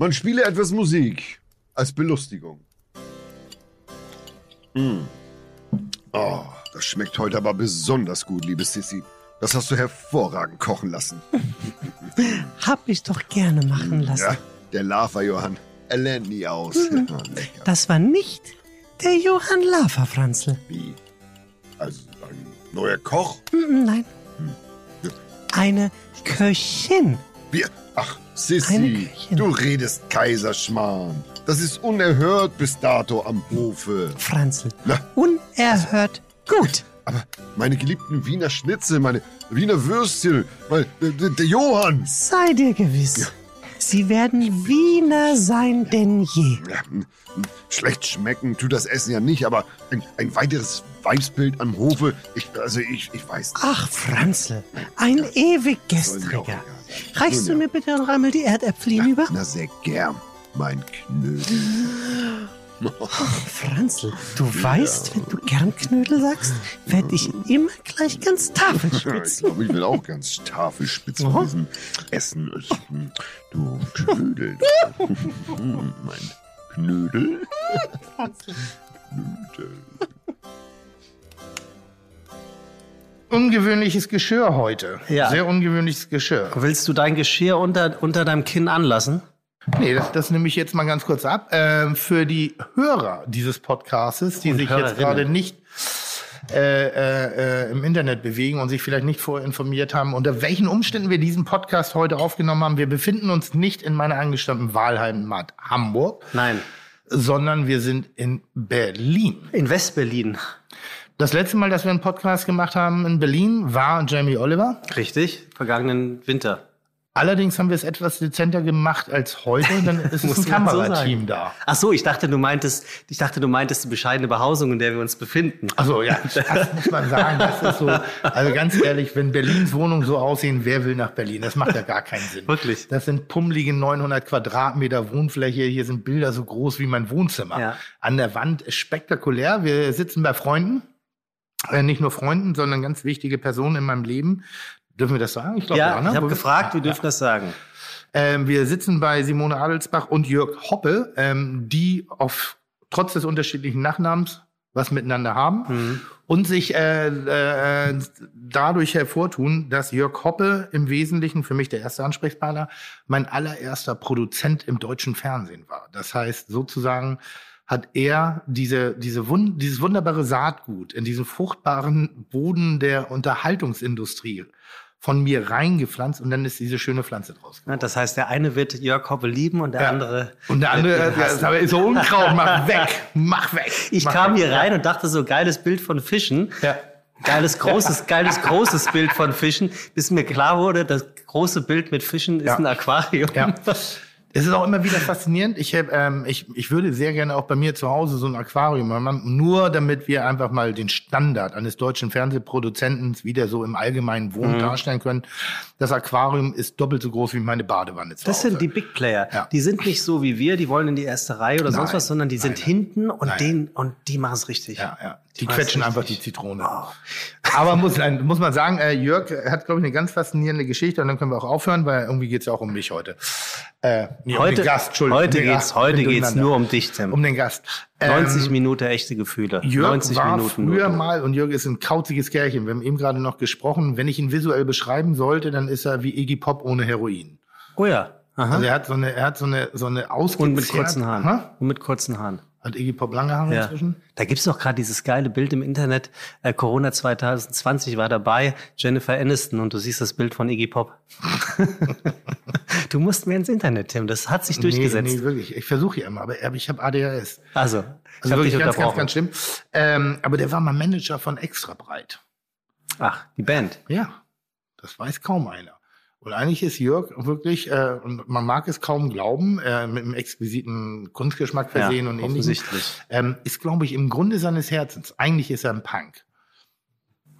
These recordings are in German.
Man spiele etwas Musik als Belustigung. Mm. Oh, das schmeckt heute aber besonders gut, liebe Sissy. Das hast du hervorragend kochen lassen. Hab ich doch gerne machen lassen. Ja, der Lava Johann, er lernt nie aus. Mhm. Oh. Das war nicht der Johann Lava, Franzl. Wie? Also ein neuer Koch? Mm, Nein. Eine Köchin. Wir, ach, Köchin. du redest Kaiserschmarrn. Das ist unerhört bis dato am Hofe. Franzl. Na. Unerhört gut. Aber meine geliebten Wiener Schnitzel, meine Wiener Würstchen, mein, der, der, Johann. Sei dir gewiss. Sie werden Wiener sein denn je. Ja, schlecht schmecken tut das Essen ja nicht, aber ein, ein weiteres Weibsbild am Hofe, ich, also ich, ich weiß nicht. Ach, Franzl, ein ewig Gestriger. Reichst du Nun ja. mir bitte noch einmal die Erdäpfel hinüber? Na, sehr gern, mein Knödel. Franzl, du weißt, wenn du gern Knödel sagst, werde ich immer gleich ganz Ich tafelspitz. glaube, ich will auch ganz tafelspitz von Oh. diesem Essen. Du Knödel. Hm, mein Knödel. Knödel. Ungewöhnliches Geschirr heute. Ja. Sehr ungewöhnliches Geschirr. Willst du dein Geschirr unter, unter deinem Kinn anlassen? Nee, das, das nehme ich jetzt mal ganz kurz ab. Ähm, für die Hörer dieses Podcastes, die Und sich jetzt Hörerinnen. gerade nicht äh, äh, äh, im Internet bewegen und sich vielleicht nicht vorher informiert haben, unter welchen Umständen wir diesen Podcast heute aufgenommen haben. Wir befinden uns nicht in meiner angestammten Wahlheimat Hamburg, Nein. sondern wir sind in Berlin. In Westberlin. Das letzte Mal, dass wir einen Podcast gemacht haben in Berlin, war Jamie Oliver. Richtig? Vergangenen Winter. Allerdings haben wir es etwas dezenter gemacht als heute. Dann ist es ein so Kamerateam sagen. da. Ach so, ich dachte, du meintest, ich dachte, du meintest die bescheidene Behausung, in der wir uns befinden. Also ja, das muss man sagen. Das ist so. Also ganz ehrlich, wenn Berlins Wohnungen so aussehen, wer will nach Berlin? Das macht ja gar keinen Sinn. Wirklich? Das sind pummelige 900 Quadratmeter Wohnfläche. Hier sind Bilder so groß wie mein Wohnzimmer. Ja. An der Wand ist spektakulär. Wir sitzen bei Freunden. Äh, nicht nur Freunden, sondern ganz wichtige Personen in meinem Leben. Dürfen wir das sagen? Ich glaube, Ja, ne? ich habe gefragt, wir dürfen das sagen. Ähm, wir sitzen bei Simone Adelsbach und Jörg Hoppe, ähm, die auf trotz des unterschiedlichen Nachnamens was miteinander haben Mhm. und sich äh, äh, dadurch hervortun, dass Jörg Hoppe im Wesentlichen für mich der erste Ansprechpartner mein allererster Produzent im deutschen Fernsehen war. Das heißt sozusagen hat er diese, diese Wund dieses wunderbare Saatgut in diesen fruchtbaren Boden der Unterhaltungsindustrie von mir reingepflanzt und dann ist diese schöne Pflanze draus Ja, Das heißt, der eine wird Jörg Hoppe lieben und der Ja. andere. Und der andere, äh, das aber ist so Unkraut, mach weg, mach weg. Ich mach kam weg. hier rein und dachte so, geiles Bild von Fischen. Ja. Geiles, großes, geiles, großes Bild von Fischen, bis mir klar wurde, das große Bild mit Fischen ist ein Aquarium. Ja. Es ist auch immer wieder faszinierend. Ich, hab, ähm, ich, ich würde sehr gerne auch bei mir zu Hause so ein Aquarium haben, nur damit wir einfach mal den Standard eines deutschen Fernsehproduzenten wieder so im allgemeinen Wohnen Mhm. darstellen können. Das Aquarium ist doppelt so groß wie meine Badewanne Das Hause. sind die Big Player. Ja. Die sind nicht so wie wir, die wollen in die erste Reihe oder sonst Nein. was, sondern die sind Nein, hinten und den und die machen es richtig. Ja, ja. Die quetschen einfach die Zitrone. Aber muss, muss man sagen, äh, Jörg hat, glaube ich, eine ganz faszinierende Geschichte und dann können wir auch aufhören, weil irgendwie geht's ja auch um mich heute. Äh, nee, um Heute, den Gast, heute um geht's, heute geht's nur um dich, Tim. Um den Gast. 90 Ähm, Minuten echte Gefühle. Jörg 90 war Minuten. früher nur. mal, und Jörg ist ein kauziges Kerlchen, wir haben eben gerade noch gesprochen, wenn ich ihn visuell beschreiben sollte, dann ist er wie Iggy Pop ohne Heroin. Oh ja. Aha. Also er hat so eine, er hat so eine, so eine und mit kurzen Haaren. Aha. Und mit kurzen Haaren. Hat Iggy Pop lange Haare Ja. inzwischen? Da gibt's doch gerade dieses geile Bild im Internet. Äh, Corona 2020 war dabei, Jennifer Aniston und du siehst das Bild von Iggy Pop. du musst mehr ins Internet, Tim. Das hat sich durchgesetzt. Nee, nee, wirklich. Ich versuche ja immer, aber ich habe ADHS. Also, ich Also hab wirklich ganz, ganz, ganz schlimm. Ähm, aber der war mal Manager von Extra Breit. Ach, die Band. Ja, das weiß kaum einer. Und eigentlich ist Jörg wirklich, äh, und man mag es kaum glauben, äh, mit einem exquisiten Kunstgeschmack versehen Ja, und ähnlichem, ähm, ist, glaube ich, im Grunde seines Herzens. Eigentlich ist er ein Punk.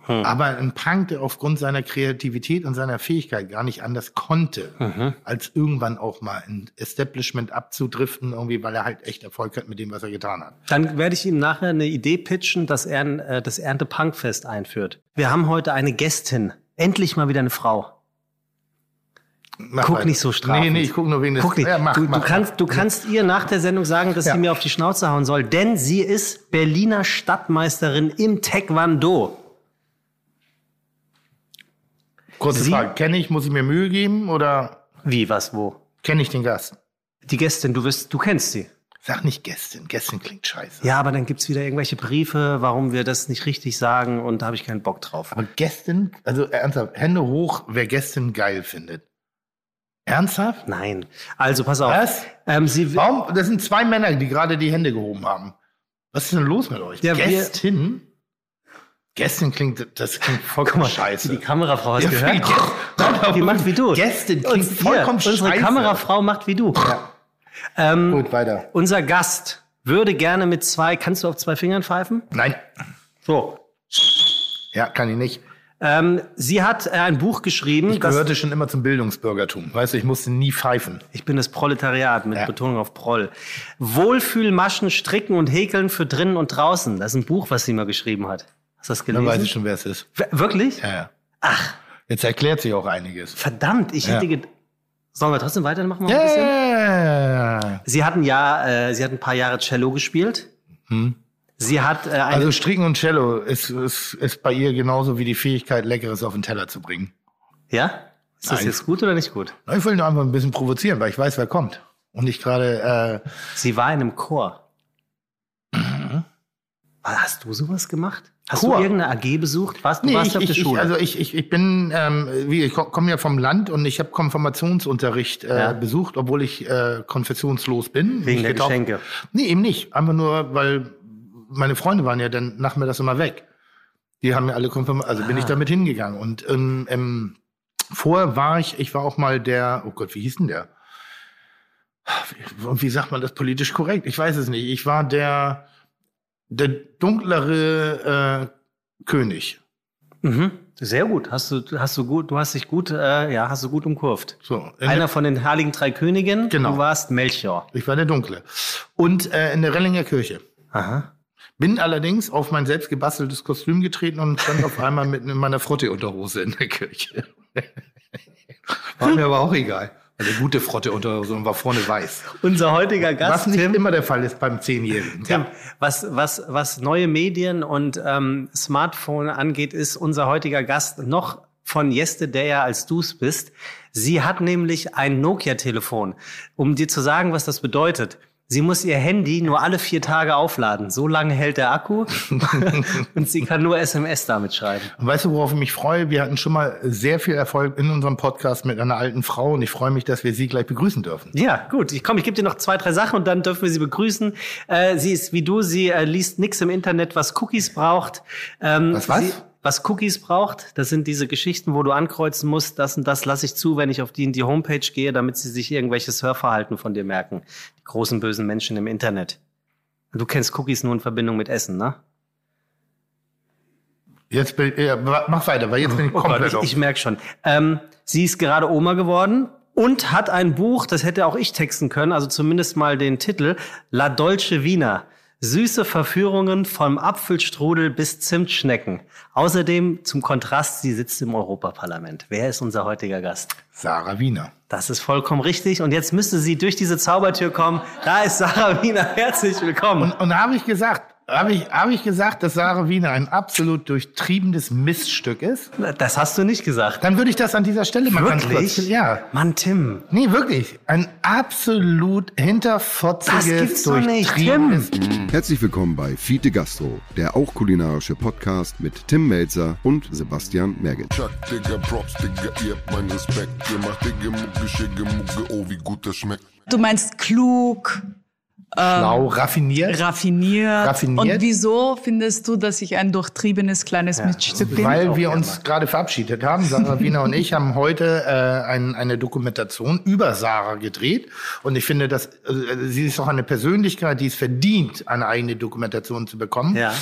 Hm. Aber ein Punk, der aufgrund seiner Kreativität und seiner Fähigkeit gar nicht anders konnte, Mhm. als irgendwann auch mal ein Establishment abzudriften, irgendwie, weil er halt echt Erfolg hat mit dem, was er getan hat. Dann werde ich ihm nachher eine Idee pitchen, dass er äh, das Ernte-Punk-Fest einführt. Wir haben heute eine Gästin. Endlich mal wieder eine Frau. Mach Guck weiter. nicht so strafend. Nee, nee, ich guck nur wegen des... Guck nicht. Ja, mach, du, mach, du, kannst, du kannst ihr nach der Sendung sagen, dass Ja. sie mir auf die Schnauze hauen soll, denn sie ist Berliner Stadtmeisterin im Taekwondo. Kurze Sie- Frage. Kenne ich, muss ich mir Mühe geben oder Wie, was, wo? kenne ich den Gast? Die Gästin, du wirst, du kennst sie. Sag nicht Gästin. Gästin klingt scheiße. Ja, aber dann gibt's wieder irgendwelche Briefe, warum wir das nicht richtig sagen und da habe ich keinen Bock drauf. Aber Gästin, also ernsthaft, Hände hoch, wer Gästin geil findet. Ernsthaft? Nein. Also pass auf. Was? Ähm, sie, Warum? Das sind zwei Männer, die gerade die Hände gehoben haben. Was ist denn los mit euch? Ja, Gästin? Gästin klingt, das klingt vollkommen scheiße. die Kamerafrau hast Ja, gehört? Gäst- Die macht wie du. Gästin klingt Uns- hier, vollkommen Unsere scheiße. Kamerafrau macht wie du. Ähm, Gut, weiter. unser Gast würde gerne mit zwei, kannst du auf zwei Fingern pfeifen? Nein. So. Ja, kann ich nicht. Ähm, sie hat äh, ein Buch geschrieben. Ich das- gehörte schon immer zum Bildungsbürgertum. Weißt du, ich musste nie pfeifen. ich bin das Proletariat mit Ja. Betonung auf Proll. Wohlfühlmaschen, Stricken und Häkeln für drinnen und draußen. Das ist ein Buch, was sie mal geschrieben hat. Hast du das Dann gelesen? weiß ich schon, wer es ist. W- Wirklich? Ja, ja. Ach. Jetzt erklärt sich auch einiges. Verdammt, ich Ja. hätte ge Sollen wir trotzdem weitermachen? Mal ein bisschen? Yeah. Sie hat ein Jahr, äh, sie hat ein paar Jahre Cello gespielt. Sie hat äh, Also Stricken und Cello ist, ist, ist bei ihr genauso wie die Fähigkeit, Leckeres auf den Teller zu bringen. ja? Ist das Nein. jetzt gut oder nicht gut? Ich will nur einfach ein bisschen provozieren, weil ich weiß, wer kommt. Und ich gerade, äh, Sie war in einem Chor. Hast du sowas gemacht? Hast Chor? du irgendeine AG besucht? Warst du nee, warst ich, auf der ich, ich, Schule? also ich, ich, ich bin, ähm, wie, ich komme ja vom Land und ich habe Konfirmationsunterricht äh, Ja. besucht, obwohl ich äh, konfessionslos bin. Wegen Ich der getauft- Geschenke. Nee, eben nicht. Einfach nur, weil meine Freunde waren ja dann nachmittags immer weg. Die haben ja alle konfirmiert, also bin ich Ah. damit hingegangen. Und ähm, ähm, vorher war ich, ich war auch mal der, oh Gott, wie hieß denn der? Und wie sagt man das politisch korrekt? Ich weiß es nicht. Ich war der, der dunklere äh, König. Mhm. Sehr gut. Hast du, hast du gut, du hast dich gut, äh, ja, hast du gut umkurvt. So, in Einer von den heiligen drei Königen. Genau. Du warst Melchior. ich war der Dunkle. Und äh, in der Rellinger Kirche. Aha. Bin allerdings auf mein selbst gebasteltes Kostüm getreten und stand auf einmal mit in meiner Frotte-Unterhose in der Kirche. War mir aber auch egal. Eine gute Frotte-Unterhose und war vorne weiß. Unser heutiger Was Gast, nicht Tim. immer der Fall ist beim Zehnjährigen. Tim, was, was, was neue Medien und ähm, Smartphone angeht, ist unser heutiger Gast noch von yesterday als du es bist. Sie hat nämlich ein Nokia-Telefon. Um dir zu sagen, was das bedeutet. Sie muss ihr Handy nur alle vier Tage aufladen. So lange hält der Akku. und sie kann nur SMS damit schreiben. Und weißt du, worauf ich mich freue? Wir hatten schon mal sehr viel Erfolg in unserem Podcast mit einer alten Frau und ich freue mich, dass wir sie gleich begrüßen dürfen. Ja, gut. Ich komm, ich gebe dir noch zwei, drei Sachen und dann dürfen wir sie begrüßen. Äh, sie ist wie du, sie äh, liest nix im Internet, was Cookies braucht. Ähm, Was, was? Sie, was Cookies braucht, das sind diese Geschichten, wo du ankreuzen musst, das und das lasse ich zu, wenn ich auf die in die Homepage gehe, damit sie sich irgendwelches Hörverhalten von dir merken. Die großen bösen Menschen im Internet. Du kennst Cookies nur in Verbindung mit Essen, ne? Jetzt bin, ja, mach weiter, weil jetzt bin ich Oh Gott, komplett ich, ich merke schon. Ähm, sie ist gerade Oma geworden und hat ein Buch, das hätte auch ich texten können, also zumindest mal den Titel, La Dolce Vina. Süße Verführungen vom Apfelstrudel bis Zimtschnecken. Außerdem zum Kontrast, sie sitzt im Europaparlament. Wer ist unser heutiger Gast? Sarah Wiener. Das ist vollkommen richtig. Und jetzt müsste sie durch diese Zaubertür kommen. Da ist Sarah Wiener. Herzlich willkommen. Und, und da habe ich gesagt, habe ich, habe ich gesagt, dass Sarah Wiener ein absolut durchtriebenes Miststück ist? das hast du nicht gesagt. Dann würde ich das an dieser Stelle mal ganz kurz. Wirklich? Ja. Mann, Tim. Nee, wirklich. Ein absolut hinterfotziges, Das gibt's doch nicht, durchtriebenes. Herzlich willkommen bei Fiete Gastro, der auch kulinarische Podcast mit Tim Melzer und Sebastian Merget. Chuck, Digga, Props, Digga, ihr habt meinen Respekt. Ihr macht Digga, Mucke, Schicke, Mucke, oh, wie gut das schmeckt. Du meinst klug, Schlau, raffiniert. raffiniert. Raffiniert? Und wieso findest du, dass ich ein durchtriebenes kleines Miststück bin? Weil wir uns gerade verabschiedet haben. Sarah Wiener und ich haben heute äh, ein, eine Dokumentation über Sarah gedreht. Und ich finde, dass äh, sie ist auch eine Persönlichkeit, die es verdient, eine eigene Dokumentation zu bekommen. Ja.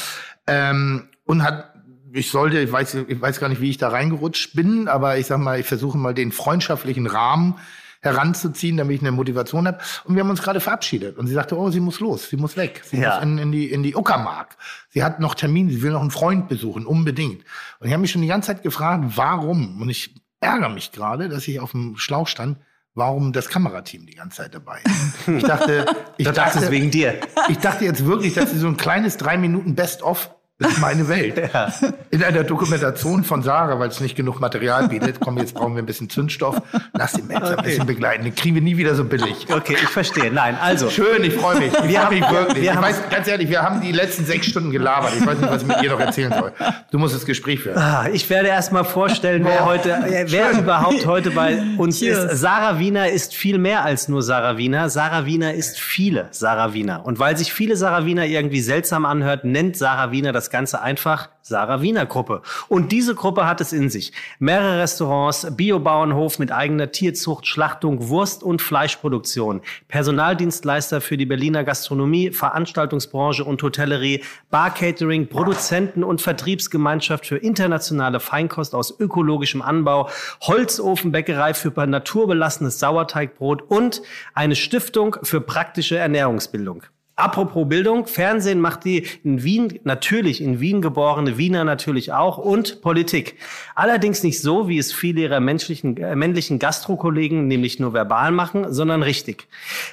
Ähm, und hat, ich sollte, ich weiß, ich weiß gar nicht, wie ich da reingerutscht bin, aber ich sag mal, ich versuche mal den freundschaftlichen Rahmen heranzuziehen, damit ich eine Motivation habe. Und wir haben uns gerade verabschiedet. Und sie sagte, oh, sie muss los, sie muss weg. Sie Ja. muss in, in die, in die Uckermark. Sie hat noch Termin, sie will noch einen Freund besuchen, unbedingt. Und ich habe mich schon die ganze Zeit gefragt, warum? Und ich ärgere mich gerade, dass ich auf dem Schlauch stand, warum das Kamerateam die ganze Zeit dabei ist. Ich dachte, ich dachte wegen dir. ich dachte jetzt wirklich, dass sie so ein kleines drei Minuten Best-of das ist meine Welt. In einer Dokumentation von Sarah, weil es nicht genug Material bietet, komm, jetzt brauchen wir ein bisschen Zündstoff. Lass den Max ein bisschen begleiten. Den kriegen wir nie wieder so billig. Okay, ich verstehe. Nein, also. Schön, ich freue mich. Ich Wir freue mich haben- wirklich. wir ich haben- weiß, ganz ehrlich, wir haben die letzten sechs Stunden gelabert. Ich weiß nicht, was ich mit dir noch erzählen soll. Du musst das Gespräch führen. Ah, Ich werde erst mal vorstellen, wer heute, äh, wer überhaupt heute bei uns ist. Sarah Wiener ist viel mehr als nur Sarah Wiener. Sarah Wiener ist viele Sarah Wiener. Und weil sich viele Sarah Wiener irgendwie seltsam anhört, nennt Sarah Wiener das Ganze einfach Sarah Wiener Gruppe. Und diese Gruppe hat es in sich. Mehrere Restaurants, Biobauernhof mit eigener Tierzucht, Schlachtung, Wurst- und Fleischproduktion, Personaldienstleister für die Berliner Gastronomie, Veranstaltungsbranche und Hotellerie, Barcatering, Produzenten- und Vertriebsgemeinschaft für internationale Feinkost aus ökologischem Anbau, Holzofenbäckerei für naturbelassenes Sauerteigbrot und eine Stiftung für praktische Ernährungsbildung. Apropos Bildung, Fernsehen macht die in Wien, natürlich in Wien geborene Wiener natürlich auch und Politik. Allerdings nicht so, wie es viele ihrer menschlichen, äh, männlichen Gastrokollegen nämlich nur verbal machen, sondern richtig.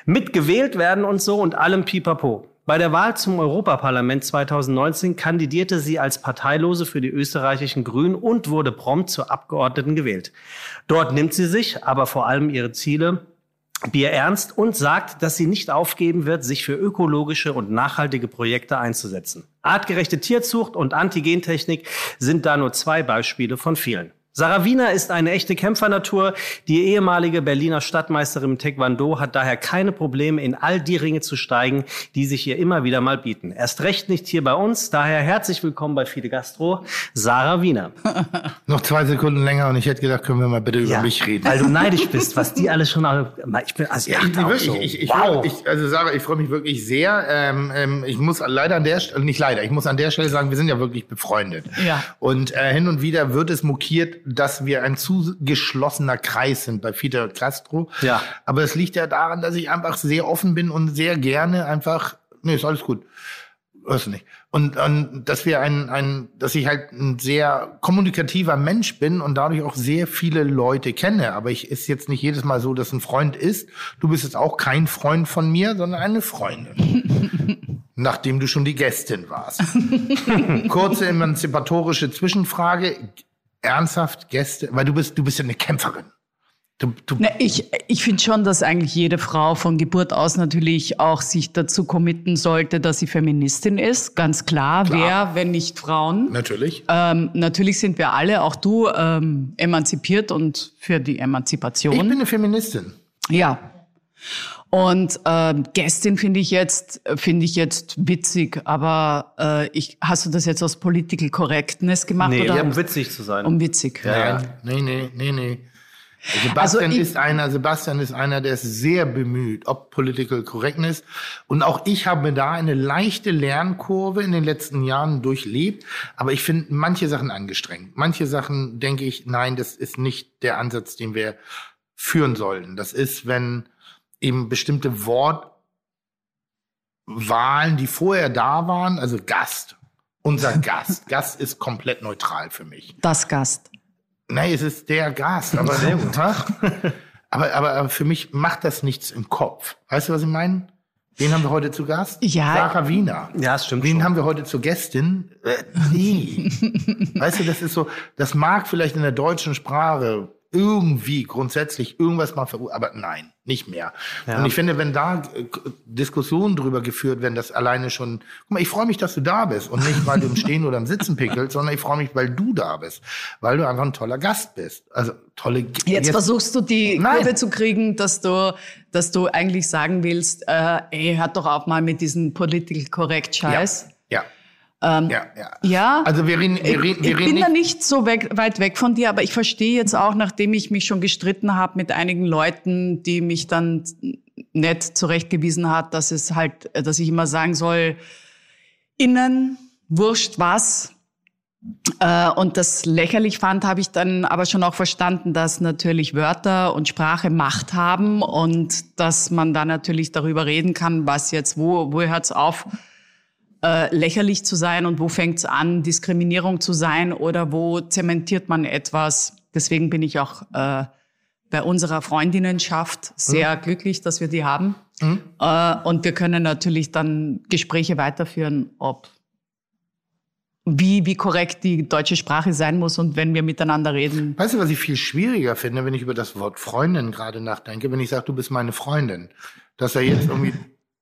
Mitgewählt werden und so und allem Pipapo. Bei der Wahl zum Europaparlament 2019 kandidierte sie als Parteilose für die österreichischen Grünen und wurde prompt zur Abgeordneten gewählt. Dort nimmt sie sich aber vor allem ihre Ziele Bier ernst und sagt, dass sie nicht aufgeben wird, sich für ökologische und nachhaltige Projekte einzusetzen. Artgerechte Tierzucht und Antigentechnik sind da nur zwei Beispiele von vielen. Sarah Wiener ist eine echte Kämpfernatur. Die ehemalige Berliner Stadtmeisterin im Taekwondo hat daher keine Probleme, in all die Ringe zu steigen, die sich ihr immer wieder mal bieten. Erst recht nicht hier bei uns. Daher herzlich willkommen bei Fide Gastro, Sarah Wiener. Noch zwei Sekunden länger und ich hätte gedacht, können wir mal bitte über mich reden. Weil du neidisch bist, was die alle schon alle, ich bin, also Ja, ich wirklich, so, ich, ich, wow. ich, also Sarah, ich freue mich wirklich sehr. Ähm, ähm, ich muss leider an der Stelle, nicht leider, ich muss an der Stelle sagen, wir sind ja wirklich befreundet. Ja. Und äh, hin und wieder wird es mokiert, dass wir ein zu geschlossener Kreis sind bei Fidel Castro. Ja. Aber es liegt ja daran, dass ich einfach sehr offen bin und sehr gerne einfach, nee, ist alles gut. Du nicht. Und, und dass wir ein, ein, dass ich halt ein sehr kommunikativer Mensch bin und dadurch auch sehr viele Leute kenne. Aber ich ist jetzt nicht jedes Mal so, dass ein Freund ist. Du bist jetzt auch kein Freund von mir, sondern eine Freundin. Nachdem du schon die Gästin warst. Kurze emanzipatorische Zwischenfrage. Ernsthaft Gäste, weil du bist, du bist ja eine Kämpferin. Du, du, Na, ich ich finde schon, dass eigentlich jede Frau von Geburt aus natürlich auch sich dazu committen sollte, dass sie Feministin ist. Ganz klar, Klar. wer, wenn nicht Frauen. Natürlich. Ähm, natürlich sind wir alle, auch du, ähm, emanzipiert und für die Ich Emanzipation. bin eine Feministin. Ja. Und ähm, Gästin finde ich jetzt finde ich jetzt witzig, aber äh, ich hast du das jetzt aus Political Correctness gemacht Nee, oder um witzig zu sein. um witzig? Nein, nee, nee, nee, nee. Sebastian Also ich- ist einer, Sebastian ist einer, der ist sehr bemüht, ob Political Correctness. Und auch ich habe da eine leichte Lernkurve in den letzten Jahren durchlebt. Aber ich finde manche Sachen angestrengt. Manche Sachen denke ich, nein, das ist nicht der Ansatz, den wir führen sollten. Das ist, wenn eben bestimmte Wortwahlen, die vorher da waren, also Gast, unser Gast. Gast ist komplett neutral für mich. Das Gast. Nein, es ist der Gast, aber sehr gut. aber, aber, aber für mich macht das nichts im Kopf. Weißt du, was ich meine? Wen haben wir heute zu Gast? Ja. Sarah Wiener. Ja, das stimmt Wen schon. haben wir heute zur Gästin? Äh, nee. weißt du, das ist so, das mag vielleicht in der deutschen Sprache irgendwie grundsätzlich irgendwas mal verursachen, aber nein, nicht mehr. Ja. Und ich finde, wenn da äh, Diskussionen drüber geführt werden, das alleine schon, guck mal, ich freue mich, dass du da bist und nicht, weil du im Stehen oder im Sitzen pickelst, sondern ich freue mich, weil du da bist, weil du einfach ein toller Gast bist. Also tolle. Jetzt, versuchst du die Nein. Kurve zu kriegen, dass du, dass du eigentlich sagen willst, äh, ey, hört doch auf mal mit diesem Political Correct Scheiß. Ja. Ähm, Ja, ja. Ja. Also wir reden, wir Ich, reden, ich reden bin da nicht. nicht so weg, weit weg von dir, aber ich verstehe jetzt auch, nachdem ich mich schon gestritten habe mit einigen Leuten, die mich dann nett zurechtgewiesen hat, dass es halt, dass ich immer sagen soll, innen, wurscht was. Äh, und das lächerlich fand, habe ich dann aber schon auch verstanden, dass natürlich Wörter und Sprache Macht haben und dass man da natürlich darüber reden kann, was jetzt, wo, wo hört's auf, äh, lächerlich zu sein und wo fängt's an, Diskriminierung zu sein oder wo zementiert man etwas, deswegen bin ich auch äh, bei unserer Freundinnenschaft sehr glücklich, dass wir die haben. Äh, und wir können natürlich dann Gespräche weiterführen, ob wie, wie korrekt die deutsche Sprache sein muss und wenn wir miteinander reden. Weißt du, was ich viel schwieriger finde, wenn ich über das Wort Freundin gerade nachdenke, wenn ich sage, du bist meine Freundin, dass da jetzt irgendwie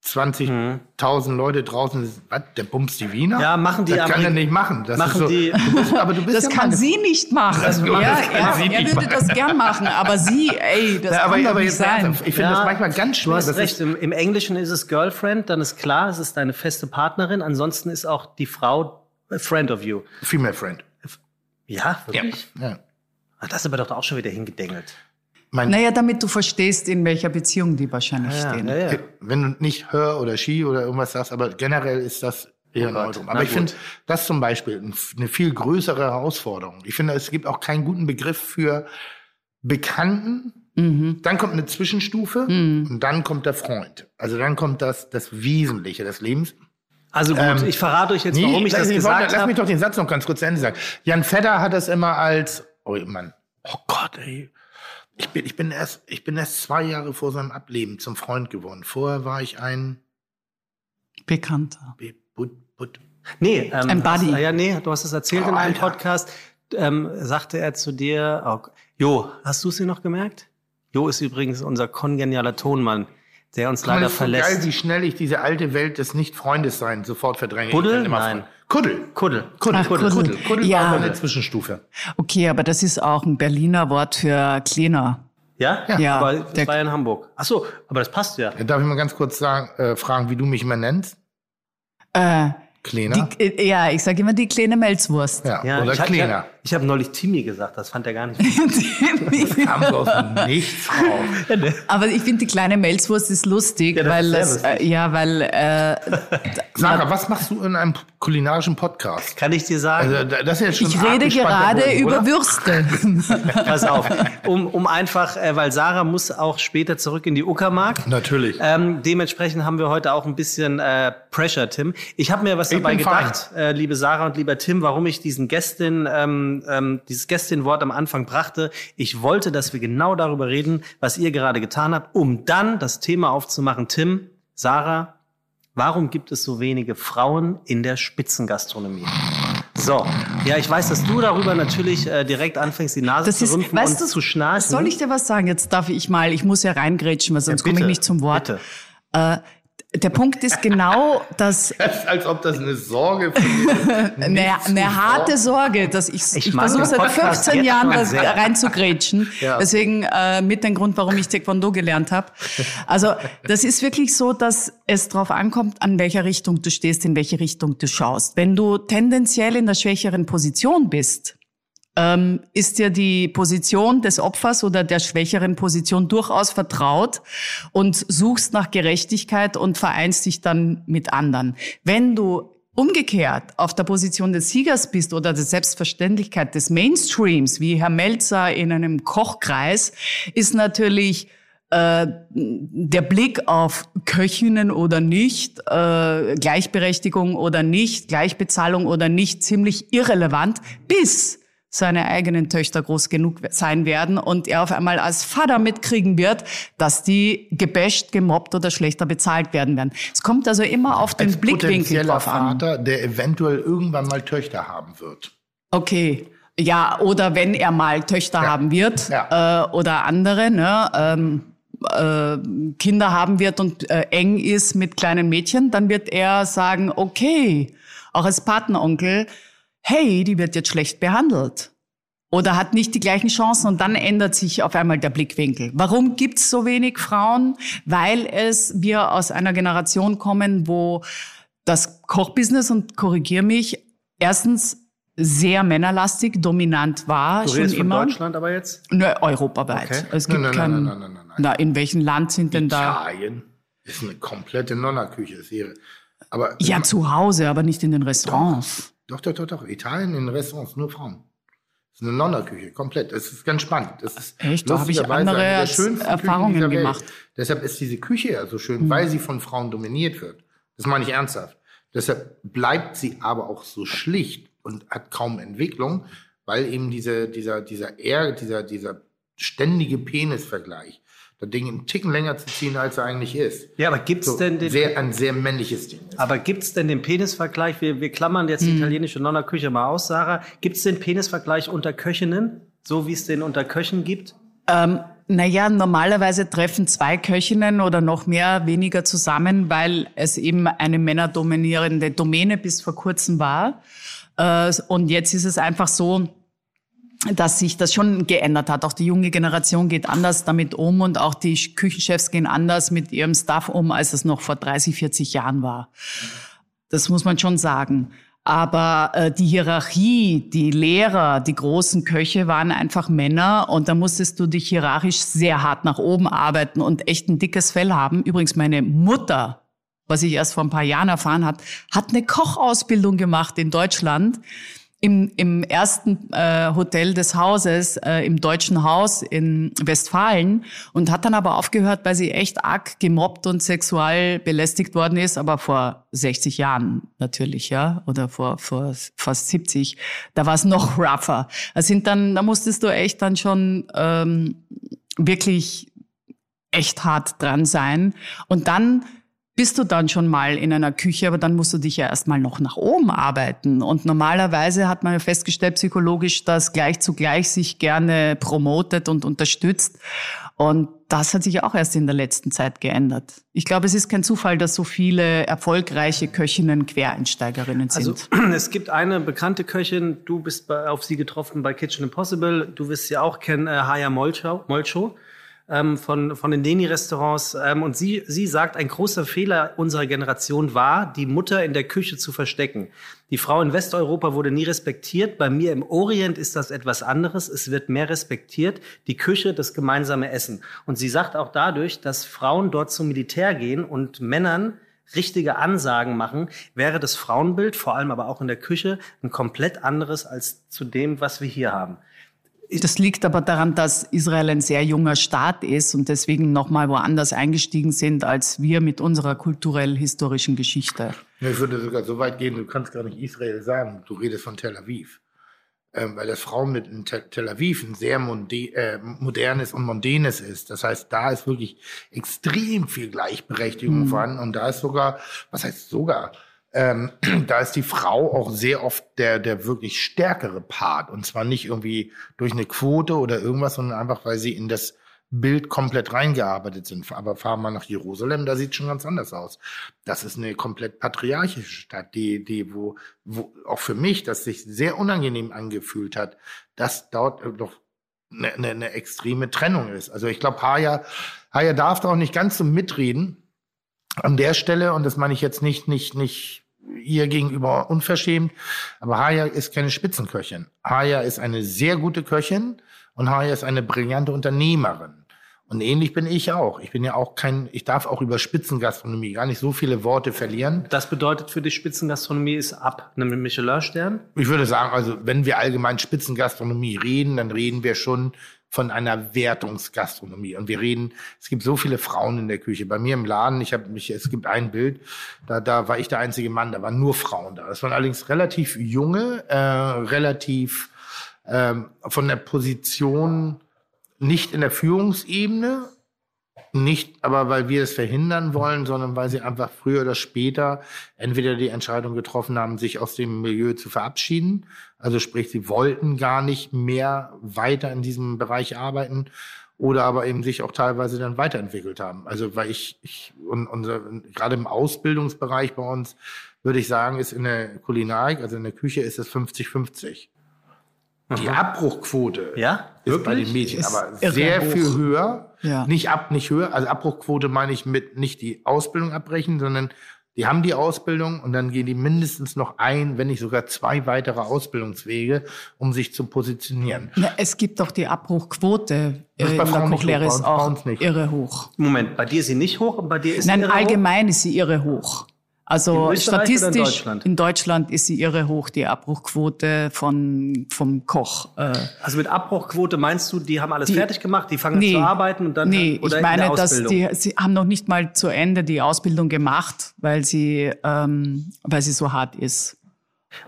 20.000 Leute draußen was, der bumst die Wiener? Ja, machen die Das kann er nicht machen. Das machen ist so, die- du bist, aber du bist Das ja kann meine sie nicht machen. Das- ja, das kann er, sie er nicht würde das gern machen, aber sie, ey, das Ja, kann aber, doch aber nicht sein. ich finde das manchmal ganz schwer. Du hast recht. Ist, Im, Im Englischen ist es Girlfriend, dann ist klar, es ist deine feste Partnerin. Ansonsten ist auch die Frau a friend of you. Female Friend. Ja, wirklich? Ja. Ah, Das ist aber doch auch schon wieder hingedengelt. Mein, Naja, damit du verstehst, in welcher Beziehung die wahrscheinlich Ja, stehen. ja, ja. Wenn du nicht her oder she oder irgendwas sagst, aber generell ist das eher Oh Gott, Aber ich finde das zum Beispiel ein- eine viel größere Herausforderung. Ich finde, es gibt auch keinen guten Begriff für Bekannten. Mhm. Dann kommt eine Zwischenstufe Mhm. und dann kommt der Freund. Also dann kommt das, das Wesentliche des Lebens. Also gut, Ähm, ich verrate euch jetzt, Nee, warum ich lass, das ich gesagt wollte- Lass mich habe. doch den Satz noch ganz kurz zu Ende sagen. Jan Fedder hat es immer als, oh Mann, oh Gott, ey. Ich bin, ich bin erst, ich bin erst zwei Jahre vor seinem Ableben zum Freund geworden. Vorher war ich ein, Bekannter. Be- But, But, Nee, ähm, Ein Buddy. Hast, ja, nee, du hast es erzählt Oh, in einem Alter. Podcast. Ähm, sagte er zu dir, oh, Jo, hast du es dir noch gemerkt? Jo ist übrigens unser kongenialer Tonmann, der uns mal, leider verlässt. geil, wie schnell ich diese alte Welt des Nicht-Freundes-Sein sofort verdränge. Buddel? Ich bin immer Nein. Freund. Kuddel. Kuddel. Kuddel, Ach, Kuddel, Kuddel. Kuddel. Kuddel Ja. war eine Zwischenstufe. Okay, aber das ist auch ein Berliner Wort für Kleiner. Ja? Ja, Aber das der- war ja in Hamburg. Ach so, aber das passt ja. Darf ich mal ganz kurz sagen, äh, fragen, wie du mich immer nennst? Äh, Kleiner? die, äh, ja, ich sage immer die kleine Melzwurst. ja, Ja, oder Kleiner. Ich habe ich hab neulich Timmy gesagt, das fand er gar nicht. Kam so aus dem Nichts raus. Aber ich finde die kleine Melzwurst ist lustig, Ja, das weil ist es, lustig. äh, ja, weil äh, Sarah, was machst du in einem kulinarischen Podcast? Kann ich dir sagen? Also, da- das ist jetzt schon ich rede gerade Bogen, über oder? Würste. Pass auf. Um, um einfach, äh, weil Sarah muss auch später zurück in die Uckermark. Natürlich. Ähm, dementsprechend haben wir heute auch ein bisschen äh, Pressure, Tim. Ich habe mir was Ich dabei gedacht, äh, liebe Sarah und lieber Tim, warum ich diesen Gästin, ähm, ähm, dieses Gästin-Wort am Anfang brachte. Ich wollte, dass wir genau darüber reden, was ihr gerade getan habt, um dann das Thema aufzumachen. Tim, Sarah, warum gibt es so wenige Frauen in der Spitzengastronomie? So, ja, ich weiß, dass du darüber natürlich äh, direkt anfängst, die Nase Das zu ist, rümpfen weißt und du, zu schnarchen. soll ich dir was sagen? Jetzt darf ich mal, ich muss ja reingrätschen, weil sonst Ja, komme ich nicht zum Wort. bitte. Äh, der Punkt ist genau, dass Das ist, als ob das eine Sorge für mich eine, eine harte Sorge, dass ich, Ich ich, versuche seit Podcast 15 jetzt Jahren das reinzugrätschen. Ja. Deswegen äh, mit dem Grund, warum ich Taekwondo gelernt habe. Also das ist wirklich so, dass es darauf ankommt, an welcher Richtung du stehst, in welche Richtung du schaust. Wenn du tendenziell in der schwächeren Position bist, ähm, ist dir die Position des Opfers oder der schwächeren Position durchaus vertraut und suchst nach Gerechtigkeit und vereinst dich dann mit anderen. Wenn du umgekehrt auf der Position des Siegers bist oder der Selbstverständlichkeit des Mainstreams, wie Herr Melzer in einem Kochkreis, ist natürlich äh, der Blick auf Köchinnen oder nicht, äh, Gleichberechtigung oder nicht, Gleichbezahlung oder nicht ziemlich irrelevant, bis seine eigenen Töchter groß genug sein werden und er auf einmal als Vater mitkriegen wird, dass die gebasht, gemobbt oder schlechter bezahlt werden werden. Es kommt also immer auf den als Blickwinkel drauf an. Vater, der eventuell irgendwann mal Töchter haben wird. Okay. Ja, oder wenn er mal Töchter Ja. haben wird Ja. äh, oder andere, ne, ähm, äh, Kinder haben wird und äh, eng ist mit kleinen Mädchen, dann wird er sagen, okay, auch als Patenonkel, hey, die wird jetzt schlecht behandelt. Oder hat nicht die gleichen Chancen und dann ändert sich auf einmal der Blickwinkel. Warum gibt's so wenig Frauen? Weil es wir aus einer Generation kommen, wo das Kochbusiness, und korrigier mich, erstens sehr männerlastig, dominant war Du schon redest von immer. Deutschland aber jetzt? Ne, europaweit. Okay. Es gibt Nein, nein, kein, nein, nein, nein, nein, nein. Na, in welchem Land sind denn da? Italien ist eine komplette Nonnerküche. Ist ihre. Aber Ja, zu Hause, aber nicht in den Restaurants. Doch, doch, doch, doch. Italien in Restaurants, nur Frauen. Das ist eine Nonnerküche, komplett. Das ist ganz spannend. Das ist Echt? Da habe ich andere Erfahrungen gemacht. Deshalb ist diese Küche ja so Mhm. schön, weil sie von Frauen dominiert wird. Das meine ich ernsthaft. Deshalb bleibt sie aber auch so schlicht und hat kaum Entwicklung, weil eben diese, dieser, dieser, eher, dieser, dieser ständige Penisvergleich, das Ding einen Ticken länger zu ziehen, als er eigentlich ist. Ja, aber gibt's So, denn den, sehr, ein sehr männliches Ding ist. aber gibt's denn den Penisvergleich? Wir, wir klammern jetzt Mhm. die italienische Nonna-Küche mal aus, Sarah. Gibt's den Penisvergleich unter Köchinnen? So wie es den unter Köchen gibt? Ähm, naja, normalerweise treffen zwei Köchinnen oder noch mehr weniger zusammen, weil es eben eine männerdominierende Domäne bis vor kurzem war. Äh, und jetzt ist es einfach so, dass sich das schon geändert hat. Auch die junge Generation geht anders damit um und auch die Küchenchefs gehen anders mit ihrem Staff um, als es noch vor 30, 40 Jahren war. Das muss man schon sagen. Aber äh, die Hierarchie, die Lehrer, die großen Köche waren einfach Männer und da musstest du dich hierarchisch sehr hart nach oben arbeiten und echt ein dickes Fell haben. Übrigens meine Mutter, was ich erst vor ein paar Jahren erfahren hat, hat eine Kochausbildung gemacht in Deutschland im, im ersten äh, Hotel des Hauses, äh, im Deutschen Haus in Westfalen und hat dann aber aufgehört, weil sie echt arg gemobbt und sexual belästigt worden ist, aber vor 60 Jahren natürlich, ja, oder vor, vor fast 70. Da war es noch rougher. Das sind dann, da musstest du echt dann schon ähm, wirklich echt hart dran sein. Und dann bist du dann schon mal in einer Küche, aber dann musst du dich ja erstmal noch nach oben arbeiten. Und normalerweise hat man ja festgestellt psychologisch, dass gleich zu gleich sich gerne promotet und unterstützt. Und das hat sich auch erst in der letzten Zeit geändert. Ich glaube, es ist kein Zufall, dass so viele erfolgreiche Köchinnen Quereinsteigerinnen sind. Also es gibt eine bekannte Köchin, du bist bei, auf sie getroffen bei Kitchen Impossible, du wirst sie auch kennen, äh, Haya Molcho, Molcho ähm, von, von den Deni-Restaurants. Ähm, und sie, sie sagt, ein großer Fehler unserer Generation war, die Mutter in der Küche zu verstecken. Die Frau in Westeuropa wurde nie respektiert. Bei mir im Orient ist das etwas anderes. Es wird mehr respektiert. Die Küche, das gemeinsame Essen. Und sie sagt auch dadurch, dass Frauen dort zum Militär gehen und Männern richtige Ansagen machen, wäre das Frauenbild, vor allem aber auch in der Küche, ein komplett anderes als zu dem, was wir hier haben. Das liegt aber daran, dass Israel ein sehr junger Staat ist und deswegen nochmal woanders eingestiegen sind als wir mit unserer kulturell-historischen Geschichte. Ich würde sogar so weit gehen, du kannst gar nicht Israel sagen, du redest von Tel Aviv. Ähm, weil das Frauenbild in Tel, Aviv ein sehr äh, modernes und mondänes ist. Das heißt, da ist wirklich extrem viel Gleichberechtigung vorhanden und da ist sogar, was heißt sogar, ähm, da ist die Frau auch sehr oft der, der wirklich stärkere Part. Und zwar nicht irgendwie durch eine Quote oder irgendwas, sondern einfach, weil sie in das Bild komplett reingearbeitet sind. Aber fahren wir nach Jerusalem, da sieht schon ganz anders aus. Das ist eine komplett patriarchische Stadt, die, die, wo, wo auch für mich, das sich sehr unangenehm angefühlt hat, dass dort doch eine, eine, eine extreme Trennung ist. Also ich glaube, Haya, Haya darf da auch nicht ganz so mitreden an der Stelle, und das meine ich jetzt nicht, nicht, nicht ihr gegenüber unverschämt, aber Haya ist keine Spitzenköchin. Haya ist eine sehr gute Köchin und Haya ist eine brillante Unternehmerin. Und ähnlich bin ich auch. Ich bin ja auch kein, ich darf auch über Spitzengastronomie gar nicht so viele Worte verlieren. Das bedeutet für die Spitzengastronomie ist ab einem Michelin-Stern. Ich würde sagen, also wenn wir allgemein Spitzengastronomie reden, dann reden wir schon von einer Wertungsgastronomie. Und wir reden, es gibt so viele Frauen in der Küche. Bei mir im Laden, ich habe mich, es gibt ein Bild, da, da war ich der einzige Mann, da waren nur Frauen da. Das waren allerdings relativ junge, äh, relativ ähm, von der Position nicht in der Führungsebene, nicht aber weil wir es verhindern wollen, sondern weil sie einfach früher oder später entweder die Entscheidung getroffen haben, sich aus dem Milieu zu verabschieden. Also sprich, sie wollten gar nicht mehr weiter in diesem Bereich arbeiten oder aber eben sich auch teilweise dann weiterentwickelt haben. Also weil ich, ich und unser, gerade im Ausbildungsbereich bei uns würde ich sagen, ist in der Kulinarik, also in der Küche ist es 50-50. Die Abbruchquote Ja? ist bei Wirklich? den Mädchen Ist aber sehr hoch. viel höher. Ja. Nicht ab, nicht höher. Also Abbruchquote meine ich mit nicht die Ausbildung abbrechen, sondern die haben die Ausbildung und dann gehen die mindestens noch ein, wenn nicht sogar zwei weitere Ausbildungswege, um sich zu positionieren. Na, es gibt doch die Abbruchquote äh, bei in der hoch, ist bei uns- bei auch irre hoch. Moment, bei dir ist sie nicht hoch und bei dir ist Nein, sie irre hoch? allgemein ist sie irre hoch. Also oder in statistisch Deutschland? in Deutschland ist sie irre hoch, die Abbruchquote von, vom Koch. Äh, Also mit Abbruchquote meinst du, die haben alles Die- fertig gemacht, die fangen zu arbeiten und dann nee, oder ich in der meine, dass die, sie haben noch nicht mal zu Ende die Ausbildung gemacht, weil sie, ähm, weil sie so hart ist.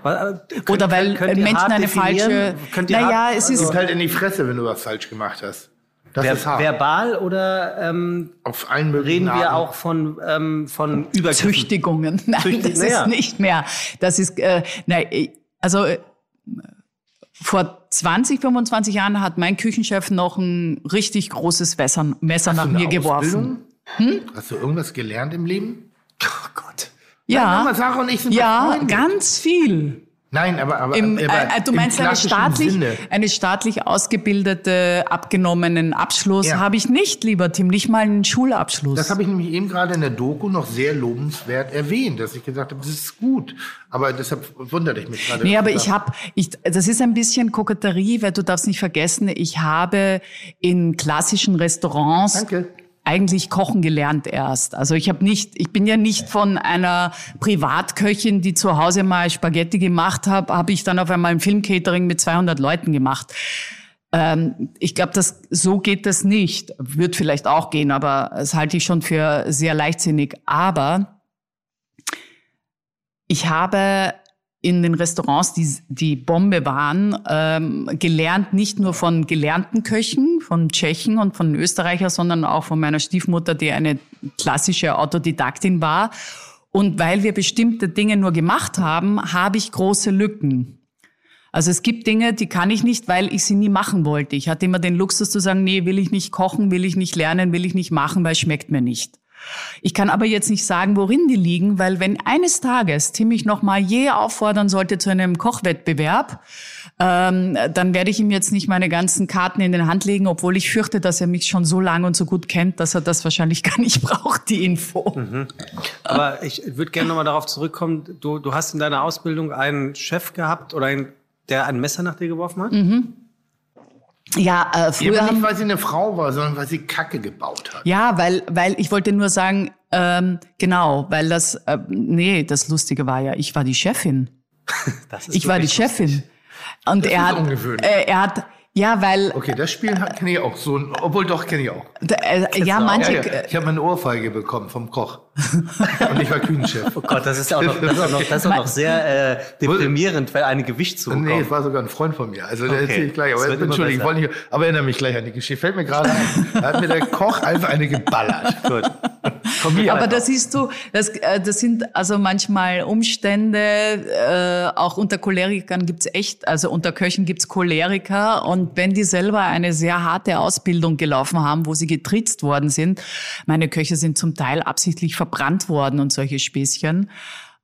Weil, äh, könnt- Oder weil Menschen eine falsche. Könnt ihr naja, hart, es Es ist. gibt halt in die Fresse, wenn du was falsch gemacht hast. Das ver ist hart. verbal oder ähm, Auf allen möglichen reden wir Arten. auch von, ähm, von Übergriffen? Züchtigungen. Nein, Züchtig- das naja. ist nicht mehr. Das ist, äh, nein, also äh, vor 20, 25 Jahren hat mein Küchenchef noch ein richtig großes Messer, Messer nach mir geworfen. Ausbildung? Hast du irgendwas gelernt im Leben? Oh Gott. Nein, Ja, Mama, Sarah und ich sind ja, ganz viel. Nein, aber, aber, Im, aber äh, du im meinst eine staatlich, Sinne. eine staatlich ausgebildete, abgenommenen Abschluss Ja. habe ich nicht, lieber Tim, nicht mal einen Schulabschluss. Das habe ich nämlich eben gerade in der Doku noch sehr lobenswert erwähnt, dass ich gesagt habe, das ist gut. Aber deshalb wunderte ich mich gerade. Nee, aber du ich habe, ich, das ist ein bisschen Koketterie, weil du darfst nicht vergessen, ich habe in klassischen Restaurants Danke. Eigentlich kochen gelernt erst. Also ich habe nicht, ich bin ja nicht von einer Privatköchin, die zu Hause mal Spaghetti gemacht habe, habe ich dann auf einmal ein Filmcatering mit 200 Leuten gemacht. Ähm, ich glaube, das so geht das nicht. Wird vielleicht auch gehen, aber das halte ich schon für sehr leichtsinnig. Aber ich habe in den Restaurants, die, die Bombe waren, ähm, gelernt, nicht nur von gelernten Köchen, von Tschechen und von Österreicher, sondern auch von meiner Stiefmutter, die eine klassische Autodidaktin war. Und weil wir bestimmte Dinge nur gemacht haben, habe ich große Lücken. Also es gibt Dinge, die kann ich nicht, weil ich sie nie machen wollte. Ich hatte immer den Luxus zu sagen, nee, will ich nicht kochen, will ich nicht lernen, will ich nicht machen, weil es schmeckt mir nicht. Ich kann aber jetzt nicht sagen, worin die liegen, weil wenn eines Tages Tim mich noch mal je auffordern sollte zu einem Kochwettbewerb, ähm, dann werde ich ihm jetzt nicht meine ganzen Karten in den Hand legen, obwohl ich fürchte, dass er mich schon so lange und so gut kennt, dass er das wahrscheinlich gar nicht braucht, die Info. Aber ich würde gerne nochmal darauf zurückkommen. Du, du hast in deiner Ausbildung einen Chef gehabt oder einen, der ein Messer nach dir geworfen hat? Ja, äh, Ja, früher aber haben nicht, weil sie eine Frau war, sondern weil sie Kacke gebaut hat. Ja, weil, weil ich wollte nur sagen, ähm, genau, weil das, äh, nee, das Lustige war ja, ich war die Chefin. Das ist Ich war die. Chefin. Und Das er ist hat, ungewöhnlich. äh, er hat, ja, weil, Okay, das Spiel kenne ich auch. So, obwohl doch kenne ich auch. äh, ja, Ja, manche, ja. Ich habe eine Ohrfeige bekommen vom Koch. Und ich war Küchenchef. Oh Gott, das ist ja auch noch, das ist auch noch, das ist auch noch sehr äh, deprimierend, weil eine Gewicht zu Nee, es war sogar ein Freund von mir. Also, Okay. der erzähle ich gleich. Aber Das immer Entschuldigung, ich wollte nicht, aber erinnere mich gleich an die Geschichte. Fällt mir gerade ein. Da hat mir der Koch einfach eine geballert. Gut. Komm hier. aber das siehst du, das, äh, das sind also manchmal Umstände, äh, auch unter Cholerikern gibt's echt, also unter Köchen gibt's Choleriker und wenn die selber eine sehr harte Ausbildung gelaufen haben, wo sie getritzt worden sind, meine Köche sind zum Teil absichtlich verbrannt worden und solche Späßchen,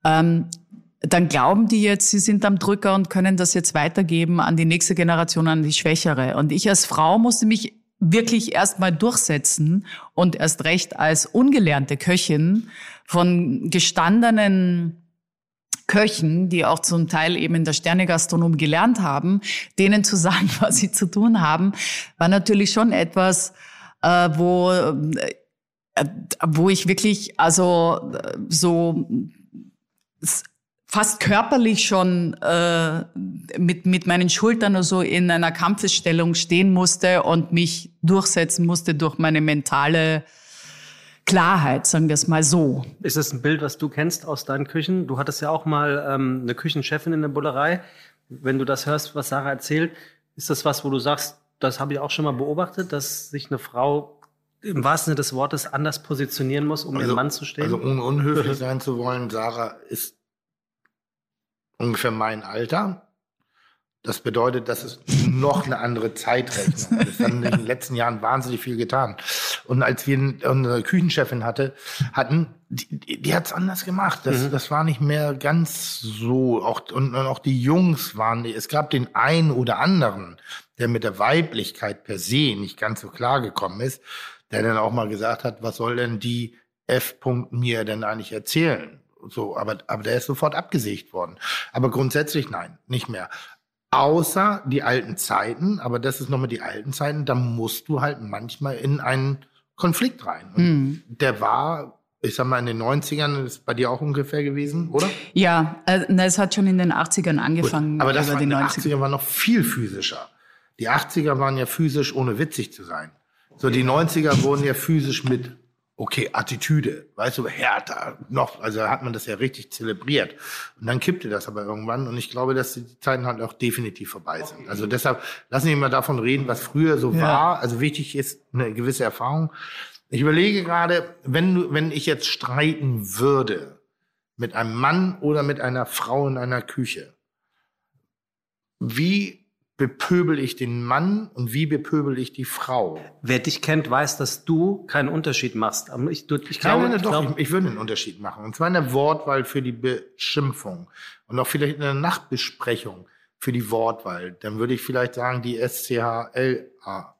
ähm, dann glauben die jetzt, sie sind am Drücker und können das jetzt weitergeben an die nächste Generation, an die Schwächere. Und ich als Frau musste mich wirklich erstmal durchsetzen und erst recht als ungelernte Köchin von gestandenen Köchen, die auch zum Teil eben in der Sternegastronomie gelernt haben, denen zu sagen, was sie zu tun haben, war natürlich schon etwas, äh, wo, äh, wo ich wirklich also äh, so fast körperlich schon äh, mit, mit meinen Schultern oder so in einer Kampfesstellung stehen musste und mich durchsetzen musste durch meine mentale Klarheit, sagen wir es mal so. Ist das ein Bild, was du kennst aus deinen Küchen? Du hattest ja auch mal ähm, eine Küchenchefin in der Bullerei. Wenn du das hörst, was Sarah erzählt, ist das was, wo du sagst, das habe ich auch schon mal beobachtet, dass sich eine Frau im wahrsten Sinne des Wortes anders positionieren muss, um ihren Mann zu stehen? Also ohne unhöflich sein zu wollen, Sarah ist ungefähr mein Alter. Das bedeutet, das ist noch eine andere Zeitrechnung. Es hat in den letzten Jahren wahnsinnig viel getan. Und als wir unsere Küchenchefin hatte, hatten, die, die, hat es anders gemacht. Das, das war nicht mehr ganz so. Auch, und, und auch die Jungs waren, es gab den einen oder anderen, der mit der Weiblichkeit per se nicht ganz so klar gekommen ist, der dann auch mal gesagt hat, was soll denn die F. mir denn eigentlich erzählen? So, aber, aber der ist sofort abgesägt worden. Aber grundsätzlich nein, nicht mehr. Außer die alten Zeiten, aber das ist nochmal die alten Zeiten, da musst du halt manchmal in einen Konflikt rein. Und Hm. Der war, ich sag mal, in den 90ern, ist bei dir auch ungefähr gewesen, oder? Ja, äh, na, es hat schon in den 80ern angefangen. Aber das war, die die 90er. 80er war noch viel physischer. Die 80er waren ja physisch, ohne witzig zu sein. So, die 90er wurden ja physisch mit okay, Attitüde, weißt du, härter, noch, also hat man das ja richtig zelebriert. Und dann kippte das aber irgendwann und ich glaube, dass die Zeiten halt auch definitiv vorbei sind. Also deshalb lassen wir mal davon reden, was früher so Ja. war. Also wichtig ist eine gewisse Erfahrung. Ich überlege gerade, wenn du, wenn ich jetzt streiten würde mit einem Mann oder mit einer Frau in einer Küche, wie bepöbel ich den Mann und wie bepöbel ich die Frau? Wer dich kennt, weiß, dass du keinen Unterschied machst. Ich, du, ich glaube, glaube, ich doch, ich, ich würde einen Unterschied machen. Und zwar in der Wortwahl für die Beschimpfung und auch vielleicht in der Nachtbesprechung für die Wortwahl. Dann würde ich vielleicht sagen, die S-C-H-L-A-P.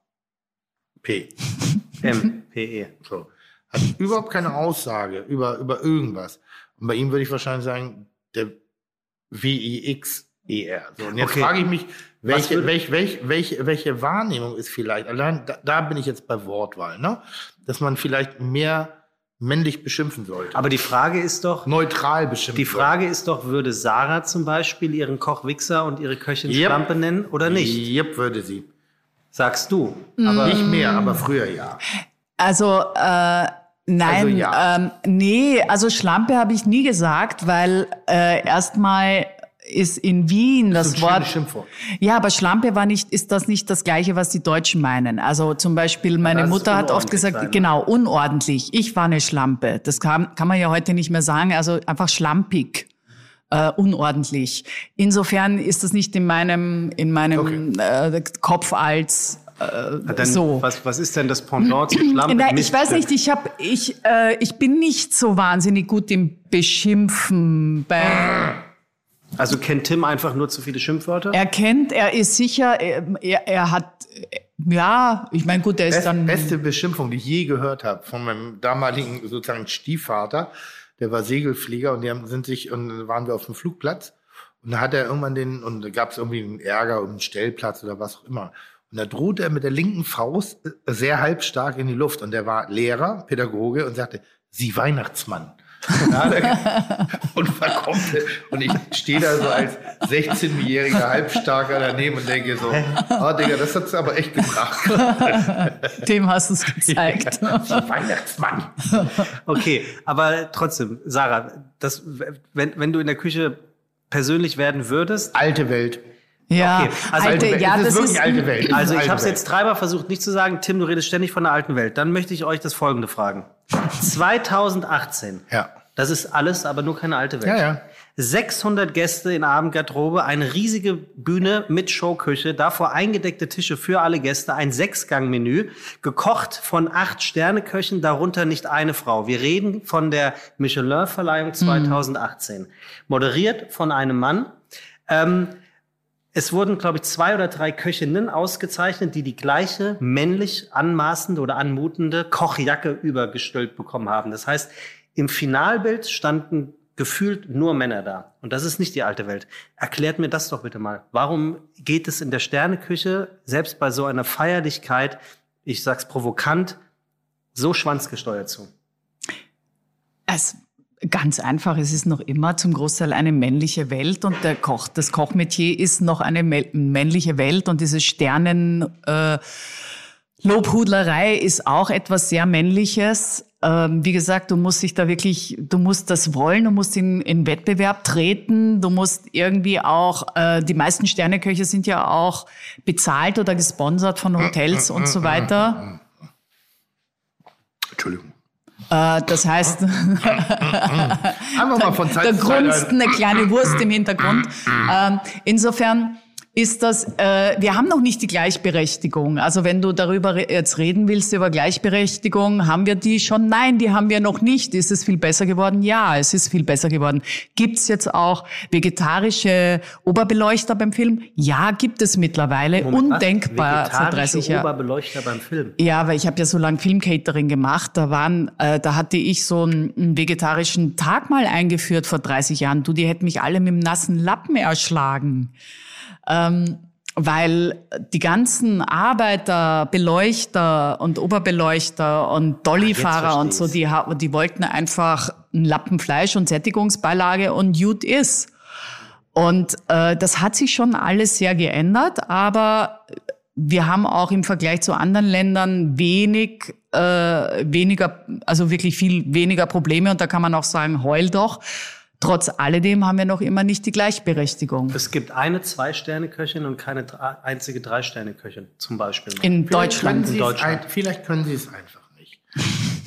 M-P-E. So. Hat überhaupt keine Aussage über, über irgendwas. Und bei ihm würde ich wahrscheinlich sagen, der W-I-X-E-R. So, und jetzt Okay. frage ich mich, welche, würde- welche, welche, welche, Wahrnehmung ist vielleicht, allein da, da bin ich jetzt bei Wortwahl, ne? Dass man vielleicht mehr männlich beschimpfen sollte. Aber die Frage ist doch, neutral beschimpfen. die Frage ist doch, würde Sarah zum Beispiel ihren Koch Wichser und ihre Köchin Yep. Schlampe nennen oder nicht? Yep, würde sie. Sagst du. Aber nicht mehr, aber früher ja. Also, äh, nein, Also ja. ähm, nee, also Schlampe habe ich nie gesagt, weil äh, erstmal ist in Wien Das das, Wort. Ja, aber Schlampe war nicht, ist das nicht das Gleiche, was die Deutschen meinen. Also zum Beispiel, meine Das Mutter hat oft gesagt, sein. genau, unordentlich. Ich war eine Schlampe. Das kann, kann man ja heute nicht mehr sagen. Also einfach schlampig. Äh, unordentlich. Insofern ist das nicht in meinem, in meinem äh, Kopf als äh, so. was, was ist denn das Pendant zu Schlampe? Nein, ich weiß nicht, ich hab, ich, äh, ich bin nicht so wahnsinnig gut im Beschimpfen. Bei, Also kennt Tim einfach nur zu viele Schimpfwörter? er kennt, er ist sicher, er, er, er hat, ja, ich meine, gut, er ist Best, dann. beste Beschimpfung, die ich je gehört habe von meinem damaligen sozusagen Stiefvater, der war Segelflieger und die haben, sind sich und dann waren wir auf dem Flugplatz und da hat er irgendwann den und da gab es irgendwie einen Ärger um einen Stellplatz oder was auch immer. Und da drohte er mit der linken Faust äh, sehr halbstark in die Luft und der war Lehrer, Pädagoge und sagte, Sie Weihnachtsmann. Und verkommt und ich stehe da so als 16-jähriger Halbstarker daneben und denke so, oh Digga, das hat's aber echt gebracht. Dem hast du es gezeigt. Weihnachtsmann. Okay, aber trotzdem, Sarah, das, wenn, wenn du in der Küche persönlich werden würdest, Alte Welt. Ja, Okay, also alte, Welt. ja, ist das wirklich ist, alte Welt. Also ich alte habe es jetzt dreimal versucht nicht zu sagen, Tim, du redest ständig von der alten Welt. Dann möchte ich euch das folgende fragen. 2018. Ja. Das ist alles, aber nur keine alte Welt. Ja, ja. 600 Gäste in Abendgarderobe, eine riesige Bühne mit Showküche, davor eingedeckte Tische für alle Gäste, ein Sechsgang-Menü, gekocht von acht Sterneköchen, darunter nicht eine Frau. Wir reden von der Michelin-Verleihung 2018. Moderiert von einem Mann. Ähm, es wurden, glaube ich, zwei oder drei Köchinnen ausgezeichnet, die die gleiche männlich anmaßende oder anmutende Kochjacke übergestülpt bekommen haben. Das heißt, im Finalbild standen gefühlt nur Männer da. Und das ist nicht die alte Welt. Erklärt mir das doch bitte mal. Warum geht es in der Sterneküche, selbst bei so einer Feierlichkeit, ich sag's provokant, so schwanzgesteuert zu? Es, ganz einfach, es ist noch immer zum Großteil eine männliche Welt und der Koch, das Kochmetier ist noch eine mä- männliche Welt und diese Sternen, äh, Lobhudlerei ist auch etwas sehr Männliches. Ähm, wie gesagt, du musst dich da wirklich, du musst das wollen, du musst in, in Wettbewerb treten, du musst irgendwie auch, äh, die meisten Sterneköche sind ja auch bezahlt oder gesponsert von Hotels und so weiter. Entschuldigung. Äh, das heißt, da grunzt eine kleine Wurst im Hintergrund. Ähm, insofern ist das, äh, wir haben noch nicht die Gleichberechtigung. Also wenn du darüber jetzt reden willst, über Gleichberechtigung, haben wir die schon? Nein, die haben wir noch nicht. Ist es viel besser geworden? Ja, es ist viel besser geworden. Gibt es jetzt auch vegetarische Oberbeleuchter beim Film? Ja, gibt es mittlerweile. Moment? Undenkbar vor Vegetarische 30 Jahren. Oberbeleuchter beim Film. Ja, weil ich habe ja so lange Filmcatering gemacht. Da waren, äh, da hatte ich so einen, einen vegetarischen Tag mal eingeführt vor 30 Jahren. Du, die hätten mich alle mit dem nassen Lappen erschlagen. Ähm, weil die ganzen Arbeiter, Beleuchter und Oberbeleuchter und Dollifahrer und so, die, die wollten einfach einen Lappen Fleisch und Sättigungsbeilage und gut ist. Und äh, das hat sich schon alles sehr geändert, aber wir haben auch im Vergleich zu anderen Ländern wenig äh, weniger, also wirklich viel weniger Probleme und da kann man auch sagen, heul doch. Trotz alledem haben wir noch immer nicht die Gleichberechtigung. Es gibt eine Zwei-Sterne-Köchin und keine drei, einzige Drei-Sterne-Köchin, zum Beispiel. In Vielleicht Deutschland. In Deutschland. Ein, vielleicht können Sie es einfach nicht.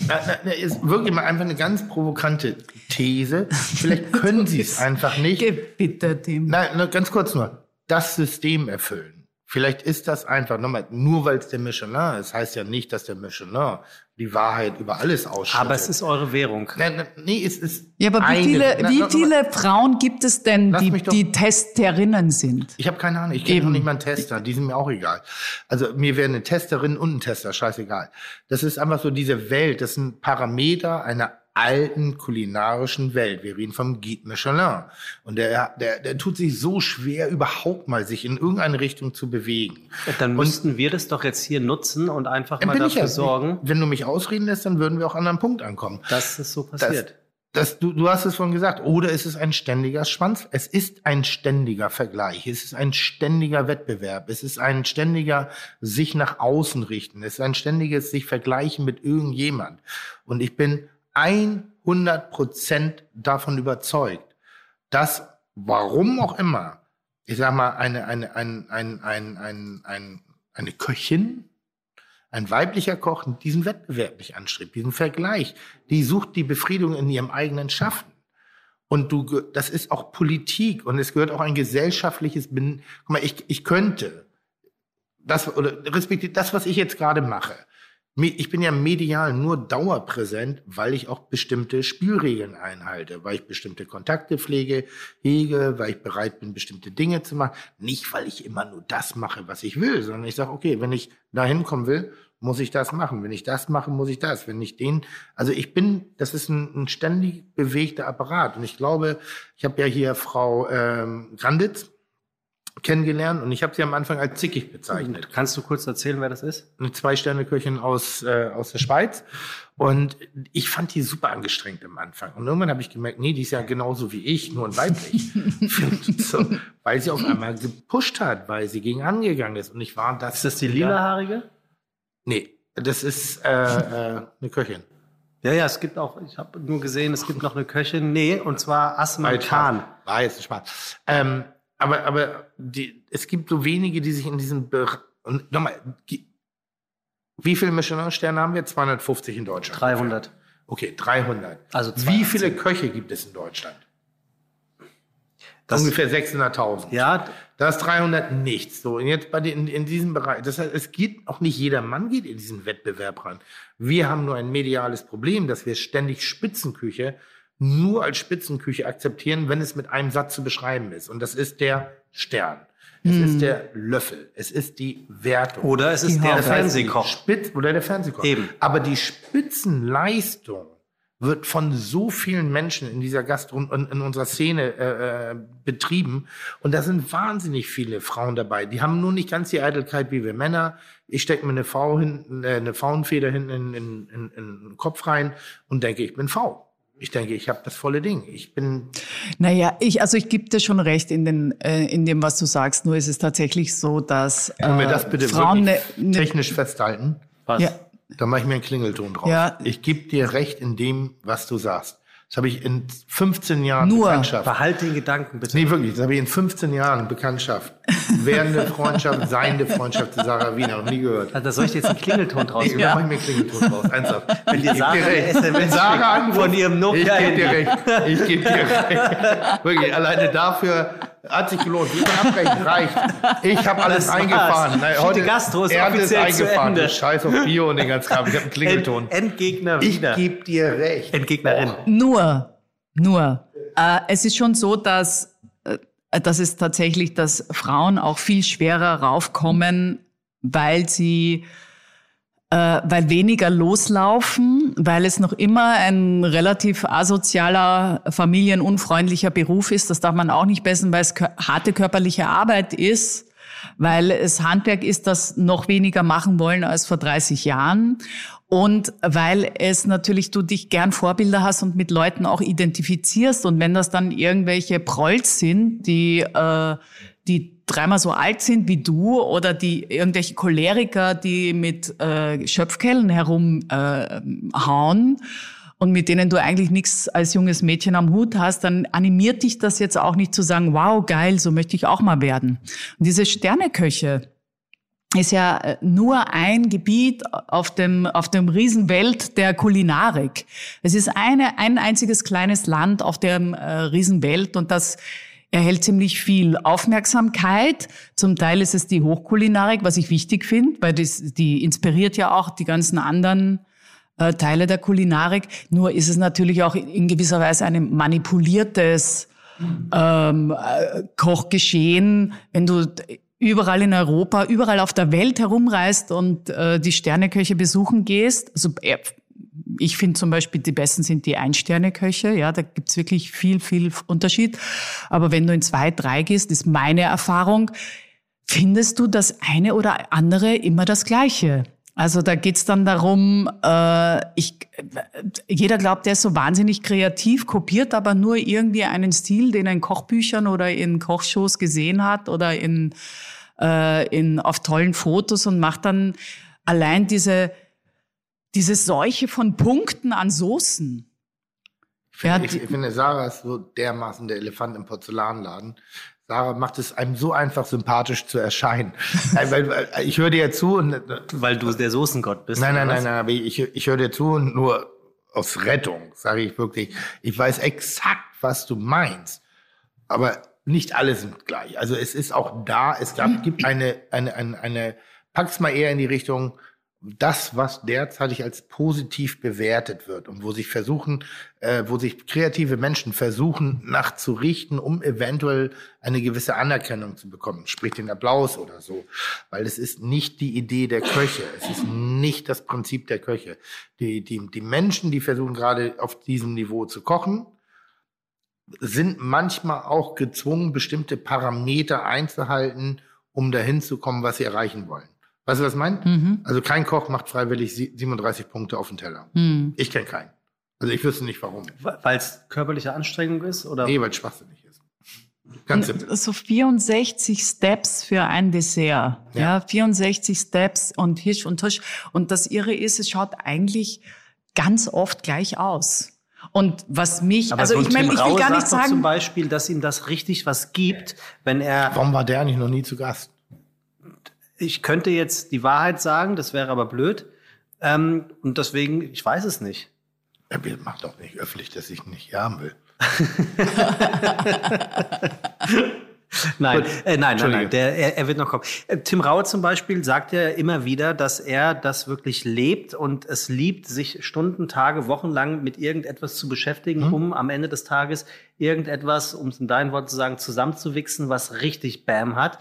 Na, na, na, ist wirklich mal einfach eine ganz provokante These. Vielleicht können Sie es einfach nicht. Bitte, Tim. Nein, nur ganz kurz nur. Das System erfüllen. Vielleicht ist das einfach, nochmal, nur weil es der Michelin ist, heißt ja nicht, dass der Michelin die Wahrheit über alles ausschüttet. Aber es ist eure Währung. Nein, nein, nee, es ist. Ja, aber wie viele, wie na, viele Frauen gibt es denn, die, doch- die Testerinnen sind? Ich habe keine Ahnung, ich kenne noch nicht mal einen Tester, die sind mir auch egal. Also mir wäre eine Testerin und ein Tester scheißegal. Das ist einfach so diese Welt, das sind Parameter einer alten kulinarischen Welt. Wir reden vom Guide Michelin. Und der, der, der tut sich so schwer, überhaupt mal sich in irgendeine Richtung zu bewegen. Dann Und- müssten wir das doch jetzt hier nutzen und einfach mal dafür ja, sorgen, Wenn du mich ausreden lässt, dann würden wir auch an einen Punkt ankommen. dass es so Das, passiert. das, du, du hast es vorhin gesagt. Oder ist es ein ständiger Schwanz? Es ist ein ständiger Vergleich. Es ist ein ständiger Wettbewerb. Es ist ein ständiger sich nach außen richten. Es ist ein ständiges sich vergleichen mit irgendjemand. Und ich bin 100 Prozent davon überzeugt, dass, warum auch immer, ich sag mal, eine, eine, ein, ein, ein, ein, ein, eine Köchin, ein weiblicher Koch diesen Wettbewerb nicht anstrebt, diesen Vergleich. Die sucht die Befriedigung in ihrem eigenen Schaffen. Und du, das ist auch Politik und es gehört auch ein gesellschaftliches, Ben- guck mal, ich, ich könnte das, oder respektive das, was ich jetzt gerade mache. Ich bin ja medial nur dauerpräsent, weil ich auch bestimmte Spielregeln einhalte, weil ich bestimmte Kontakte pflege, hege, weil ich bereit bin, bestimmte Dinge zu machen. Nicht, weil ich immer nur das mache, was ich will, sondern ich sage, okay, wenn ich dahin kommen will, muss ich das machen. Wenn ich das mache, muss ich das. Wenn ich den, also ich bin, das ist ein, ein ständig bewegter Apparat. Und ich glaube, ich habe ja hier Frau ähm, Granditz kennengelernt und ich habe sie am Anfang als zickig bezeichnet Kannst du kurz erzählen, wer das ist? eine Zwei-Sterne-Köchin aus, äh, aus der Schweiz. Und ich fand die super angestrengt am Anfang. Und irgendwann habe ich gemerkt, nee, die ist ja genauso wie ich, nur ein weiblich. so, weil sie auf einmal gepusht hat, weil sie gegen angegangen ist. Und ich war das. Ist das die lilahaarige? Nee, das ist äh, äh, eine Köchin. Ja, ja, es gibt auch, ich habe nur gesehen, es gibt noch eine Köchin, nee, und zwar Asma Khan. Spaß. War jetzt ein Spaß. Ähm, aber aber die, es gibt so wenige, die sich in diesem Bereich. Und nochmal, wie viele Michelin-Sterne haben wir? 250 in Deutschland. 300. Okay, 300. Also Wie 210. viele Köche gibt es in Deutschland? Das- Ungefähr 600.000. Ja, Da ist 300 nichts. So, und jetzt bei den, in, in diesem Bereich. Das heißt, es geht auch nicht jeder Mann geht in diesen Wettbewerb ran. Wir haben nur ein mediales Problem, dass wir ständig Spitzenküche nur als Spitzenküche akzeptieren, wenn es mit einem Satz zu beschreiben ist. Und das ist der Stern. Es ist der Löffel. Es ist die Wertung. oder es ist Die der Fernsehkoch. Spitz oder der Fernsehkoch. Eben. Aber die Spitzenleistung wird von so vielen Menschen in dieser Gastron in, in unserer Szene äh, äh, betrieben und da sind wahnsinnig viele Frauen dabei. Die haben nur nicht ganz die Eitelkeit wie wir Männer. Ich stecke mir eine Frau hinten, äh, eine Faunfeder hinten in, in, in, in den Kopf rein und denke, ich bin Frau. Ich denke, ich habe das volle Ding. Ich bin Naja, ich, also ich gebe dir schon recht in, den, äh, in dem, was du sagst. Nur ist es tatsächlich so, dass äh, Können wir das bitte Frauen wirklich ne, ne, technisch festhalten? Was? ja, Da mache ich mir einen Klingelton drauf. Ja. Ich gebe dir recht in dem, was du sagst. Das habe ich in 15 Jahren Nur. Bekanntschaft. Behalt den Gedanken bitte. Nee, wirklich, das habe ich in 15 Jahren Bekanntschaft. Werdende Freundschaft, seiende Freundschaft zu Sarah Wiener. Noch nie gehört. Da soll ich jetzt einen Klingelton draus Ich machen. ja. mache ich mir einen Klingelton draus. Ernsthaft. Wenn dir Sarah dir Wenn Sarah anruft, von ihrem Nokia Ich gebe dir recht. Ich gebe dir recht. Wirklich, alleine dafür hat sich gelohnt. Wir können abbrechen, reicht. Ich habe alles war's. eingefahren. Nein, Schiete Gastro ist Ernte offiziell zu eingefahren. Ende. Du Scheiß auf Bio und den ganzen Kram. Ich habe einen Klingelton. End, Endgegner Ich wieder. gebe dir recht. Endgegnerin. Nur, nur. Äh, es ist schon so, dass, äh, dass es tatsächlich, dass Frauen auch viel schwerer raufkommen, weil sie, äh, weil weniger loslaufen, weil es noch immer ein relativ asozialer, familienunfreundlicher Beruf ist. Das darf man auch nicht bessen, weil es harte körperliche Arbeit ist weil es Handwerk ist, das noch weniger machen wollen als vor 30 Jahren und weil es natürlich du dich gern Vorbilder hast und mit Leuten auch identifizierst und wenn das dann irgendwelche Prolls sind, die äh, die dreimal so alt sind wie du oder die irgendwelche Choleriker, die mit äh, Schöpfkellen herumhauen äh, und mit denen du eigentlich nichts als junges Mädchen am Hut hast, dann animiert dich das jetzt auch nicht zu sagen, wow, geil, so möchte ich auch mal werden. Und diese Sterneköche, ist ja äh, nur ein Gebiet auf dem, auf dem Riesenwelt der Kulinarik. Es ist eine, ein einziges kleines Land auf der äh, Riesenwelt und das erhält ziemlich viel Aufmerksamkeit. Zum Teil ist es die Hochkulinarik, was ich wichtig finde, weil das, die inspiriert ja auch die ganzen anderen äh, Teile der Kulinarik. Nur ist es natürlich auch in gewisser Weise ein manipuliertes ähm, äh, Kochgeschehen, wenn du überall in Europa, überall auf der Welt herumreist und äh, die Sterneköche besuchen gehst. Also, äh, ich finde zum Beispiel, die besten sind die Ein-Sterne-Köche. Ja, da gibt's wirklich viel, viel Unterschied. Aber wenn du in zwei, drei gehst, ist meine Erfahrung, findest du das eine oder andere immer das Gleiche. Also da geht's dann darum, äh, ich, jeder glaubt, der ist so wahnsinnig kreativ, kopiert aber nur irgendwie einen Stil, den er in Kochbüchern oder in Kochshows gesehen hat oder in, äh, in, auf tollen Fotos und macht dann allein diese, diese Seuche von Punkten an Soßen. Ich finde, ich, ich finde, Sarah ist so dermaßen der Elefant im Porzellanladen. Sarah macht es einem so einfach sympathisch zu erscheinen. weil, weil, ich höre dir zu und weil du der Soßengott bist. Nein, nein, nein, nein, ich, ich höre dir zu und nur aus Rettung sage ich wirklich, ich weiß exakt, was du meinst, aber nicht alle sind gleich. Also es ist auch da, es gab, gibt eine, eine, eine, eine pack's mal eher in die Richtung, das, was derzeitig als positiv bewertet wird und wo sich versuchen, äh, wo sich kreative Menschen versuchen nachzurichten, um eventuell eine gewisse Anerkennung zu bekommen, sprich den Applaus oder so, weil es ist nicht die Idee der Köche, es ist nicht das Prinzip der Köche. Die, die, die Menschen, die versuchen gerade auf diesem Niveau zu kochen, sind manchmal auch gezwungen, bestimmte Parameter einzuhalten, um dahin zu kommen, was sie erreichen wollen. Weißt du, was ich meine? Mhm. Also kein Koch macht freiwillig 37 Punkte auf den Teller. Mhm. Ich kenne keinen. Also ich wüsste nicht warum. Weil es körperliche Anstrengung ist? Oder? Nee, weil es schwachsinnig ist. Ganz simpel. So 64 Steps für ein Dessert. Ja. ja, 64 Steps und Hirsch und Tusch. Und das Irre ist, es schaut eigentlich ganz oft gleich aus. Und was mich, Aber also so ich meine, ich will gar nicht sagen, zum Beispiel, dass ihm das richtig was gibt, wenn er. Warum war der eigentlich noch nie zu Gast? Ich könnte jetzt die Wahrheit sagen, das wäre aber blöd. Ähm, und deswegen, ich weiß es nicht. Er macht doch nicht öffentlich, dass ich nicht haben will. nein, äh, nein, nein, nein, der, er, er, wird noch kommen. Äh, Tim Raue zum Beispiel sagt ja immer wieder, dass er das wirklich lebt und es liebt, sich Stunden, Tage, Wochen lang mit irgendetwas zu beschäftigen, hm. um am Ende des Tages irgendetwas, um es in deinen Worten zu sagen, zusammenzuwichsen, was richtig Bam hat.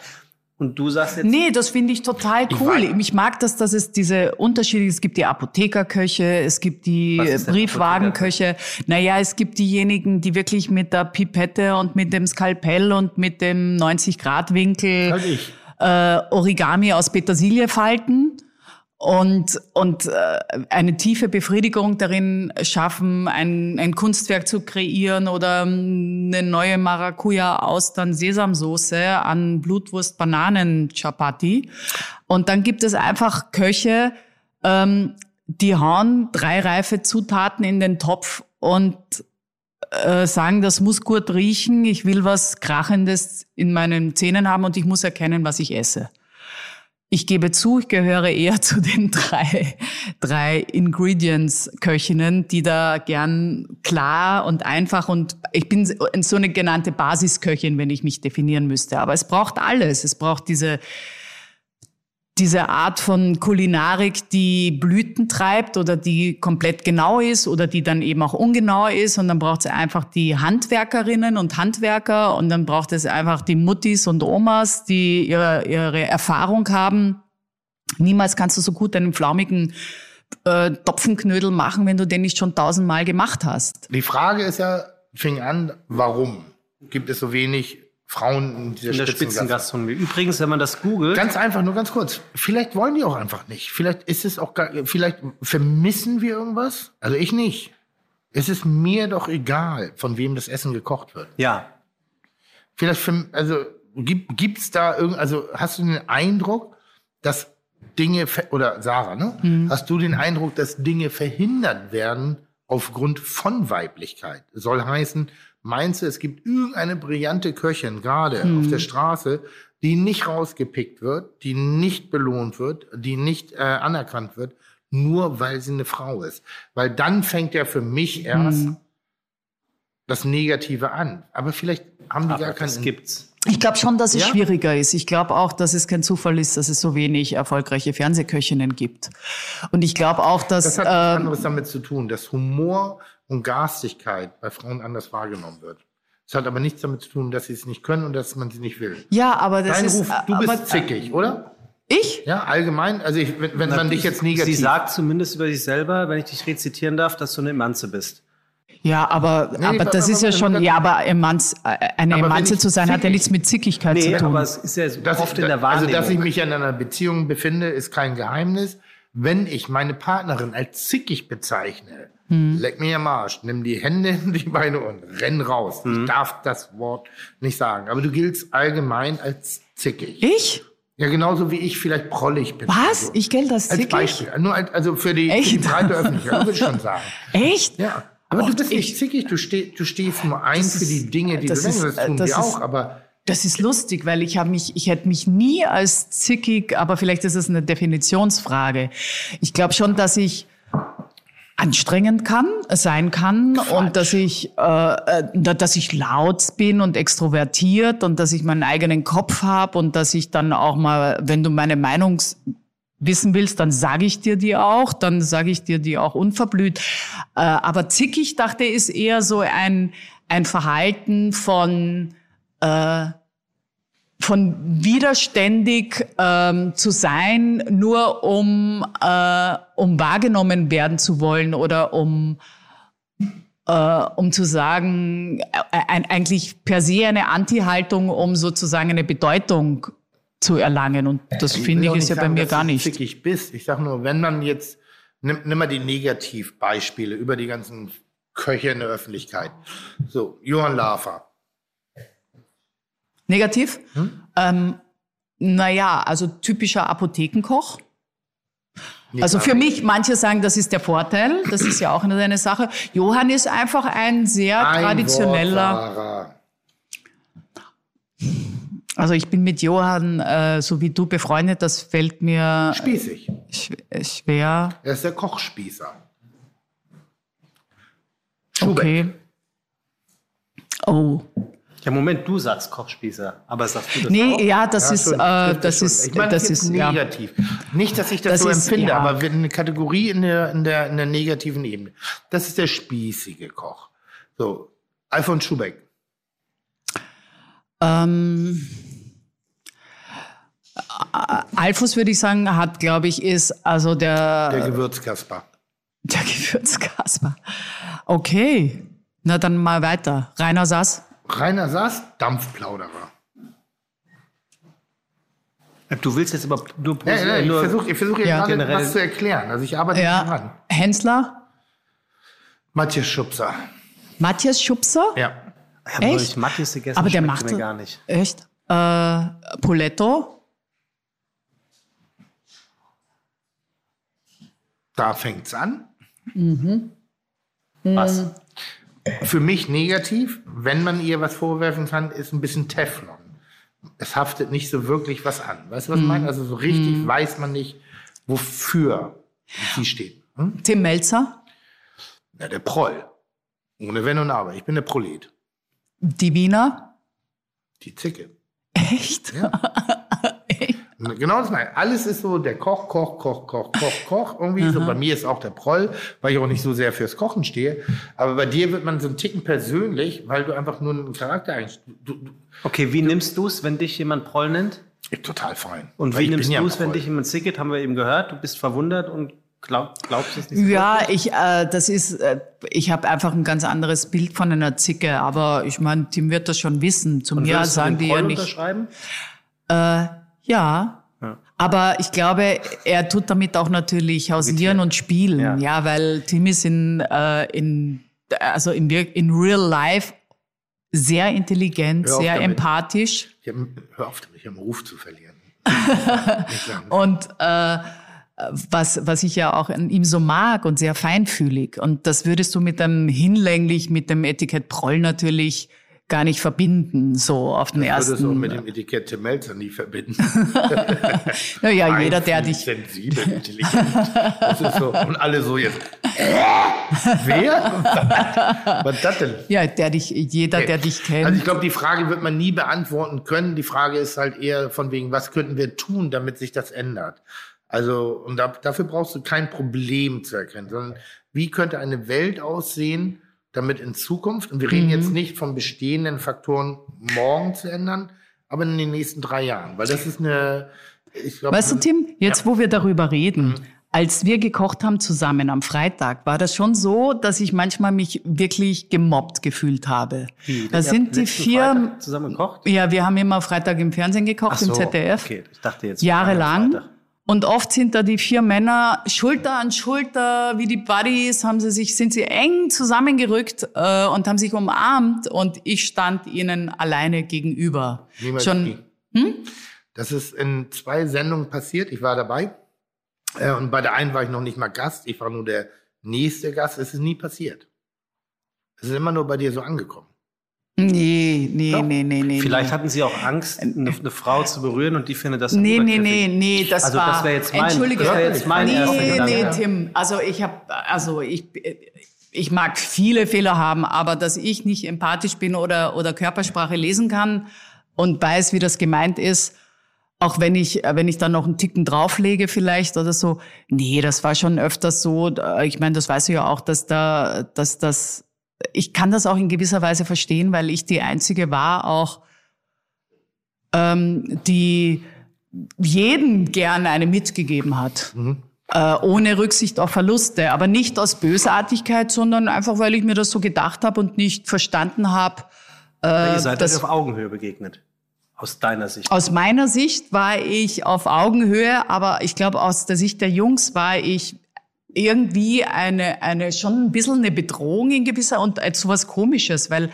Und du sagst jetzt. Nee, das finde ich total cool. Ich, ich, mag das, dass es diese Unterschiede, es gibt die Apothekerköche, es gibt die Briefwagenköche. Naja, es gibt diejenigen, die wirklich mit der Pipette und mit dem Skalpell und mit dem 90-Grad-Winkel äh, Origami aus Petersilie falten und, und äh, eine tiefe Befriedigung darin schaffen, ein, ein Kunstwerk zu kreieren oder eine neue Maracuja aus dann Sesamsoße an Blutwurst Bananen Chapati. Und dann gibt es einfach Köche, ähm, die hauen drei reife Zutaten in den Topf und äh, sagen, das muss gut riechen, ich will was Krachendes in meinen Zähnen haben und ich muss erkennen, was ich esse. Ich gebe zu, ich gehöre eher zu den drei, drei Ingredients-Köchinnen, die da gern klar und einfach und ich bin so eine genannte Basisköchin, wenn ich mich definieren müsste. Aber es braucht alles. Es braucht diese diese Art von Kulinarik, die Blüten treibt oder die komplett genau ist oder die dann eben auch ungenau ist. Und dann braucht es einfach die Handwerkerinnen und Handwerker und dann braucht es einfach die Muttis und Omas, die ihre, ihre Erfahrung haben. Niemals kannst du so gut einen flaumigen äh, Topfenknödel machen, wenn du den nicht schon tausendmal gemacht hast. Die Frage ist ja, fing an, warum gibt es so wenig Frauen in dieser in der Spitzengastronomie. Übrigens, wenn man das googelt. Ganz einfach, nur ganz kurz. Vielleicht wollen die auch einfach nicht. Vielleicht ist es auch gar, vielleicht vermissen wir irgendwas. Also ich nicht. Es ist mir doch egal, von wem das Essen gekocht wird. Ja. Vielleicht, für, also gibt gibt's da irgend, also hast du den Eindruck, dass Dinge oder Sarah, ne? Mhm. Hast du den Eindruck, dass Dinge verhindert werden aufgrund von Weiblichkeit? Soll heißen, meinst du, es gibt irgendeine brillante Köchin gerade Mhm. auf der Straße, die nicht rausgepickt wird, die nicht belohnt wird, die nicht äh, anerkannt wird, nur weil sie eine Frau ist? Weil dann fängt ja für mich erst Mhm. das Negative an. Aber vielleicht haben die Aber gar keinen. das gibt's. Ich glaube schon, dass es Ja? schwieriger ist. Ich glaube auch, dass es kein Zufall ist, dass es so wenig erfolgreiche Fernsehköchinnen gibt. Und ich glaube auch, dass Das hat ähm, anderes damit zu tun, dass Humor und Garstigkeit bei Frauen anders wahrgenommen wird. Es hat aber nichts damit zu tun, dass sie es nicht können und dass man sie nicht will. ja, aber das Dein ist Ruf, du aber, bist zickig, oder? Ich? Ja, allgemein. Also ich, wenn, wenn man dich jetzt negativ. Sie sagt zumindest über sich selber, wenn ich dich rezitieren darf, dass du eine Emanze bist. Ja, aber, Nee, aber aber- das ist ja schon, aber- ja, aber Emanz, äh, eine Aber Emanze zu sein, hat ja zickig- nichts mit Zickigkeit Nee, zu tun. aber es ist ja so dass oft ich, in der also, Wahrnehmung. dass ich mich in einer Beziehung befinde, ist kein Geheimnis. Wenn ich meine Partnerin als zickig bezeichne, Hm. leck mir am Arsch, nimm die Hände in die Beine und renn raus. Hm. Ich darf das Wort nicht sagen. Aber du giltst allgemein als zickig. ich? Ja, genauso wie ich vielleicht prollig bin. Was? Also, Ich gelte als als zickig? Beispiel. Nur als, also für die, für die Echt? breite Öffentlichkeit, würde ich schon sagen. Echt? Ja. Aber Oh, du bist ich- nicht zickig, du, steh, du stehst nur ein für die Dinge, die du denkst. Das tun das wir ist- auch, aber Das ist lustig, weil ich habe mich, ich hätte mich nie als zickig, aber vielleicht ist es eine Definitionsfrage. Ich glaube schon, dass ich anstrengend kann, sein kann und dass ich, äh, äh, dass ich laut bin und extrovertiert und dass ich meinen eigenen Kopf habe und dass ich dann auch mal, wenn du meine Meinung wissen willst, dann sage ich dir die auch, dann sage ich dir die auch unverblüht. Äh, aber zickig, dachte ist eher so ein, ein Verhalten von äh, von widerständig ähm, zu sein, nur um, äh, um wahrgenommen werden zu wollen oder um, äh, um zu sagen, äh, ein, eigentlich per se eine Anti-Haltung, um sozusagen eine Bedeutung zu erlangen. Und das will finde ich ist ja nicht bei sagen, mir gar nicht. zickig bist. Ich sage nur, wenn man jetzt, nimm, nimm mal die Negativbeispiele über die ganzen Köche in der Öffentlichkeit. So, Johann Lafer. Negativ? Hm? Ähm, naja, also typischer Apothekenkoch. Nicht Also für mich, manche sagen, das ist der Vorteil, das ist ja auch eine Sache. Johann ist einfach ein sehr Ein traditioneller. Also ich bin mit Johann, äh, so wie du befreundet, das fällt mir Spießig. sch schwer. Er ist der Kochspießer. Schubeck. Okay. Oh. Ja, Moment, du sagst Kochspießer, aber sagst du das auch? Nee, ja, das Ja, ist, schon, äh, das schon. ist, ich meine, das das ist, ist ja. negativ. Nicht, dass ich das, Das so ist- empfinde, ja. aber wir- eine Kategorie in der, in der, in der negativen Ebene. Das ist der spießige Koch. So, Alfons Schubeck. Ähm, Alfus würde ich sagen, hat, glaube ich, ist also der, Der Gewürzkasper. der Gewürzkasper. Okay. Na dann mal weiter. Rainer Sass. Rainer Sass, Dampfplauderer. Du willst jetzt aber nur, Ja, ja, ich versuche ich versuch jetzt Ja. gerade Generell- was zu erklären. Also ich arbeite ja. dran. Ja. Hensler. Matthias Schubser. Matthias Schubser. Ja. Ich habe Echt? Matthias gegessen, Aber der macht mir gar nicht. Echt? Äh, Poletto. Da fängt's an. Was? Für mich negativ, wenn man ihr was vorwerfen kann, ist ein bisschen Teflon. Es haftet nicht so wirklich was an. Weißt du, was ich meine? Also so richtig weiß man nicht, wofür sie steht. Hm? Tim Melzer. Ja, der Proll. Ohne Wenn und Aber. Ich bin der Prolet. Die Wiener. Die Zicke. Echt? Ja. Genau das meine ich. Alles ist so, der Koch, Koch, Koch, Koch, Koch, Koch. Irgendwie so. Bei mir ist auch der Proll, weil ich auch nicht so sehr fürs Kochen stehe. Aber bei dir wird man so einen Ticken persönlich, weil du einfach nur einen Charakter eigentlich. Du, du, Okay, wie nimmst du es, wenn dich jemand Proll nennt? ich bin total fein. Und wie nimmst du es, wenn dich jemand zicket? Haben wir eben gehört. Du bist verwundert und glaub, glaubst es nicht so Ja, ich, äh, das ist, äh, ich habe einfach ein ganz anderes Bild von einer Zicke, aber ich meine, Tim wird das schon wissen. Zu Und mir würdest du sagen den die ja nicht. unterschreiben? Ja. Aber ich glaube, er tut damit auch natürlich hausieren und spielen, Ja. ja, weil Tim ist in, äh, in also in, in real life sehr intelligent, sehr damit. empathisch. Ich hab, hör auf damit, ich habe einen Ruf zu verlieren. Und äh, was, was ich ja auch an ihm so mag und sehr feinfühlig. Und das würdest du mit dem hinlänglich, mit dem Etikett Proll natürlich gar nicht verbinden, so auf den Ich würde es auch ersten. mit dem Etikett Tim Melzer nie verbinden. naja, jeder, der dich. Sensibel, intelligent. Das ist so. Und alle so jetzt. Wer? Was ist das denn? Ja, der dich, jeder, der dich kennt. Also ich glaube, die Frage wird man nie beantworten können. Die Frage ist halt eher von wegen, was könnten wir tun, damit sich das ändert? Also, und da, dafür brauchst du kein Problem zu erkennen, sondern wie könnte eine Welt aussehen, damit in Zukunft, und wir reden jetzt Mhm. nicht von bestehenden Faktoren morgen zu ändern, aber in den nächsten drei Jahren. Weil das ist eine, ich glaube. Weißt du, Tim, jetzt wo wir darüber reden, Mhm. als wir gekocht haben zusammen am Freitag, war das schon so, dass ich manchmal mich wirklich gemobbt gefühlt habe. Da sind die vier, Freitag zusammen gekocht? ja, wir haben immer Freitag im Fernsehen gekocht, so, im ZDF. Okay, ich dachte jetzt. jahrelang. Freitag. Und oft sind da die vier Männer Schulter an Schulter, wie die Buddies, haben sie sich, sind sie eng zusammengerückt äh, und haben sich umarmt und ich stand ihnen alleine gegenüber. Niemals Schon, nie. Das ist in zwei Sendungen passiert. Ich war dabei. Äh, und bei der einen war ich noch nicht mal Gast. Ich war nur der nächste Gast. Es ist nie passiert. Es ist immer nur bei dir so angekommen. Nee, nee, Doch. nee, nee, nee. Vielleicht nee. hatten sie auch Angst, eine, eine Frau zu berühren und die findet das Nee, nee, nee, nee, das Also war. das wäre jetzt mein- Entschuldige, das jetzt mein nee, erster nee, Gedanke. Tim. Also ich habe, also ich, ich mag viele Fehler haben, aber dass ich nicht empathisch bin oder oder Körpersprache lesen kann und weiß, wie das gemeint ist, auch wenn ich, wenn ich dann noch einen Ticken drauflege vielleicht oder so. Nee, das war schon öfters so. Ich meine, das weißt du ja auch, dass da, dass das, ich kann das auch in gewisser Weise verstehen, weil ich die einzige war auch, ähm, die jeden gerne eine mitgegeben hat. Äh, ohne Rücksicht auf Verluste. Aber nicht aus Bösartigkeit, sondern einfach, weil ich mir das so gedacht habe und nicht verstanden habe. Ihr seid das- euch auf Augenhöhe begegnet. Aus deiner Sicht. Aus meiner Sicht war ich auf Augenhöhe, aber ich glaube, aus der Sicht der Jungs war ich irgendwie eine, eine schon ein bisschen eine Bedrohung in gewisser und so was Komisches, weil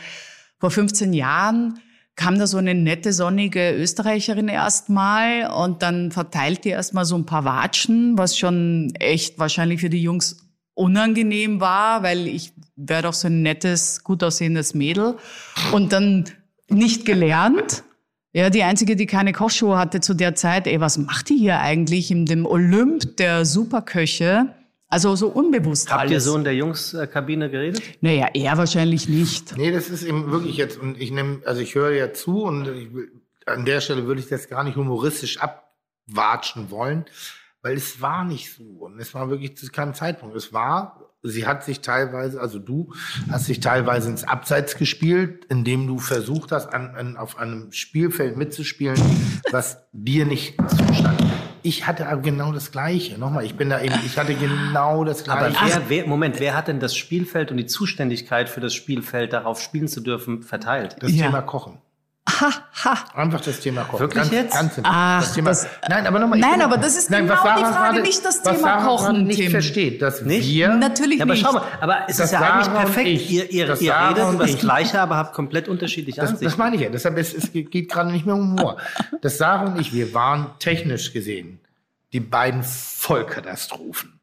vor 15 Jahren kam da so eine nette, sonnige Österreicherin erstmal und dann verteilt die erstmal so ein paar Watschen, was schon echt wahrscheinlich für die Jungs unangenehm war, weil ich wäre doch so ein nettes, gut aussehendes Mädel und dann nicht gelernt. Ja, die einzige, die keine Kochshow hatte zu der Zeit, ey, was macht die hier eigentlich in dem Olymp der Superköche? Also so unbewusst Habt ihr alles. so in der Jungskabine geredet? naja, er wahrscheinlich nicht. Nee, das ist eben wirklich jetzt, und ich nehme, also ich höre ja zu und ich an der Stelle würde ich das gar nicht humoristisch abwatschen wollen, weil es war nicht so und es war wirklich zu keinem Zeitpunkt. Es war, sie hat sich teilweise, also du hast sich teilweise ins Abseits gespielt, indem du versucht hast, an, an, auf einem Spielfeld mitzuspielen, was dir nicht zustand. Ich hatte aber genau das Gleiche. Nochmal, ich bin da eben, ich hatte genau das Aber Gleiche. wer, wer, Moment, wer hat denn das Spielfeld und die Zuständigkeit für das Spielfeld darauf spielen zu dürfen verteilt? Das Ja. Thema Kochen. Ha, ha. Einfach das Thema Kochen. Wirklich ganz, jetzt? Ganz simpel. Ach, das Thema, das- nein, aber nochmal. Nein, aber das ist nein, genau die Frage, gerade, nicht das Thema Sarah Kochen, nicht Tim. versteht, dass Nicht? wir Natürlich Ja, aber nicht. schau mal, aber es Das ist ja Sarah eigentlich perfekt. ich. Ihr, ihr, Das ihr redet und über das ich. Gleiche, aber habt komplett unterschiedliche Das, Ansichten. das meine ich ja. Deshalb ist, es geht gerade nicht mehr um Humor. Das Sarah und ich, wir waren technisch gesehen die beiden Vollkatastrophen.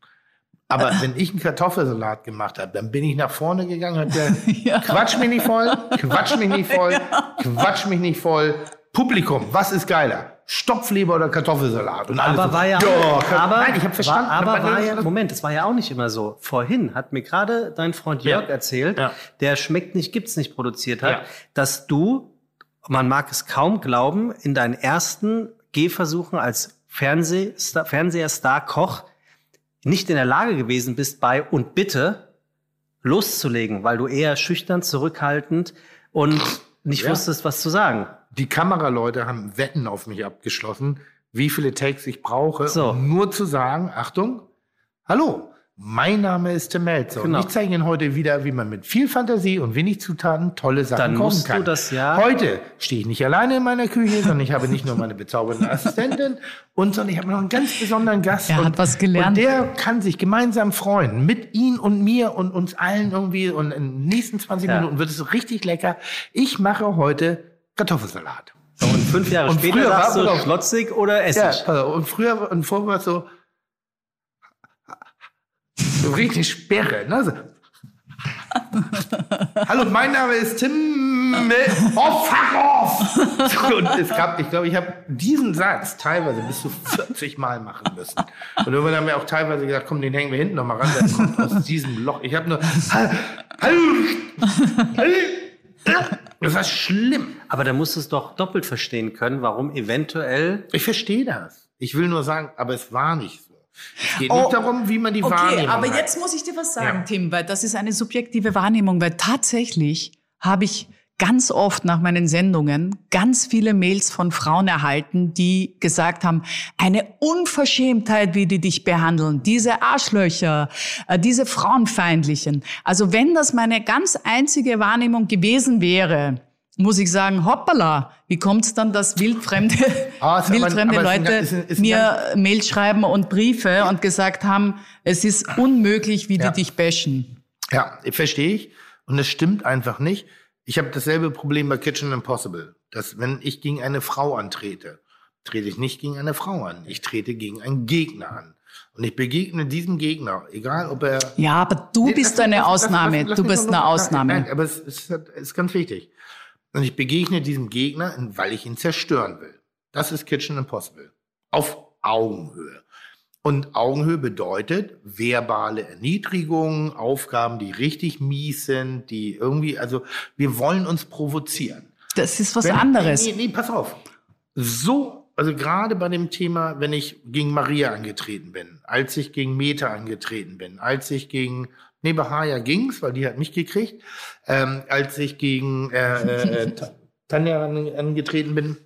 Aber wenn ich einen Kartoffelsalat gemacht habe, dann bin ich nach vorne gegangen und hab gesagt, quatsch mich nicht voll, quatsch mich nicht voll, quatsch mich nicht voll. Publikum, was ist geiler? Stopfleber oder Kartoffelsalat? Und aber so, war ja, "Ja, aber, nein, ich habe verstanden. War, aber war ja, Moment, das war ja auch nicht immer so. Vorhin hat mir gerade dein Freund Jörg Ja. erzählt, Ja. der schmeckt nicht, gibt's nicht produziert hat, Ja. dass du, man mag es kaum glauben, in deinen ersten Gehversuchen als Fernsehstar, Fernsehstar Koch nicht in der Lage gewesen bist, bei und bitte loszulegen, weil du eher schüchtern, zurückhaltend und nicht Ja. wusstest, was zu sagen. Die Kameraleute haben Wetten auf mich abgeschlossen, wie viele Takes ich brauche, So. um nur zu sagen, Achtung, hallo, Mein Name ist Tim Melzer Genau. und ich zeige Ihnen heute wieder, wie man mit viel Fantasie und wenig Zutaten tolle Sachen Dann kochen musst du kann. das ja- Heute stehe ich nicht alleine in meiner Küche, sondern ich habe nicht nur meine bezaubernde Assistentin und sondern ich habe noch einen ganz besonderen Gast. Er hat und, was gelernt. Und der kann sich gemeinsam freuen mit Ihnen und mir und uns allen irgendwie und in den nächsten 20 Ja. Minuten wird es richtig lecker. Ich mache heute Kartoffelsalat. Und fünf Jahre Und später früher war- sagst du schlotzig oder Ja, essig. auf, und früher und vorher war es so, so richtig Sperre. Ne? So. Hallo, mein Name ist Tim. Oh, fuck off! Und es gab, ich glaube, ich habe diesen Satz teilweise bis zu 40 Mal machen müssen. Und irgendwann haben wir auch teilweise gesagt, komm, den hängen wir hinten noch mal ran. Der kommt aus diesem Loch. Ich habe nur, das war schlimm. Aber da musst du es doch doppelt verstehen können, warum eventuell. Ich verstehe das. Ich will nur sagen, aber es war nicht so. Es geht Oh, nicht darum, wie man die Okay, Wahrnehmung aber hat. jetzt muss ich dir was sagen, Ja. Tim, weil das ist eine subjektive Wahrnehmung, weil tatsächlich habe ich ganz oft nach meinen Sendungen ganz viele Mails von Frauen erhalten, die gesagt haben, eine Unverschämtheit, wie die dich behandeln, diese Arschlöcher, äh, diese Frauenfeindlichen. Also wenn das meine ganz einzige Wahrnehmung gewesen wäre, muss ich sagen, hoppala, wie kommt es dann, dass wildfremde, Ah, aber- wildfremde aber ist ein Leute ist ein- ist ein mir Mails schreiben und Briefe und gesagt haben, es ist unmöglich, wie Ja. die dich bashen. Ja, verstehe ich. Und das stimmt einfach nicht. Ich habe dasselbe Problem bei Kitchen Impossible. Dass wenn ich gegen eine Frau antrete, trete ich nicht gegen eine Frau an. Ich trete gegen einen Gegner an. Und ich begegne diesem Gegner, egal ob er Ja, aber du Nee, bist lass- eine lass- Ausnahme. lass- du bist eine Ausnahme. Nein, aber es es ist ganz wichtig. Und ich begegne diesem Gegner, weil ich ihn zerstören will. Das ist Kitchen Impossible. Auf Augenhöhe. Und Augenhöhe bedeutet verbale Erniedrigung, Aufgaben, die richtig mies sind, die irgendwie, also wir wollen uns provozieren. Das ist was Wenn- anderes. Nee, nee, pass auf. So, also gerade bei dem Thema, wenn ich gegen Maria angetreten bin, als ich gegen Meta angetreten bin, als ich gegen, nee, bei Haya ging's, weil die hat mich gekriegt, ähm, als ich gegen äh, äh, äh, Ta- Tanja an, angetreten bin,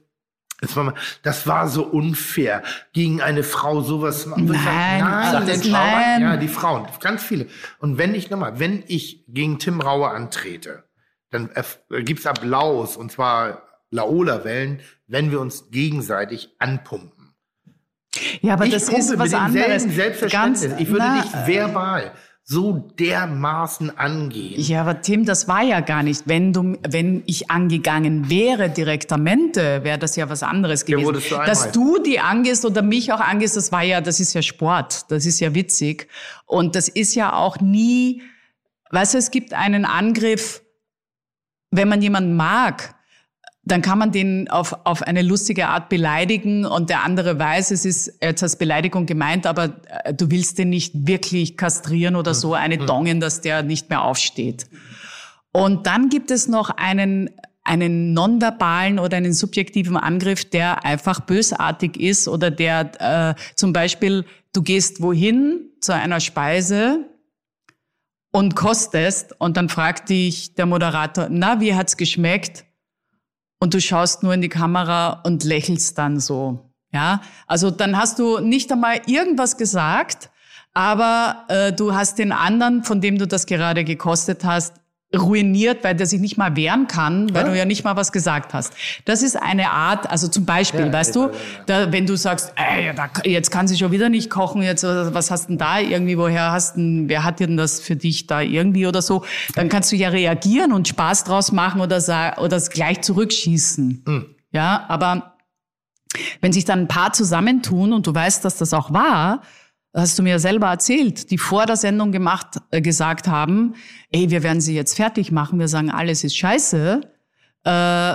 das war, mal, das war so unfair, gegen eine Frau sowas zu machen. Nein, nein, das- nein. ja, die Frauen, ganz viele. Und wenn ich nochmal, wenn ich gegen Tim Raue antrete, dann gibt's Applaus und zwar Laola-Wellen, wenn wir uns gegenseitig anpumpen. Ja, aber ich das ist was anderes. Selbstverständnis. Ganz- ich würde na, dich verbal so dermaßen angehen. Ja, aber Tim, das war ja gar nicht. Wenn du, wenn ich angegangen wäre direktamente, wäre das ja was anderes gewesen. wurdest du Dass du die angehst oder mich auch angehst, das war ja, das ist ja Sport. Das ist ja witzig. Und das ist ja auch nie, weißt du, es gibt einen Angriff, wenn man jemanden mag, dann kann man den auf, auf eine lustige Art beleidigen und der andere weiß, es ist jetzt als Beleidigung gemeint, aber äh, du willst den nicht wirklich kastrieren oder so, eine Dongen, dass der nicht mehr aufsteht. Und dann gibt es noch einen, einen nonverbalen oder einen subjektiven Angriff, der einfach bösartig ist oder der äh, zum Beispiel, du gehst wohin zu einer Speise und kostest und dann fragt dich der Moderator, na, wie hat's geschmeckt? Und du schaust nur in die Kamera und lächelst dann so. Ja, also dann hast du nicht einmal irgendwas gesagt, aber äh, du hast den anderen, von dem du das gerade gekostet hast, ruiniert, weil der sich nicht mal wehren kann, weil du ja nicht mal was gesagt hast. Das ist eine Art, also zum Beispiel, weißt du, da, wenn du sagst, ey, da, jetzt kann sie schon wieder nicht kochen, jetzt äh, was hast denn da irgendwie, woher hast denn, wer hat denn das für dich da irgendwie oder so, dann kannst du ja reagieren und Spaß draus machen oder oder es gleich zurückschießen. Ja, aber wenn sich dann ein paar zusammentun und du weißt, dass das auch war, hast du mir selber erzählt, die vor der Sendung gemacht, äh, gesagt haben, ey, wir werden sie jetzt fertig machen, wir sagen, alles ist scheiße, äh,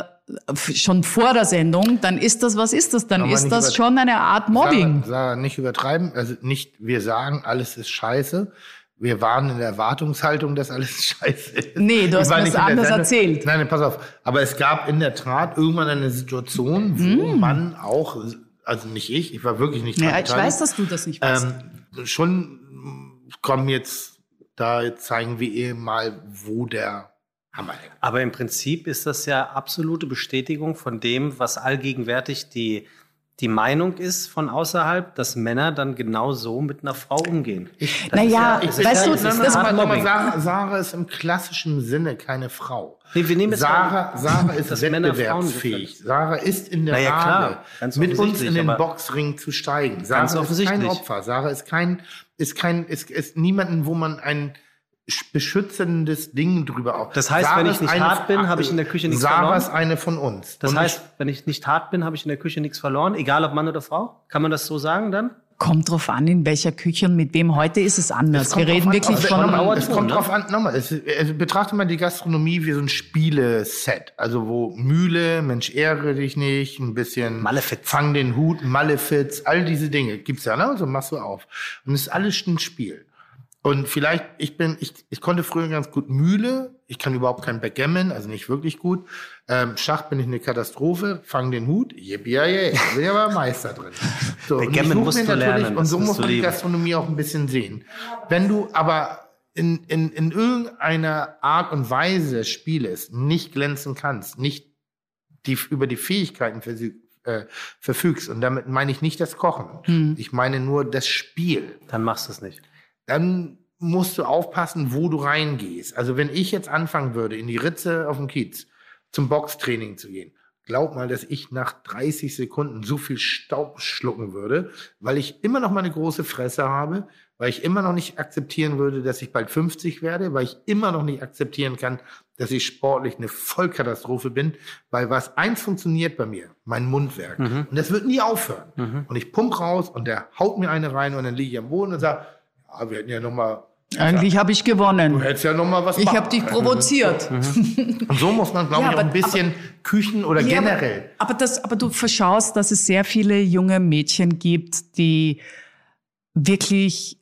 schon vor der Sendung, dann ist das, was ist das? Dann Aber ist das schon eine Art Mobbing. Sarah, nicht übertreiben. Also nicht, wir sagen, alles ist scheiße. Wir waren in der Erwartungshaltung, dass alles scheiße ist. Nee, du hast der anderes Sendung. erzählt. Nein, nein, pass auf. Aber es gab in der Tat irgendwann eine Situation, wo Mm. man auch, also nicht ich, ich war wirklich nicht dran Ja, ich beteiligt, weiß, dass du das nicht weißt. ähm, schon kommen jetzt, da zeigen wir ihr mal, wo der Hammer hängt. Aber im Prinzip ist das ja absolute Bestätigung von dem, was allgegenwärtig die die Meinung ist von außerhalb, dass Männer dann genau so mit einer Frau umgehen. Naja, ich, weißt du, das, das- das, aber Sarah, Sarah ist im klassischen Sinne keine Frau. Nee, wir nehmen jetzt Sarah, mal, Sarah ist wettbewerbsfähig. Sarah ist in der Na ja, Lage, mit uns in den Boxring zu steigen. Sarah ist kein. Opfer. Sarah ist kein, ist kein, ist, ist niemanden, wo man ein sch- beschützendes Ding drüber auf. Das heißt, Sarah wenn ich nicht hart bin, habe ich in der Küche nichts verloren? ist eine von uns. Das Und heißt, wenn ich nicht hart bin, habe ich in der Küche nichts verloren, egal ob Mann oder Frau? Kann man das so sagen dann? Kommt drauf an, in welcher Küche und mit wem. Heute ist es anders. Wir reden an, wirklich also, von. Dauerton, Es kommt ne? drauf an, nochmal, es, es, betrachte mal die Gastronomie wie so ein Spieleset. Also wo Mühle, Mensch, ehre dich nicht, ein bisschen Malefiz. Fang den Hut, Malefiz, all diese Dinge gibt's ja, ne? So machst du auf. Und es ist alles ein Spiel. Und vielleicht, ich bin, ich, ich konnte früher ganz gut Mühle, ich kann überhaupt kein Backgammon, also nicht wirklich gut. Ähm, Schach bin ich eine Katastrophe, fang den Hut, yippie, ja, ja, bin ich aber Meister drin. So, Backgammon musst du natürlich- lernen, Und so musst muss du man die. Gastronomie auch ein bisschen sehen. Wenn du aber in, in, in irgendeiner Art und Weise spielest, nicht glänzen kannst, nicht die, über die Fähigkeiten versü- äh, verfügst, und damit meine ich nicht das Kochen, Hm. ich meine nur das Spiel, Dann machst du es nicht. Dann musst du aufpassen, wo du reingehst. Also wenn ich jetzt anfangen würde, in die Ritze auf dem Kiez zum Boxtraining zu gehen, glaub mal, dass ich nach 30 Sekunden so viel Staub schlucken würde, weil ich immer noch meine große Fresse habe, weil ich immer noch nicht akzeptieren würde, dass ich bald 50 werde, weil ich immer noch nicht akzeptieren kann, dass ich sportlich eine Vollkatastrophe bin, weil was eins funktioniert bei mir, mein Mundwerk. Und das wird nie aufhören. Und ich pump raus und der haut mir eine rein und dann liege ich am Boden und sage, ja, wir hätten ja noch mal, Eigentlich habe ich du gewonnen. hättest ja noch mal was Ich habe dich provoziert. Und so muss man, glaube Ja, ich, auch aber- ein bisschen Küchen oder Ja, generell. Aber, aber, das, aber du verschaust, dass es sehr viele junge Mädchen gibt, die wirklich,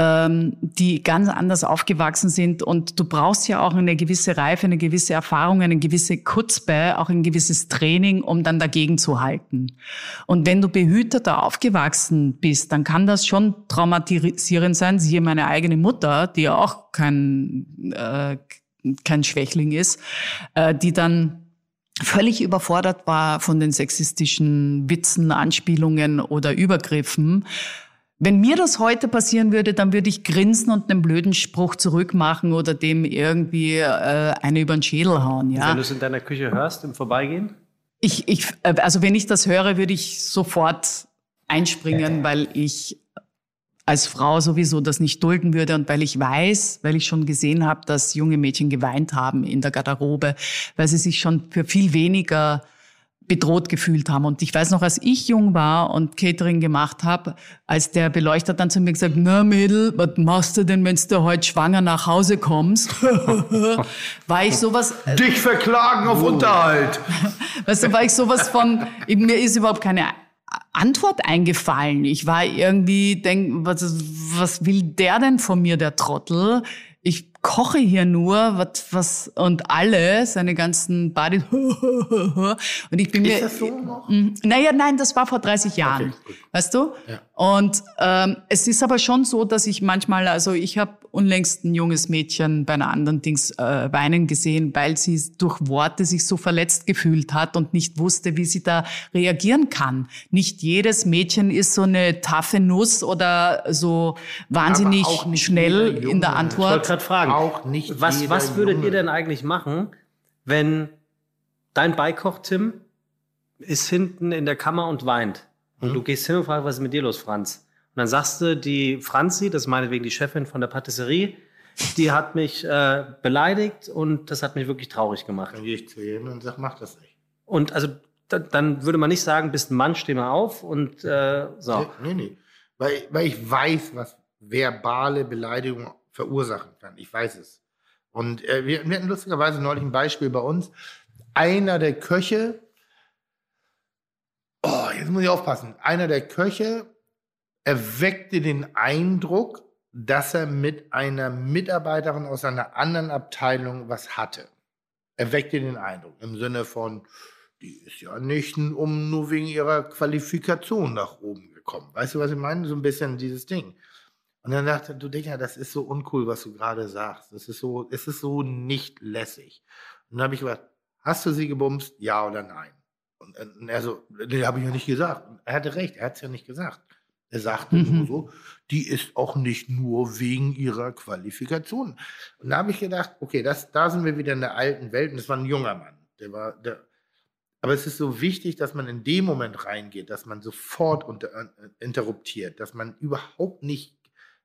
ähm, die ganz anders aufgewachsen sind. Und du brauchst ja auch eine gewisse Reife, eine gewisse Erfahrung, eine gewisse Kutzbe, auch ein gewisses Training, um dann dagegen zu halten. Und wenn du behüteter aufgewachsen bist, dann kann das schon traumatisierend sein. Siehe meine eigene Mutter, die ja auch kein, äh, kein Schwächling ist, äh, die dann völlig überfordert war von den sexistischen Witzen, Anspielungen oder Übergriffen. Wenn mir das heute passieren würde, dann würde ich grinsen und einen blöden Spruch zurückmachen oder dem irgendwie äh, eine über den Schädel hauen. Wenn Ja, du es in deiner Küche hörst im Vorbeigehen? ich, ich, äh, also wenn ich das höre, würde ich sofort einspringen, weil ich als Frau sowieso das nicht dulden würde und weil ich weiß, weil ich schon gesehen habe, dass junge Mädchen geweint haben in der Garderobe, weil sie sich schon für viel weniger bedroht gefühlt haben. Und ich weiß noch, als ich jung war und Catering gemacht habe, als der Beleuchter dann zu mir gesagt, na Mädel, was machst du denn, wenn du heute schwanger nach Hause kommst? war ich sowas, Dich verklagen auf Unterhalt. Weißt du, war ich sowas von, mir ist überhaupt keine Antwort eingefallen. Ich war irgendwie, denk, was, was will der denn von mir, der Trottel? Ich koche hier nur, was, was, und alle, seine ganzen Buddies, und ich bin mir, Ist das so noch? Mm, Naja, nein, das war vor 30 Jahren. gut. weißt du? Ja. Und ähm, es ist aber schon so, dass ich manchmal, also ich habe unlängst ein junges Mädchen bei einer anderen Dings äh, weinen gesehen, weil sie durch Worte sich so verletzt gefühlt hat und nicht wusste, wie sie da reagieren kann. Nicht jedes Mädchen ist so eine taffe Nuss oder so wahnsinnig schnell in der Junge. Ich wollte Antwort. gerade fragen, Auch nicht was, was würdet Junge. ihr denn eigentlich machen, wenn dein Beikoch-Tim ist hinten in der Kammer und weint? Und Hm? du gehst hin und fragst, was ist mit dir los, Franz? Und dann sagst du, die Franzi, das ist meinetwegen die Chefin von der Patisserie, die hat mich äh, beleidigt und das hat mich wirklich traurig gemacht. Dann gehe ich zu ihm und sag, mach das nicht. Und also da, dann würde man nicht sagen, bist ein Mann, steh mal auf und äh, so. Nee, nee, nee. Weil, weil ich weiß, was verbale Beleidigung verursachen kann. Ich weiß es. Und äh, wir, wir hatten lustigerweise neulich ein Beispiel bei uns. Einer der Köche, oh, jetzt muss ich aufpassen, einer der Köche erweckte den Eindruck, dass er mit einer Mitarbeiterin aus einer anderen Abteilung was hatte. Erweckte den Eindruck im Sinne von, die ist ja nicht um nur wegen ihrer Qualifikation nach oben gekommen. Weißt du, was ich meine? So ein bisschen dieses Ding. Und dann dachte du Dicker, das ist so uncool, was du gerade sagst. Das ist so, es ist so nicht lässig. Und dann habe ich gesagt, hast du sie gebumst? Ja oder nein? Und äh, er so, nee, habe ich ja nicht gesagt. Er hatte recht, er hat es ja nicht gesagt. Er sagte Mhm. nur so, die ist auch nicht nur wegen ihrer Qualifikation. Und da habe ich gedacht, okay, das, da sind wir wieder in der alten Welt. Und das war ein junger Mann. Der war, der, aber es ist so wichtig, dass man in dem Moment reingeht, dass man sofort unter, äh, interruptiert, dass man überhaupt nicht,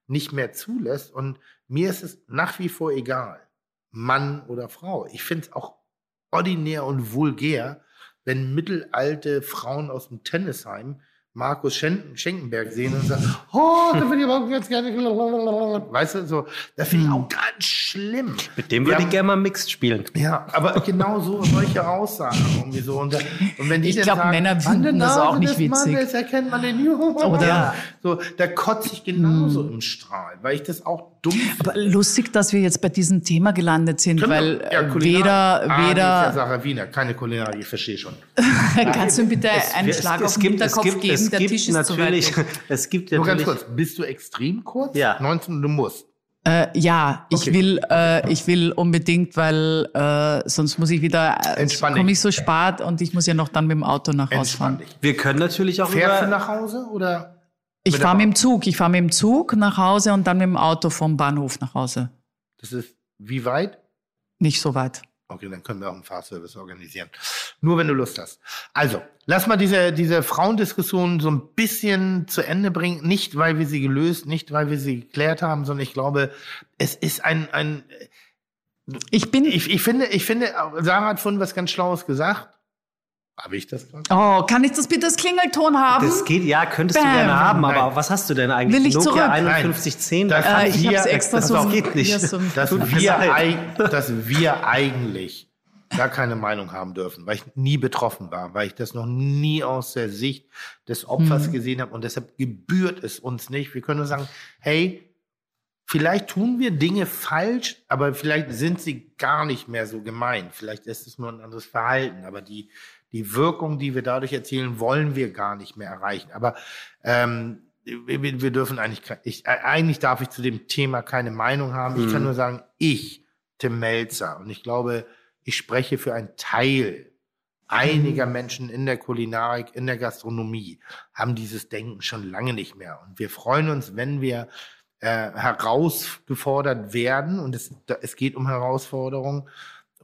nicht mehr zulässt. Und mir ist es nach wie vor egal, Mann oder Frau. Ich finde es auch ordinär und vulgär, wenn mittelalte Frauen aus dem Tennisheim Markus Schenken, Schenkenberg sehen und sagen, oh, da würde ich aber ganz gerne. Weißt du, so, das finde ich auch ganz schlimm. Mit dem würde ich gerne mal Mixed spielen. ja, aber genau so solche Aussagen irgendwie so. Und, und wenn die Ich dann glaub, sagen, Männer finden das auch nicht des witzig. Mannes erkennt man den Jungen. Oder- Ja. So, da kotze ich genauso im Strahl, weil ich das auch dumm Aber lustig, dass wir jetzt bei diesem Thema gelandet sind, Genau. weil Ja, äh, weder, Ah, nee, ist ja weder, Sarah Wiener, keine Kulinarik, ich verstehe schon. kannst du ihm bitte einen Es- Schlag es auf den Hinterkopf gibt, geben, es der gibt Tisch ist zu weit natürlich. Es gibt Nur ganz natürlich, kurz, bist du extrem kurz? Ja. 19, du musst. Äh, ja, ich Okay. will, äh, ich will unbedingt, weil äh, sonst muss ich wieder, äh, komme ich so spät und ich muss ja noch dann mit dem Auto nach Hause fahren. wir können natürlich auch Fährst du über, nach Hause oder? Ich fahre mit dem Zug, ich fahre mit dem Zug nach Hause und dann mit dem Auto vom Bahnhof nach Hause. Das ist wie weit? Nicht so weit. Okay, dann können wir auch einen Fahrservice organisieren. Nur wenn du Lust hast. Also, lass mal diese, diese Frauendiskussion so ein bisschen zu Ende bringen. Nicht, weil wir sie gelöst, nicht, weil wir sie geklärt haben, sondern ich glaube, es ist ein, ein, Ich bin, ich, ich finde, ich finde, Sarah hat vorhin was ganz Schlaues gesagt. Habe ich das gerade? oh, kann ich das bitte als Klingelton haben? das geht, ja, könntest Bam. du gerne haben, aber Nein. was hast du denn eigentlich? Will ich Nokia zurück? 5110? Das äh, ich wir- extra das so, auch geht nicht. So dass wir, dass wir eigentlich gar keine Meinung haben dürfen, weil ich nie betroffen war, weil ich das noch nie aus der Sicht des Opfers Mhm. gesehen habe und deshalb gebührt es uns nicht. Wir können nur sagen, hey, vielleicht tun wir Dinge falsch, aber vielleicht sind sie gar nicht mehr so gemein. Vielleicht ist es nur ein anderes Verhalten, aber die, die Wirkung, die wir dadurch erzielen, wollen wir gar nicht mehr erreichen. Aber ähm, wir, wir dürfen eigentlich, ich, äh, eigentlich darf ich zu dem Thema keine Meinung haben. Ich kann nur sagen, ich, Tim Melzer, und ich glaube, ich spreche für einen Teil einiger Menschen in der Kulinarik, in der Gastronomie, haben dieses Denken schon lange nicht mehr. Und wir freuen uns, wenn wir äh, herausgefordert werden, und es, es geht um Herausforderungen,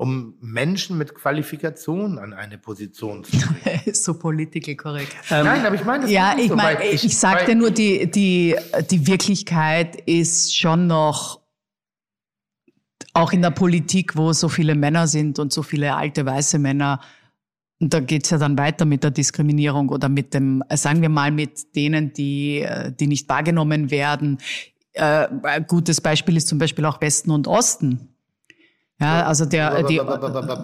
um Menschen mit Qualifikation an eine Position zu bringen. so political korrekt. Nein, aber ich meine, das Ja, ich so, meine, weil ich, sagte nur, die, die, die Wirklichkeit ist schon noch, auch in der Politik, wo so viele Männer sind und so viele alte weiße Männer, und da geht's ja dann weiter mit der Diskriminierung oder mit dem, äh, sagen wir mal, mit denen, die, äh, die nicht wahrgenommen werden. Äh, ein gutes Beispiel ist zum Beispiel auch Westen und Osten. Ja, also der, die,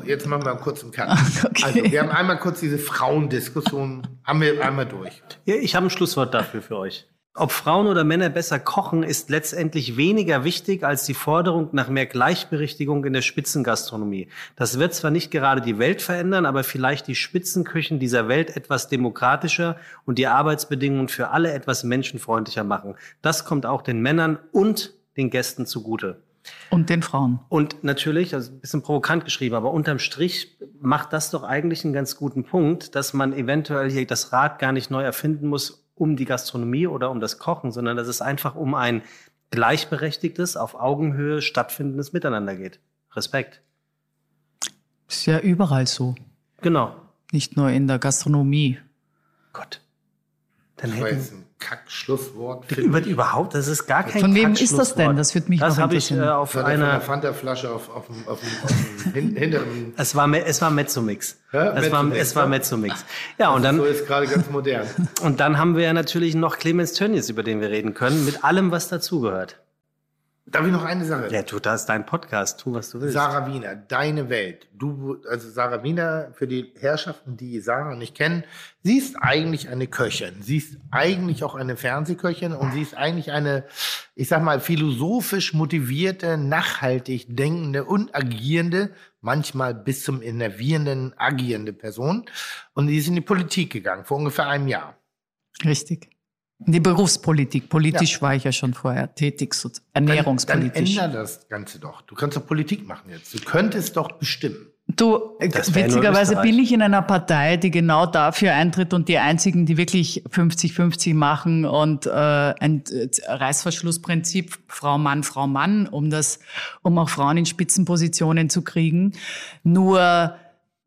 Jetzt machen wir einen kurzen Cut. Okay. Also, wir haben einmal kurz diese Frauendiskussion, haben wir einmal durch. Ja, ich habe ein Schlusswort dafür für euch. Ob Frauen oder Männer besser kochen, ist letztendlich weniger wichtig als die Forderung nach mehr Gleichberechtigung in der Spitzengastronomie. Das wird zwar nicht gerade die Welt verändern, aber vielleicht die Spitzenküchen dieser Welt etwas demokratischer und die Arbeitsbedingungen für alle etwas menschenfreundlicher machen. Das kommt auch den Männern und den Gästen zugute. Und den Frauen. Und natürlich, also ein bisschen provokant geschrieben, aber unterm Strich macht das doch eigentlich einen ganz guten Punkt, dass man eventuell hier das Rad gar nicht neu erfinden muss um die Gastronomie oder um das Kochen, sondern dass es einfach um ein gleichberechtigtes, auf Augenhöhe stattfindendes Miteinander geht. Respekt. Ist ja überall so. Genau. Nicht nur in der Gastronomie. Gott. Dann hätten Kack-Schlusswort. über, überhaupt, das ist gar kein Von wem ist das denn? Das würde mich Das noch habe ich äh, interessieren. auf Das war der von der einer Fanta-Flasche auf, auf, dem- auf, dem- auf dem hin- hinteren. Es war, Me- es war Mezzomix. Ja, es, war, Mezzomix, es war ja. Mezzomix. Ja, und dann, so ist gerade ganz modern. und dann haben wir ja natürlich noch Clemens Tönnies, über den wir reden können, mit allem, was dazugehört. Darf ich noch eine Sache? Ja, du, das ist dein Podcast, tu, was du willst. Sarah Wiener, deine Welt. Du, also Sarah Wiener, für die Herrschaften, die Sarah nicht kennen, sie ist eigentlich eine Köchin. Sie ist eigentlich auch eine Fernsehköchin und sie ist eigentlich eine, ich sag mal, philosophisch motivierte, nachhaltig denkende und agierende, manchmal bis zum Innervierenden agierende Person. Und sie ist in die Politik gegangen, vor ungefähr einem Jahr. Richtig. In die Berufspolitik. Politisch war ich ja schon vorher tätig, so Dann, dann ernährungspolitisch. ändere das Ganze doch. Du kannst doch Politik machen jetzt. Du könntest doch bestimmen. Du, witzigerweise bin ich in einer Partei, die genau dafür eintritt und die einzigen, die wirklich 50-50 machen und äh, ein äh, Reißverschlussprinzip Frau Mann Frau Mann, um das, um auch Frauen in Spitzenpositionen zu kriegen. Nur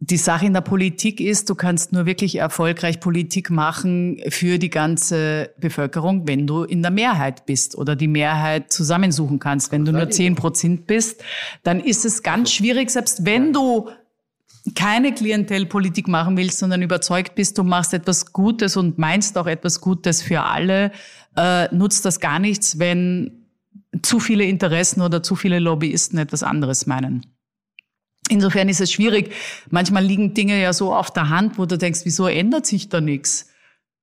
die Sache in der Politik ist, du kannst nur wirklich erfolgreich Politik machen für die ganze Bevölkerung, wenn du in der Mehrheit bist oder die Mehrheit zusammensuchen kannst. Wenn du nur 10 Prozent bist, dann ist es ganz schwierig, selbst wenn du keine Klientelpolitik machen willst, sondern überzeugt bist, du machst etwas Gutes und meinst auch etwas Gutes für alle, äh, nutzt das gar nichts, wenn zu viele Interessen oder zu viele Lobbyisten etwas anderes meinen. Insofern ist es schwierig. Manchmal liegen Dinge ja so auf der Hand, wo du denkst, wieso ändert sich da nichts?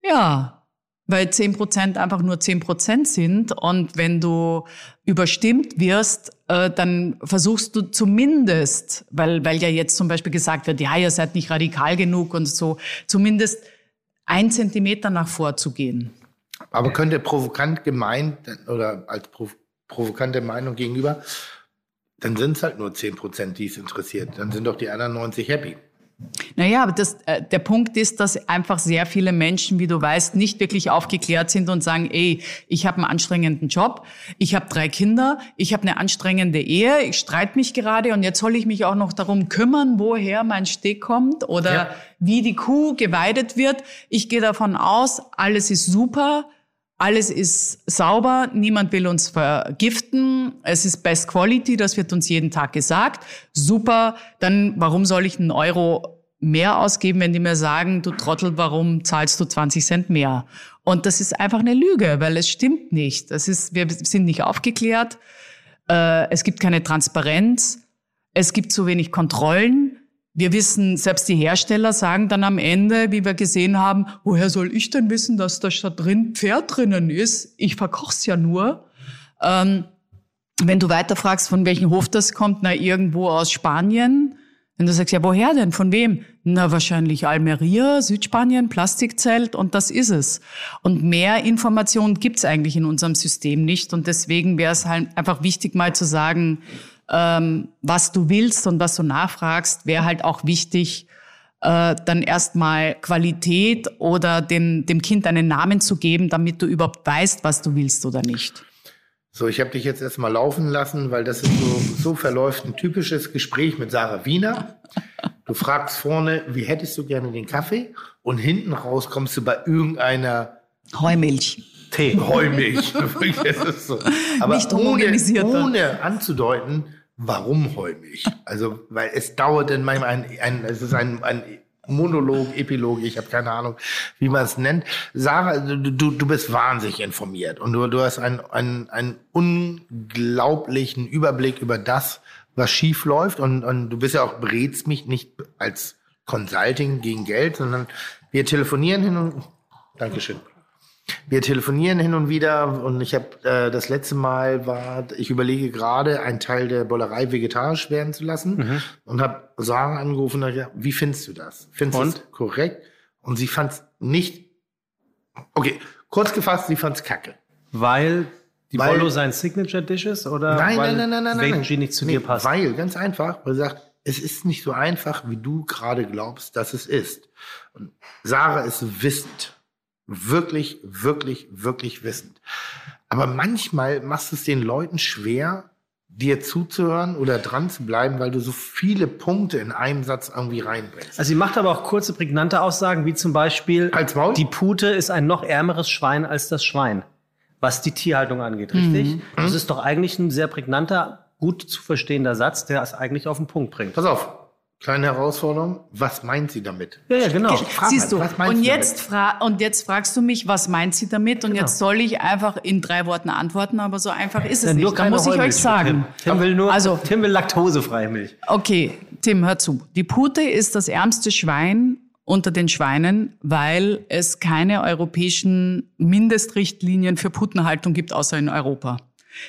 Ja, weil 10 Prozent einfach nur 10 Prozent sind. Und wenn du überstimmt wirst, äh, dann versuchst du zumindest, weil, weil ja jetzt zum Beispiel gesagt wird, ja, ihr seid nicht radikal genug und so, zumindest ein Zentimeter nach vorzugehen. Aber könnte provokant gemeint oder als prov provokante Meinung gegenüber, dann sind es halt nur 10 Prozent, die es interessiert. Dann sind doch die anderen 90 happy. Naja, aber das, äh, der Punkt ist, dass einfach sehr viele Menschen, wie du weißt, nicht wirklich aufgeklärt sind und sagen, ey, ich habe einen anstrengenden Job, ich habe drei Kinder, ich habe eine anstrengende Ehe, ich streite mich gerade und jetzt soll ich mich auch noch darum kümmern, woher mein Steg kommt oder Ja. wie die Kuh geweidet wird. Ich gehe davon aus, alles ist super. Alles ist sauber, niemand will uns vergiften, es ist Best Quality, das wird uns jeden Tag gesagt. Super, dann warum soll ich einen Euro mehr ausgeben, wenn die mir sagen, du Trottel, warum zahlst du 20 Cent mehr? Und das ist einfach eine Lüge, weil es stimmt nicht. Das ist, wir sind nicht aufgeklärt, äh, es gibt keine Transparenz, es gibt zu wenig Kontrollen. Wir wissen, selbst die Hersteller sagen dann am Ende, wie wir gesehen haben, woher soll ich denn wissen, dass da statt drin Pferd drinnen ist? Ich verkoch's ja nur. Ähm, wenn du weiter fragst, von welchem Hof das kommt, na irgendwo aus Spanien. Wenn du sagst, ja, woher denn? Von wem? Na, wahrscheinlich Almeria, Südspanien, Plastikzelt und das ist es. Und mehr Informationen gibt's eigentlich in unserem System nicht. Und deswegen wäre es halt einfach wichtig, mal zu sagen, ähm, was du willst und was du nachfragst, wäre halt auch wichtig, äh, dann erstmal Qualität oder dem, dem Kind einen Namen zu geben, damit du überhaupt weißt, was du willst oder nicht. So, ich habe dich jetzt erstmal laufen lassen, weil das ist so, so verläuft ein typisches Gespräch mit Sarah Wiener. Du fragst vorne, wie hättest du gerne den Kaffee? Und hinten raus kommst du bei irgendeiner Heumilch. Tee. Heumilch. Das ist so. Aber Nicht ohne, ohne anzudeuten, warum Heumilch. Also, weil es dauert dann manchmal ein, ein es ist ein, ein Monolog, Epilog, ich habe keine Ahnung, wie man es nennt. Sarah, du, du, du bist wahnsinnig informiert und du, du hast einen, einen, einen unglaublichen Überblick über das, was schief läuft und, und du bist ja auch, berätst mich nicht als Consulting gegen Geld, sondern wir telefonieren hin und, Dankeschön. Wir telefonieren hin und wieder und ich habe äh, das letzte Mal war, ich überlege gerade, einen Teil der Bollerei vegetarisch werden zu lassen und habe Sarah angerufen und gesagt, wie findest du das? Findest du das korrekt? Und sie fand es nicht. Okay, kurz gefasst, sie fand es kacke. Weil die Weil- Bollo sein Signature Dish ist oder Nein, weil nein, nein, nein, nein, nein. Nicht zu Nee, dir passt? Weil, ganz einfach, weil sie sagt, es ist nicht so einfach, wie du gerade glaubst, dass es ist. Und Sarah ist wissend. Wirklich, wirklich, wirklich wissend. Aber manchmal machst du es den Leuten schwer, dir zuzuhören oder dran zu bleiben, weil du so viele Punkte in einem Satz irgendwie reinbringst. Also sie macht aber auch kurze, prägnante Aussagen, wie zum Beispiel, die Pute ist ein noch ärmeres Schwein als das Schwein, was die Tierhaltung angeht, richtig? Mhm. Das ist doch eigentlich ein sehr prägnanter, gut zu verstehender Satz, der es eigentlich auf den Punkt bringt. Pass auf, kleine Herausforderung. Was meint sie damit? Ja, ja, genau. Frag Siehst du, mal, was meinst und du jetzt, fra und jetzt fragst du mich, was meint sie damit? Und Genau. jetzt soll ich einfach in drei Worten antworten, aber so einfach ist es Ja, nicht. Da muss ich euch sagen. Tim. Tim will nur, Also- Tim will laktosefreie Milch. Okay, Tim, hör zu. Die Pute ist das ärmste Schwein unter den Schweinen, weil es keine europäischen Mindestrichtlinien für Putenhaltung gibt, außer in Europa.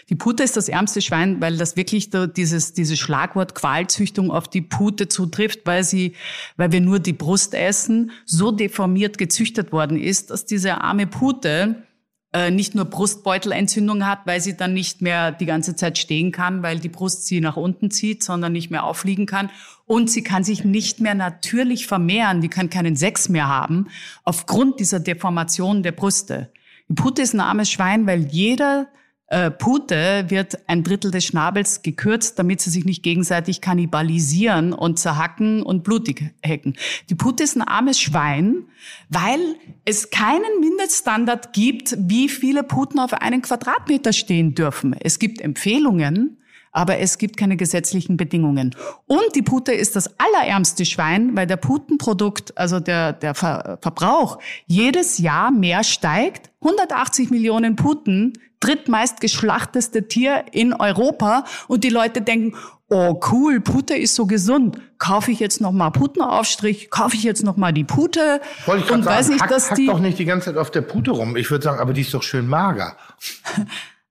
Die Pute ist das ärmste Schwein, weil das wirklich da dieses, dieses Schlagwort Qualzüchtung auf die Pute zutrifft, weil sie, weil wir nur die Brust essen, so deformiert gezüchtet worden ist, dass diese arme Pute äh, nicht nur Brustbeutelentzündung hat, weil sie dann nicht mehr die ganze Zeit stehen kann, weil die Brust sie nach unten zieht, sondern nicht mehr auffliegen kann. Und sie kann sich nicht mehr natürlich vermehren, die kann keinen Sex mehr haben, aufgrund dieser Deformation der Brüste. Die Pute ist ein armes Schwein, weil jeder äh, Pute wird ein Drittel des Schnabels gekürzt, damit sie sich nicht gegenseitig kannibalisieren und zerhacken und blutig hacken. Die Pute ist ein armes Schwein, weil es keinen Mindeststandard gibt, wie viele Puten auf einen Quadratmeter stehen dürfen. Es gibt Empfehlungen, aber es gibt keine gesetzlichen Bedingungen. Und die Pute ist das allerärmste Schwein, weil der Putenprodukt, also der, der Ver Verbrauch, jedes Jahr mehr steigt. 180 Millionen Puten, drittmeist geschlachteste Tier in Europa. Und die Leute denken, oh cool, Pute ist so gesund. Kaufe ich jetzt noch mal Putenaufstrich? Kaufe ich jetzt noch mal die Pute? Wollte ich und gerade weiß sagen, nicht, hack, dass hack die doch nicht die ganze Zeit auf der Pute rum. Ich würde sagen, aber die ist doch schön mager.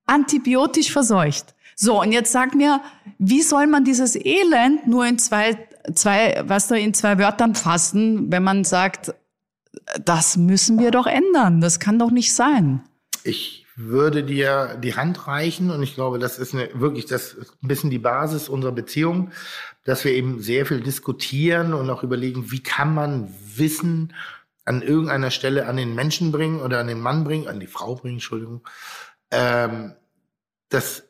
antibiotisch verseucht. So, und jetzt sag mir, wie soll man dieses Elend nur in zwei, zwei, was da in zwei Wörtern fassen, wenn man sagt, das müssen wir doch ändern. Das kann doch nicht sein. Ich würde dir die Hand reichen und ich glaube, das ist eine, wirklich das ein bisschen die Basis unserer Beziehung, dass wir eben sehr viel diskutieren und auch überlegen, wie kann man Wissen an irgendeiner Stelle an den Menschen bringen oder an den Mann bringen, an die Frau bringen, Entschuldigung. Ähm, das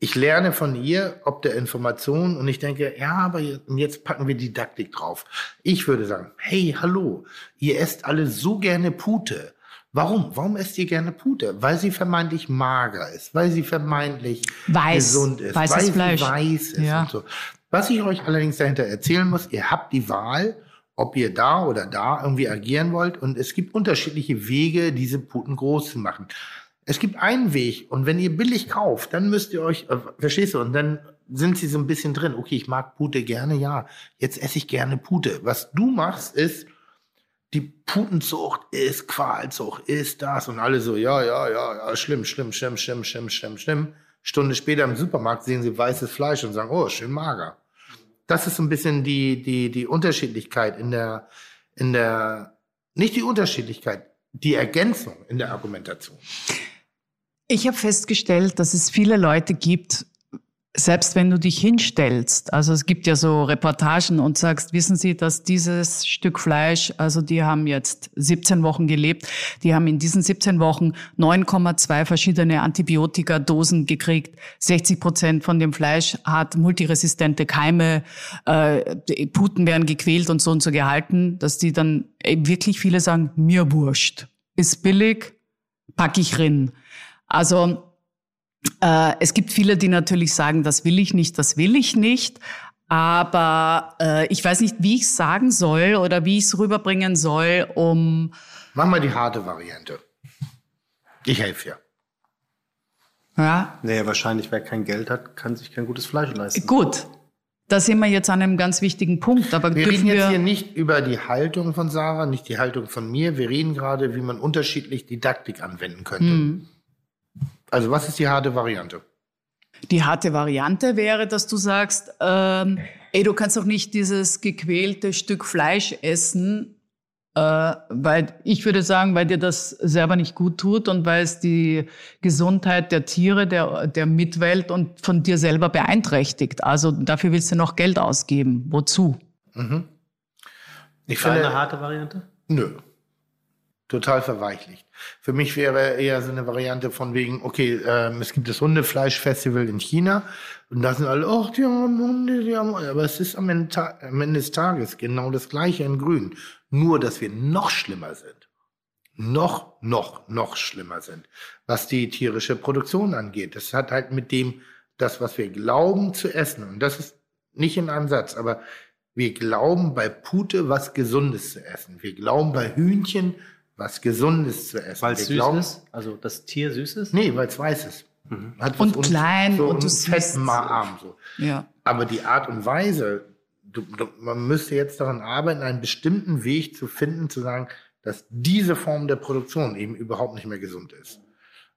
ich lerne von ihr, ob der Information und ich denke, ja, aber jetzt packen wir Didaktik drauf. Ich würde sagen, hey, hallo, ihr esst alle so gerne Pute. Warum? Warum esst ihr gerne Pute? Weil sie vermeintlich mager ist, weil sie vermeintlich Weiß. gesund ist, weil sie Fleisch. weiß ist Ja. und so. Was ich euch allerdings dahinter erzählen muss, ihr habt die Wahl, ob ihr da oder da irgendwie agieren wollt und es gibt unterschiedliche Wege, diese Puten groß zu machen. Es gibt einen Weg und wenn ihr billig kauft, dann müsst ihr euch, äh, verstehst du, und dann sind sie so ein bisschen drin. Okay, ich mag Pute gerne, ja. Jetzt esse ich gerne Pute. Was du machst, ist, die Putenzucht ist Qualzucht, ist das und alle so, ja, ja, ja, ja, schlimm, schlimm, schlimm, schlimm, schlimm, schlimm, schlimm. Stunde später im Supermarkt sehen sie weißes Fleisch und sagen, oh, schön mager. Das ist so ein bisschen die, die, die Unterschiedlichkeit in der, in der, nicht die Unterschiedlichkeit, die Ergänzung in der Argumentation. Ich habe festgestellt, dass es viele Leute gibt, selbst wenn du dich hinstellst, also es gibt ja so Reportagen und sagst, wissen Sie, dass dieses Stück Fleisch, also die haben jetzt 17 Wochen gelebt, die haben in diesen 17 Wochen 9,2 verschiedene Antibiotika-Dosen gekriegt, 60 Prozent von dem Fleisch hat multiresistente Keime, äh, Puten werden gequält und so und so gehalten, dass die dann wirklich viele sagen, mir wurscht, ist billig, pack ich rin. Also äh, es gibt viele, die natürlich sagen, das will ich nicht, das will ich nicht. Aber äh, ich weiß nicht, wie ich es sagen soll oder wie ich es rüberbringen soll, um Mach mal die harte Variante. Ich helfe dir. ja, Nee, wahrscheinlich, wer kein Geld hat, kann sich kein gutes Fleisch leisten. gut. Da sind wir jetzt an einem ganz wichtigen Punkt. Aber Wir reden jetzt hier wir, nicht über die Haltung von Sarah, nicht die Haltung von mir. Wir reden gerade, wie man unterschiedlich Didaktik anwenden könnte. Hm. Also was ist die harte Variante? die harte Variante wäre, dass du sagst, ähm, ey, du kannst doch nicht dieses gequälte Stück Fleisch essen, äh, weil ich würde sagen, weil dir das selber nicht gut tut und weil es die Gesundheit der Tiere, der, der Mitwelt und von dir selber beeinträchtigt. Also dafür willst du noch Geld ausgeben. Wozu? Ich Deine finde, harte Variante? nö. Total verweichlicht. Für mich wäre eher so eine Variante von wegen, okay, ähm, es gibt das Hundefleischfestival in China und da sind alle, ach, die haben Hunde, die haben, aber es ist am Ende, am Ende des Tages genau das Gleiche in Grün. Nur, dass wir noch schlimmer sind. Noch, noch, noch schlimmer sind, was die tierische Produktion angeht. Das hat halt mit dem, das, was wir glauben zu essen, und das ist nicht in einem Satz, aber wir glauben bei Pute was Gesundes zu essen. Wir glauben bei Hühnchen was Gesundes zu essen. Weil es süß glauben, ist? Also das Tier süß ist? Nee, weil es weiß ist. Hat was Und klein so und und du fett siehst- mal arm so. Ja. Aber die Art und Weise, du, du, man müsste jetzt daran arbeiten, einen bestimmten Weg zu finden, zu sagen, dass diese Form der Produktion eben überhaupt nicht mehr gesund ist.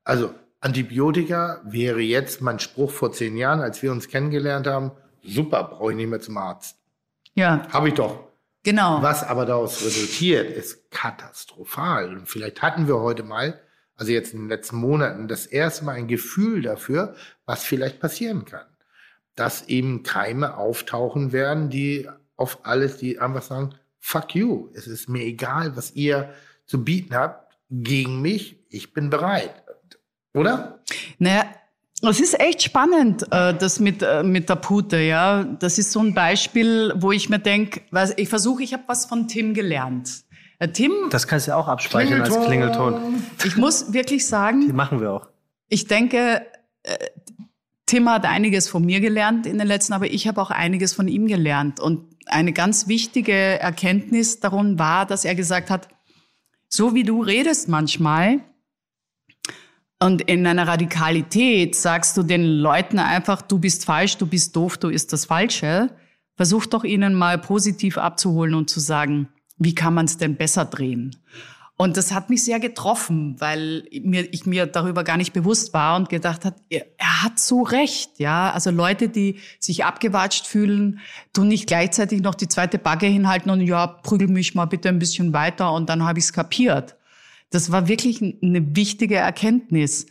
Also Antibiotika wäre jetzt mein Spruch vor zehn Jahren, als wir uns kennengelernt haben. Super, brauche ich nicht mehr zum Arzt. Ja, Habe ich doch. Genau. Was aber daraus resultiert, ist katastrophal. Und vielleicht hatten wir heute mal also jetzt in den letzten Monaten, das erste Mal ein Gefühl dafür, was vielleicht passieren kann. Dass eben Keime auftauchen werden, die auf alles, die einfach sagen, fuck you, es ist mir egal, was ihr zu bieten habt gegen mich, ich bin bereit. Oder? Naja, es ist echt spannend, äh, das mit, äh, mit der Pute, ja. Das ist so ein Beispiel, wo ich mir denke, ich versuche, ich habe was von Tim gelernt. Äh, Tim. Das kannst du ja auch abspeichern als Klingelton. Ich muss wirklich sagen. Die machen wir auch. Ich denke, Tim hat einiges von mir gelernt in den letzten, aber ich habe auch einiges von ihm gelernt. Und eine ganz wichtige Erkenntnis darum war, dass er gesagt hat, so wie du redest manchmal, und in einer Radikalität sagst du den Leuten einfach, du bist falsch, du bist doof, du ist das Falsche. Versuch doch ihnen mal positiv abzuholen und zu sagen, wie kann man es denn besser drehen? Und das hat mich sehr getroffen, weil mir, ich mir darüber gar nicht bewusst war und gedacht hat, er, er hat so recht, ja. Also Leute, die sich abgewatscht fühlen, tun nicht gleichzeitig noch die zweite Bagge hinhalten und ja, prügel mich mal bitte ein bisschen weiter und dann habe ich es kapiert. Das war wirklich eine wichtige Erkenntnis.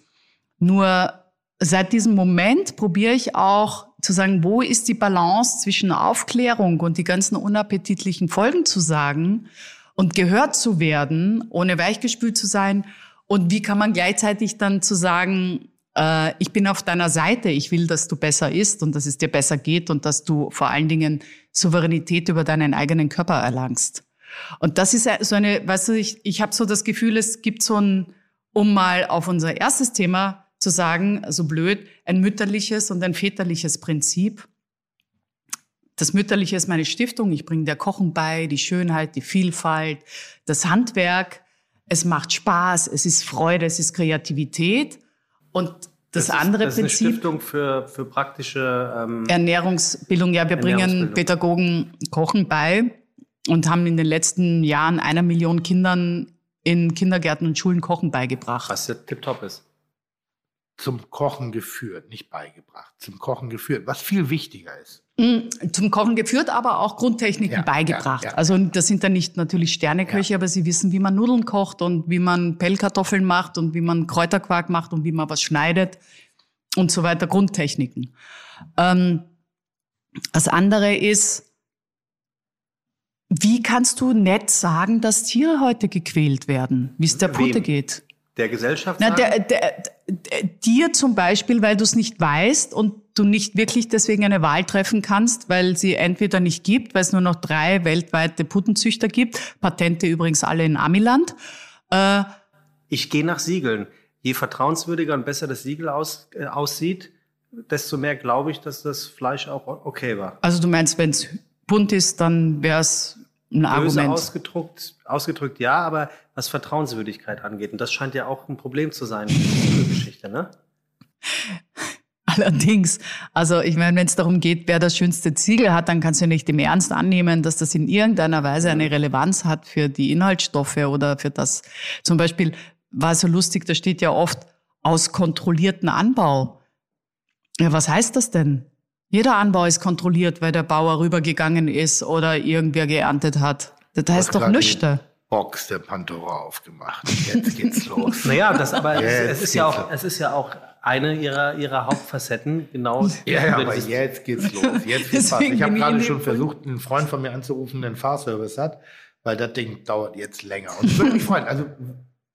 Nur seit diesem Moment probiere ich auch zu sagen, wo ist die Balance zwischen Aufklärung und die ganzen unappetitlichen Folgen zu sagen und gehört zu werden, ohne weichgespült zu sein. Und wie kann man gleichzeitig dann zu sagen, äh, ich bin auf deiner Seite, ich will, dass du besser isst und dass es dir besser geht und dass du vor allen Dingen Souveränität über deinen eigenen Körper erlangst. Und das ist so eine, weißt du, ich, ich habe so das Gefühl, es gibt so ein, um mal auf unser erstes Thema zu sagen, so blöd, ein mütterliches und ein väterliches Prinzip. Das Mütterliche ist meine Stiftung. Ich bringe der Kochen bei, die Schönheit, die Vielfalt, das Handwerk. Es macht Spaß, es ist Freude, es ist Kreativität. Und das, das andere ist, das Prinzip. Ist eine Stiftung für, für praktische ähm, Ernährungsbildung. Ja, wir bringen Pädagogen Kochen bei und haben in den letzten Jahren einer Million Kindern in Kindergärten und Schulen Kochen beigebracht. Was ja tipptopp ist. Zum Kochen geführt, nicht beigebracht, zum Kochen geführt, was viel wichtiger ist. Mm, zum Kochen geführt, aber auch Grundtechniken ja, beigebracht. Ja, ja, also das sind dann nicht natürlich Sterneköche, aber sie wissen, wie man Nudeln kocht und wie man Pellkartoffeln macht und wie man Kräuterquark macht und wie man was schneidet und so weiter. Grundtechniken. Ähm, das andere ist, wie kannst du nett sagen, dass Tiere heute gequält werden, wie es der Pute geht? Der Gesellschaft? Na, der, der, der, dir zum Beispiel, weil du es nicht weißt und du nicht wirklich deswegen eine Wahl treffen kannst, weil sie entweder nicht gibt, weil es nur noch drei weltweite Puttenzüchter gibt, Patente übrigens alle in Amiland. Äh, ich gehe nach Siegeln. Je vertrauenswürdiger und besser das Siegel aus, äh, aussieht, desto mehr glaube ich, dass das Fleisch auch okay war. Also du meinst, wenn es bunt ist, dann wäre es ein Böse Argument. Ausgedruckt, ausgedrückt ja, aber was Vertrauenswürdigkeit angeht, und das scheint ja auch ein Problem zu sein in der Geschichte, ne? Allerdings, also ich meine, wenn es darum geht, wer das schönste Ziegel hat, dann kannst du nicht im Ernst annehmen, dass das in irgendeiner Weise eine Relevanz hat für die Inhaltsstoffe oder für das. Zum Beispiel war so lustig, da steht ja oft aus kontrollierten Anbau. Ja, was heißt das denn? Jeder Anbau ist kontrolliert, weil der Bauer rübergegangen ist oder irgendwer geerntet hat. Das heißt doch nüchte. Box der Pandora aufgemacht. Jetzt geht's los. naja, das aber es, es ist ja auch, es ist ja auch eine ihrer, ihrer Hauptfacetten, genau. Ja, ja aber jetzt geht's los. Jetzt geht's Spaß. Ich habe gerade schon versucht, einen Freund von mir anzurufen, der einen Fahrservice hat, weil das Ding dauert jetzt länger. Und ich würde mich freuen. Also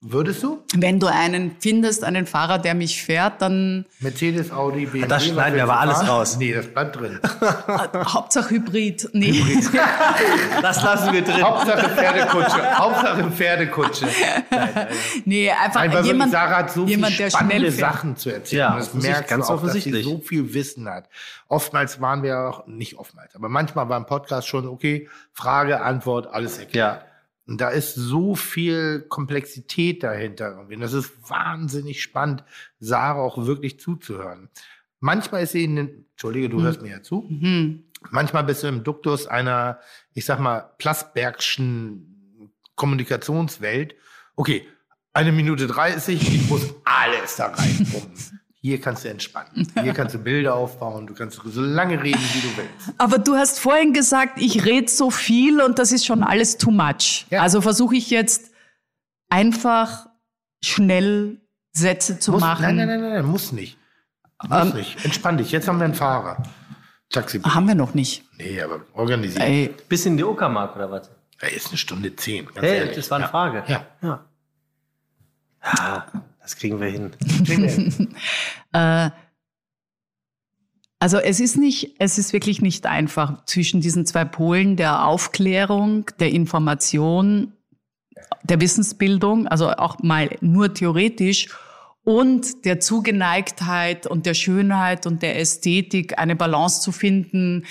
Würdest du? Wenn du einen findest, einen Fahrer, der mich fährt, dann. Mercedes, Audi, BMW. Das schneiden wir aber alles raus. Nee, das bleibt drin. Hauptsache Hybrid. Nee. Hybrid. das lassen wir drin. Hauptsache Pferdekutsche. Hauptsache Pferdekutsche. Nein, nein. Nee, einfach Nein, jemand, Sarah hat so jemand, der spannende Sachen zu erzählen. Ja, das merkt ganz auch, offensichtlich. dass sie so viel Wissen hat. Oftmals waren wir auch, nicht oftmals, aber manchmal war im Podcast schon, okay, Frage, Antwort, alles erklärt. Ja. Und da ist so viel Komplexität dahinter. Und das ist wahnsinnig spannend, Sarah auch wirklich zuzuhören. Manchmal ist sie in den, Entschuldige, du mhm. hörst mir ja zu. Mhm. Manchmal bist du im Duktus einer, ich sag mal, Plasbergschen Kommunikationswelt. Okay, eine Minute 30, ich muss alles da reinpumpen. Hier kannst du entspannen. Hier kannst du Bilder aufbauen. Du kannst so lange reden, wie du willst. Aber du hast vorhin gesagt, ich rede so viel und das ist schon alles too much. Ja. Also versuche ich jetzt einfach schnell Sätze zu muss, machen. Nein, nein, nein, nein, muss nicht. Muss nicht. Entspann dich. Jetzt haben wir einen Fahrer. Taxi. Haben wir noch nicht. Nee, aber organisiert. Ey, Bis in die Uckermark oder was? Ey, ist eine Stunde zehn. Ganz Hey, ehrlich. das war eine ja. Frage. Ja. ja. Ja, das kriegen wir hin. Äh, also es ist nicht, es ist wirklich nicht einfach zwischen diesen zwei Polen der Aufklärung, der Information, der Wissensbildung, also auch mal nur theoretisch und der Zugeneigtheit und der Schönheit und der Ästhetik eine Balance zu finden,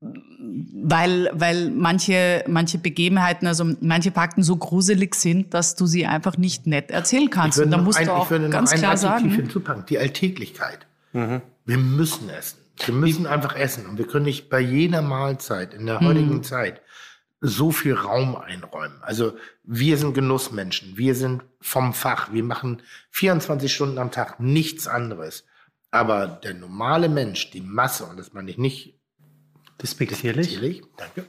weil, weil manche, manche Begebenheiten, also manche Fakten so gruselig sind, dass du sie einfach nicht nett erzählen kannst. Und da musst ein, du auch ich würde noch ganz klar Adjektiv sagen. hinzupacken. Die Alltäglichkeit. Wir müssen essen. Wir müssen einfach essen. Und wir können nicht bei jeder Mahlzeit in der heutigen Zeit so viel Raum einräumen. Also wir sind Genussmenschen. Wir sind vom Fach. Wir machen 24 Stunden am Tag nichts anderes. Aber der normale Mensch, die Masse, und das meine ich nicht Despektierlich? Natürlich, danke.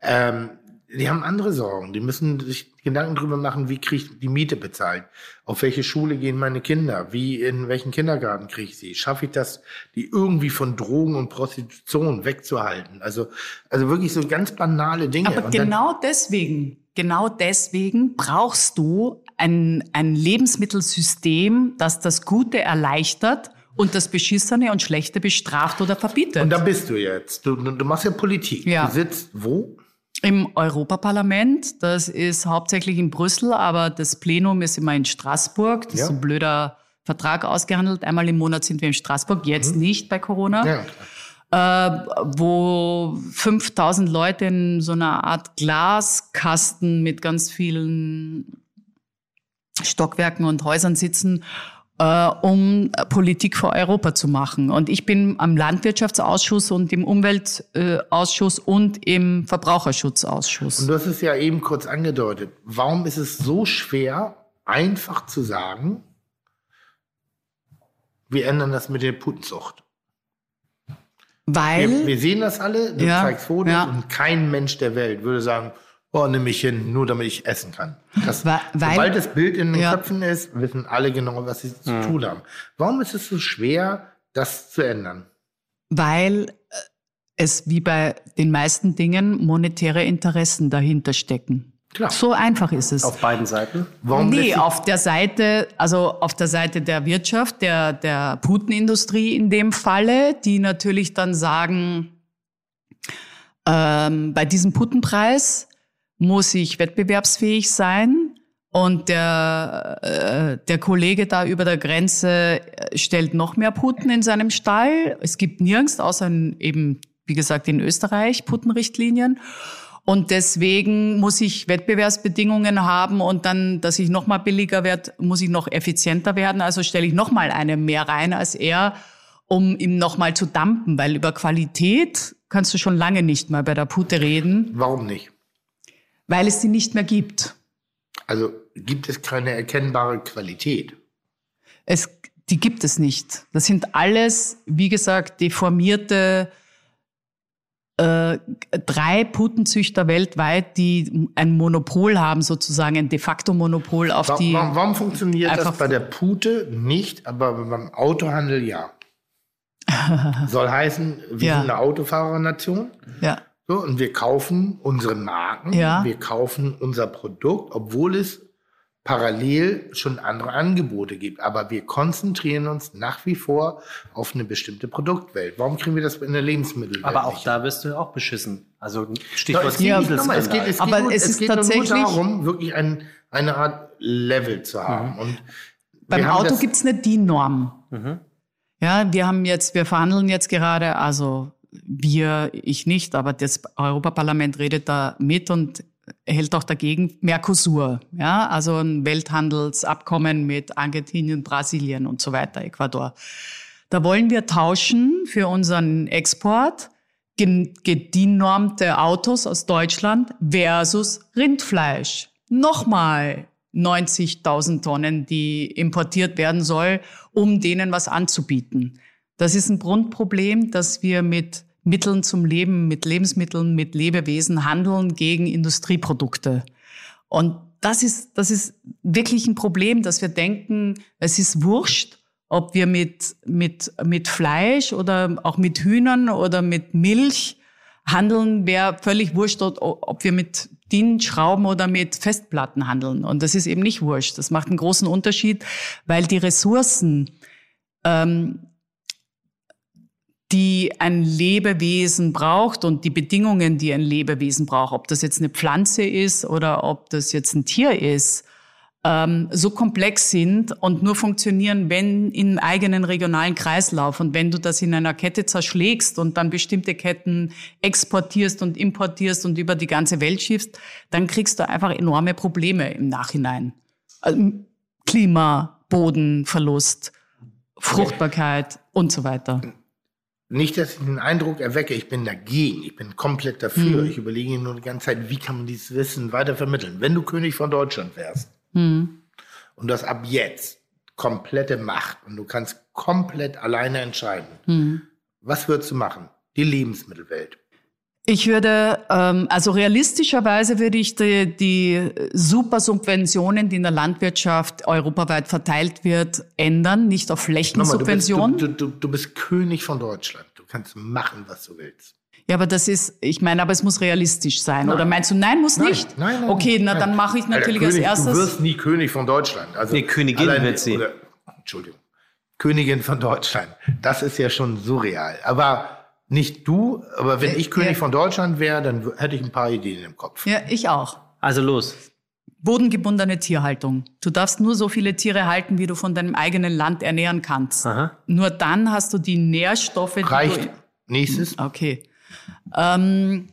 Ähm, die haben andere Sorgen. Die müssen sich Gedanken drüber machen, wie kriege ich die Miete bezahlt? Auf welche Schule gehen meine Kinder? Wie, in welchen Kindergarten kriege ich sie? Schaffe ich das, die irgendwie von Drogen und Prostitution wegzuhalten? Also, also wirklich so ganz banale Dinge. Aber Und genau deswegen, genau deswegen brauchst du ein, ein Lebensmittelsystem, das das Gute erleichtert und das Beschissene und Schlechte bestraft oder verbietet. und da bist du jetzt. Du, du machst ja Politik. Ja. Du sitzt wo? Im Europaparlament, das ist hauptsächlich in Brüssel, aber das Plenum ist immer in Straßburg. Das Ja. ist so ein blöder Vertrag ausgehandelt. Einmal im Monat sind wir in Straßburg, jetzt nicht bei Corona. Mhm. Ja, äh, wo 5000 Leute in so einer Art Glaskasten mit ganz vielen Stockwerken und Häusern sitzen, äh, um Politik für Europa zu machen. Und ich bin am Landwirtschaftsausschuss und im Umweltausschuss und im Verbraucherschutzausschuss. Und hast es ja eben kurz angedeutet. Warum ist es so schwer, einfach zu sagen, wir ändern das mit der Putenzucht? Weil Wir, wir sehen das alle, du Ja, zeigst Fotos ja. und kein Mensch der Welt würde sagen, oh, nimm mich hin, nur damit ich essen kann. Das, weil- sobald das Bild in den Ja. Köpfen ist, wissen alle genau, was sie zu tun haben. Warum ist es so schwer, das zu ändern? weil äh, es wie bei den meisten Dingen monetäre Interessen dahinter stecken. Klar. So einfach ist es. Auf beiden Seiten. Warum nee, auf der Seite, also auf der Seite der Wirtschaft, der, der Putenindustrie in dem Falle, die natürlich dann sagen, ähm, bei diesem Putenpreis muss ich wettbewerbsfähig sein. Und der, äh, der Kollege da über der Grenze äh, stellt noch mehr Puten in seinem Stall. Es gibt nirgends, außer in, eben, wie gesagt, in Österreich Putenrichtlinien. Und deswegen muss ich Wettbewerbsbedingungen haben und dann, dass ich noch mal billiger werde, muss ich noch effizienter werden. Also stelle ich noch mal eine mehr rein als er, um ihm noch mal zu dampen, weil über Qualität kannst du schon lange nicht mal bei der Pute reden, Warum nicht? Weil es sie nicht mehr gibt. Also gibt es keine erkennbare Qualität. Es, die gibt es nicht. Das sind alles, wie gesagt, deformierte äh, drei Putenzüchter weltweit, die ein Monopol haben, sozusagen ein de facto Monopol auf Warum, die. warum, funktioniert das bei der Pute nicht, aber beim Autohandel ja? Soll heißen, wir Ja. sind eine Autofahrernation. Ja. So, und wir kaufen unsere Marken, Ja. wir kaufen unser Produkt, obwohl es parallel schon andere Angebote gibt. Aber wir konzentrieren uns nach wie vor auf eine bestimmte Produktwelt. Warum kriegen wir das in der Lebensmittelwelt Aber auch nicht? da wirst du auch beschissen. Also Doch, Stichwort es geht, Ja, nicht, es geht, es geht, Aber nur, es es ist geht nur tatsächlich- darum, wirklich ein, eine Art Level zu haben. Und Beim haben Auto das- gibt's eine DIN-Norm. Ja, wir haben jetzt, wir verhandeln jetzt gerade, also wir, ich nicht, aber das Europaparlament redet da mit und hält auch dagegen Mercosur, ja, also ein Welthandelsabkommen mit Argentinien, Brasilien und so weiter, Ecuador. Da wollen wir tauschen für unseren Export gedinormte Autos aus Deutschland versus Rindfleisch. Nochmal 90.000 Tonnen, die importiert werden soll, um denen was anzubieten. Das ist ein Grundproblem, dass wir mit Mitteln zum Leben, mit Lebensmitteln, mit Lebewesen handeln gegen Industrieprodukte. Und das ist, das ist wirklich ein Problem, dass wir denken, es ist wurscht, ob wir mit, mit, mit Fleisch oder auch mit Hühnern oder mit Milch handeln, wäre völlig wurscht, ob wir mit DIN Schrauben oder mit Festplatten handeln. Und das ist eben nicht wurscht. Das macht einen großen Unterschied, weil die Ressourcen, ähm, die ein Lebewesen braucht und die Bedingungen, die ein Lebewesen braucht, ob das jetzt eine Pflanze ist oder ob das jetzt ein Tier ist, ähm, so komplex sind und nur funktionieren, wenn im eigenen regionalen Kreislauf. Und wenn du das in einer Kette zerschlägst und dann bestimmte Ketten exportierst und importierst und über die ganze Welt schiffst, dann kriegst du einfach enorme Probleme im Nachhinein. Also Klima, Bodenverlust, Fruchtbarkeit und so weiter. Nicht, dass ich den Eindruck erwecke, ich bin dagegen, ich bin komplett dafür. Mhm. Ich überlege nur die ganze Zeit, wie kann man dieses Wissen weiter vermitteln. Wenn du König von Deutschland wärst Mhm. und das ab jetzt komplette Macht und du kannst komplett alleine entscheiden, Mhm. was würdest du machen? Die Lebensmittelwelt. Ich würde, ähm, also realistischerweise würde ich die, die Supersubventionen, die in der Landwirtschaft europaweit verteilt wird, ändern, nicht auf Flächensubventionen. Du bist, du, du, du bist König von Deutschland. Du kannst machen, was du willst. Ja, aber das ist, ich meine, aber es muss realistisch sein. Nein. Oder meinst du, nein, muss Nein, nicht? nein, nein, Okay, na nein. dann mache ich Alter, natürlich als König, erstes. Du wirst nie König von Deutschland. Also Nee, Königin wird sie. Oder, Entschuldigung. Königin von Deutschland. Das ist ja schon surreal. Aber nicht du, aber wenn Äh, ich König ja. von Deutschland wäre, dann hätte ich ein paar Ideen im Kopf. ja, ich auch. Also los. Bodengebundene Tierhaltung. Du darfst nur so viele Tiere halten, wie du von deinem eigenen Land ernähren kannst. Aha. Nur dann hast du die Nährstoffe, die Reicht. du Nächstes. Okay. Ähm,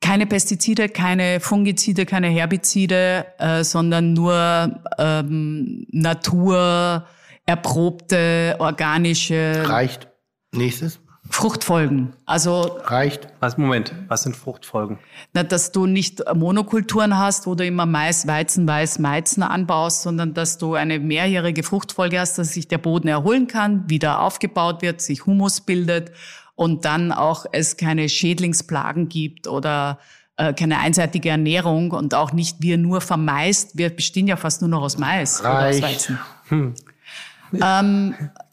keine Pestizide, keine Fungizide, keine Herbizide, äh, sondern nur ähm, Natur erprobte organische Reicht. Nächstes. Fruchtfolgen. Also, Reicht. Was, Moment, was sind Fruchtfolgen? na, dass du nicht Monokulturen hast, wo du immer Mais, Weizen, Weiß, Weizen anbaust, sondern dass du eine mehrjährige Fruchtfolge hast, dass sich der Boden erholen kann, wieder aufgebaut wird, sich Humus bildet und dann auch es keine Schädlingsplagen gibt oder äh, keine einseitige Ernährung und auch nicht wir nur vom Mais. Wir bestehen ja fast nur noch aus Mais oder aus Reicht. Weizen.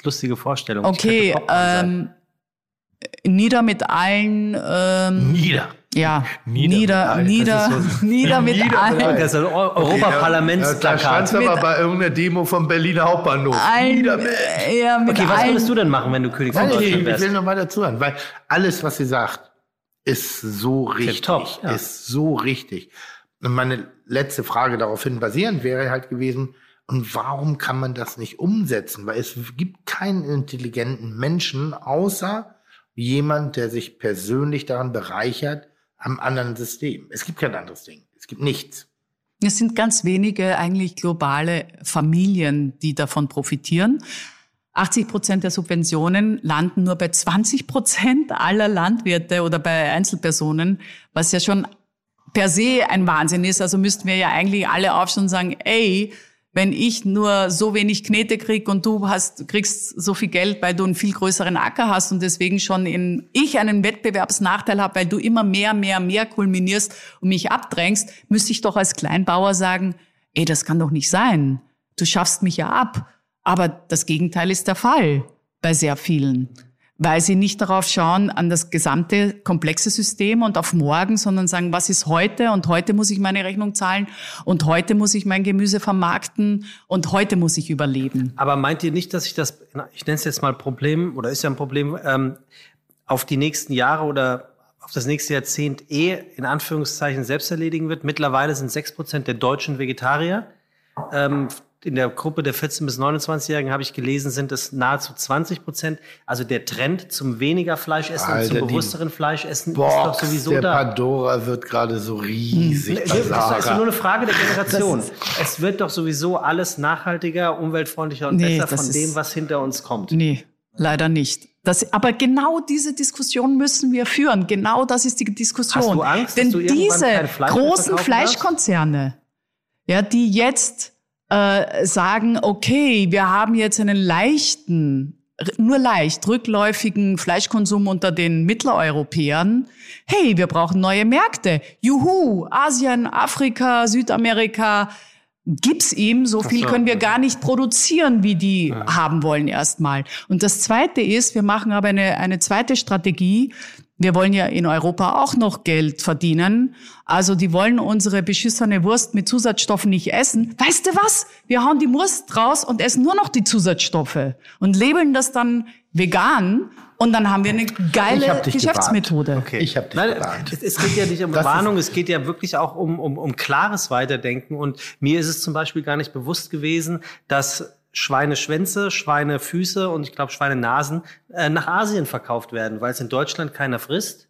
Lustige Vorstellung. Okay, ähm, nieder mit allen, ähm, Nieder. ja, Nieder nieder, mit nieder, allen. Das nieder, mit Nieder allen. Das ist ein Eu- Da Europaparlamentsplakat. standst aber bei irgendeiner Demo vom Berliner Hauptbahnhof. allen, Nieder mit. ja, mit Okay, was würdest du denn machen, wenn du König von Deutschland ich will wärst? noch weiter zuhören, weil alles, was sie sagt, ist so richtig. Tipptopp, ja. Ist so richtig. Und meine letzte Frage daraufhin basierend wäre halt gewesen, und warum kann man das nicht umsetzen? Weil es gibt keinen intelligenten Menschen, außer jemand, der sich persönlich daran bereichert, am anderen System. Es gibt kein anderes Ding. Es gibt nichts. Es sind ganz wenige eigentlich globale Familien, die davon profitieren. 80 Prozent der Subventionen landen nur bei 20 Prozent aller Landwirte oder bei Einzelpersonen, was ja schon per se ein Wahnsinn ist. Also müssten wir ja eigentlich alle aufstehen und sagen, ey, wenn ich nur so wenig Knete krieg und du hast, kriegst so viel Geld, weil du einen viel größeren Acker hast und deswegen schon in, ich einen Wettbewerbsnachteil habe, weil du immer mehr, mehr, mehr kulminierst und mich abdrängst, müsste ich doch als Kleinbauer sagen, ey, das kann doch nicht sein. Du schaffst mich ja ab. Aber das Gegenteil ist der Fall bei sehr vielen, weil sie nicht darauf schauen, an das gesamte komplexe System und auf morgen, sondern sagen, was ist heute und heute muss ich meine Rechnung zahlen und heute muss ich mein Gemüse vermarkten und heute muss ich überleben. Aber meint ihr nicht, dass sich das, ich nenne es jetzt mal Problem, oder ist ja ein Problem, ähm, auf die nächsten Jahre oder auf das nächste Jahrzehnt eh in Anführungszeichen selbst erledigen wird? Mittlerweile sind sechs Prozent der Deutschen Vegetarier. Ähm, in der Gruppe der 14- bis 29-Jährigen habe ich gelesen, sind es nahezu 20 Prozent. Also der Trend zum weniger Fleischessen und Alter, zum die bewussteren Fleischessen ist doch Box sowieso der da. Pandora wird gerade so riesig. Bei Das ist Sarah. nur eine Frage der Generation. Es wird doch sowieso alles nachhaltiger, umweltfreundlicher und Nee, besser von dem, was hinter uns kommt. Nee, leider nicht. Das, aber genau diese Diskussion müssen wir führen. Genau das ist die Diskussion. Hast du Angst, dass Denn du irgendwann diese kein Fleisch mehr großen? Fleischkonzerne, ja, die jetzt äh, sagen, okay, wir haben jetzt einen leichten nur leicht rückläufigen Fleischkonsum unter den Mitteleuropäern, hey, wir brauchen neue Märkte. Juhu, Asien, Afrika, Südamerika, gibt's ihm, so viel können wir gar nicht produzieren, wie die ja. haben wollen erstmal. Und das zweite ist, wir machen aber eine, eine zweite Strategie, wir wollen ja in Europa auch noch Geld verdienen. Also die wollen unsere beschissene Wurst mit Zusatzstoffen nicht essen. Weißt du was? Wir hauen die Wurst raus und essen nur noch die Zusatzstoffe und labeln das dann vegan. Und dann haben wir eine geile Geschäftsmethode. Okay. Ich habe dich Nein, es, es geht ja nicht um das Warnung, es geht ja wirklich auch um, um, um klares Weiterdenken. Und mir ist es zum Beispiel gar nicht bewusst gewesen, dass Schweineschwänze, Schweinefüße und ich glaube Schweinenasen äh, nach Asien verkauft werden, weil es in Deutschland keiner frisst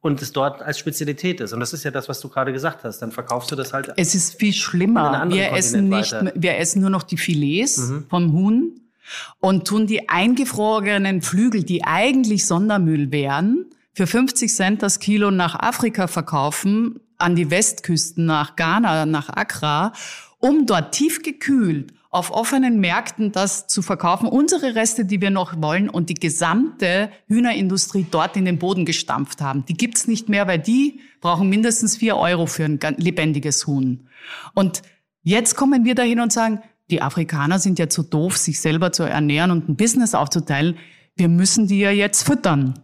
und es dort als Spezialität ist. Und das ist ja das, was du gerade gesagt hast. Dann verkaufst du das halt. Es ist viel schlimmer. Wir essen nicht, weiter. wir essen nur noch die Filets mhm. vom Huhn und tun die eingefrorenen Flügel, die eigentlich Sondermüll wären, für 50 Cent das Kilo nach Afrika verkaufen, an die Westküsten, nach Ghana, nach Accra, um dort tiefgekühlt auf offenen Märkten das zu verkaufen, unsere Reste, die wir noch wollen und die gesamte Hühnerindustrie dort in den Boden gestampft haben. Die gibt's nicht mehr, weil die brauchen mindestens vier Euro für ein lebendiges Huhn. Und jetzt kommen wir dahin und sagen, die Afrikaner sind ja zu doof, sich selber zu ernähren und ein Business aufzuteilen. Wir müssen die ja jetzt füttern.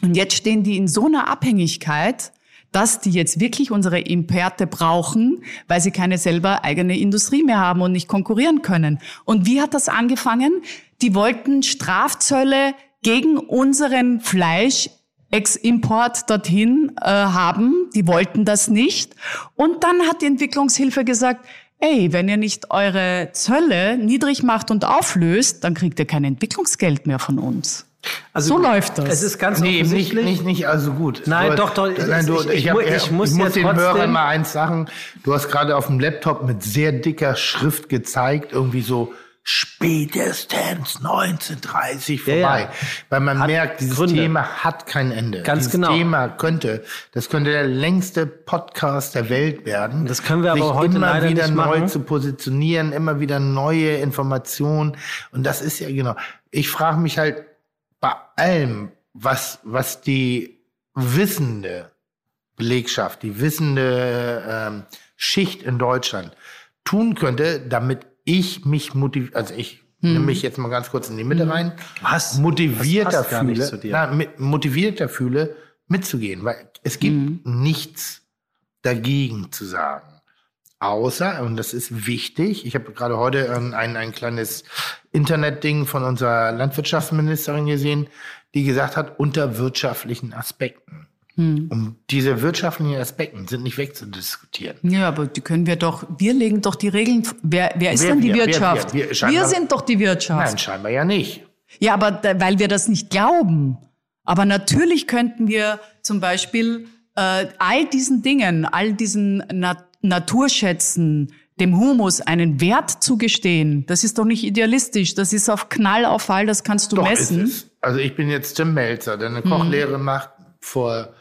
Und jetzt stehen die in so einer Abhängigkeit, dass die jetzt wirklich unsere Imperte brauchen, weil sie keine selber eigene Industrie mehr haben und nicht konkurrieren können. Und wie hat das angefangen? Die wollten Strafzölle gegen unseren Fleisch Ex-Import dorthin äh, haben. Die wollten das nicht. Und dann hat die Entwicklungshilfe gesagt, ey, wenn ihr nicht eure Zölle niedrig macht und auflöst, dann kriegt ihr kein Entwicklungsgeld mehr von uns. Also, so läuft das. Es ist ganz nee, nicht, nicht, nicht also gut. Nein, doch, doch. Nein, du, ich, ich, ich, hab, ich, muss, ich muss den Hörern mal eins sagen. Du hast gerade auf dem Laptop mit sehr dicker Schrift gezeigt, irgendwie so spätestens 1930 vorbei. Ja, ja. Weil man hat merkt, dieses Gründe. Thema hat kein Ende. Ganz dieses genau. Thema könnte, das könnte der längste Podcast der Welt werden. Das können wir aber heute immer wieder neu machen. zu positionieren, immer wieder neue Informationen. Und das ist ja genau. Ich frage mich halt, bei allem, was, was die wissende Belegschaft, die wissende ähm, Schicht in Deutschland tun könnte, damit ich mich motiviere, also ich hm. nehme mich jetzt mal ganz kurz in die Mitte rein, was motivierter fühle, na, mit, motivierter fühle, mitzugehen, weil es gibt hm. nichts dagegen zu sagen. Außer, und das ist wichtig, ich habe gerade heute ein, ein, ein kleines Internetding von unserer Landwirtschaftsministerin gesehen, die gesagt hat, unter wirtschaftlichen Aspekten. Hm. Und diese wirtschaftlichen Aspekte sind nicht wegzudiskutieren. Ja, aber die können wir doch, wir legen doch die Regeln. Wer, wer ist wer, denn die wir, Wirtschaft? Wir, wir, wir, sind doch die Wirtschaft. Nein, scheinbar ja nicht. Ja, aber da, weil wir das nicht glauben. Aber natürlich könnten wir zum Beispiel äh, all diesen Dingen, all diesen Nat Naturschätzen, dem Humus einen Wert zu gestehen, das ist doch nicht idealistisch. Das ist auf Knall, auf Fall, das kannst du doch, messen. Also ich bin jetzt Tim Melzer, der eine Kochlehre hm. macht vor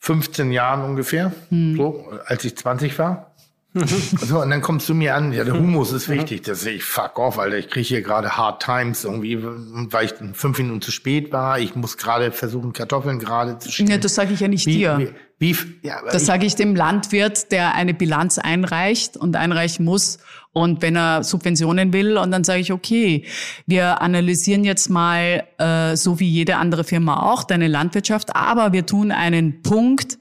15 Jahren ungefähr, hm. so, als ich 20 war. so, und dann kommst du mir an, ja, der Humus ist wichtig. Das sehe ich, fuck off, Alter. Ich kriege hier gerade Hard Times irgendwie, weil ich fünf Minuten zu spät war. Ich muss gerade versuchen, Kartoffeln gerade zu stellen. Ja, das sage ich ja nicht wie, dir. Wie, wie, ja, das sage ich dem Landwirt, der eine Bilanz einreicht und einreichen muss. Und wenn er Subventionen will, und dann sage ich, okay, wir analysieren jetzt mal, äh, so wie jede andere Firma auch, deine Landwirtschaft, aber wir tun einen Punkt,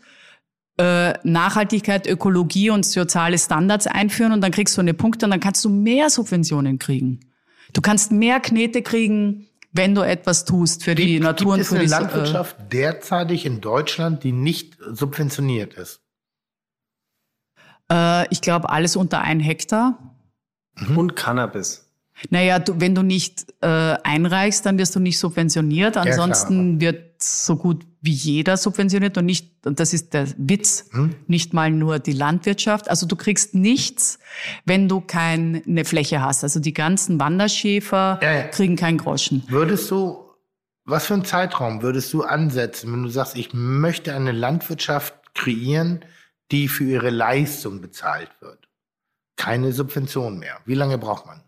äh, Nachhaltigkeit, Ökologie und soziale Standards einführen und dann kriegst du eine Punkte und dann kannst du mehr Subventionen kriegen. Du kannst mehr Knete kriegen, wenn du etwas tust für die gibt, Natur und für die Landwirtschaft äh, derzeitig in Deutschland, die nicht subventioniert ist. Äh, ich glaube alles unter ein Hektar. Mhm. Und Cannabis. Naja, du, wenn du nicht äh, einreichst, dann wirst du nicht subventioniert. Ansonsten ja, wird so gut wie jeder subventioniert und nicht, und das ist der Witz, hm? nicht mal nur die Landwirtschaft. Also du kriegst nichts, wenn du keine Fläche hast. Also die ganzen Wanderschäfer ja, ja. kriegen keinen Groschen. Würdest du, was für einen Zeitraum würdest du ansetzen, wenn du sagst, ich möchte eine Landwirtschaft kreieren, die für ihre Leistung bezahlt wird? Keine Subvention mehr. Wie lange braucht man?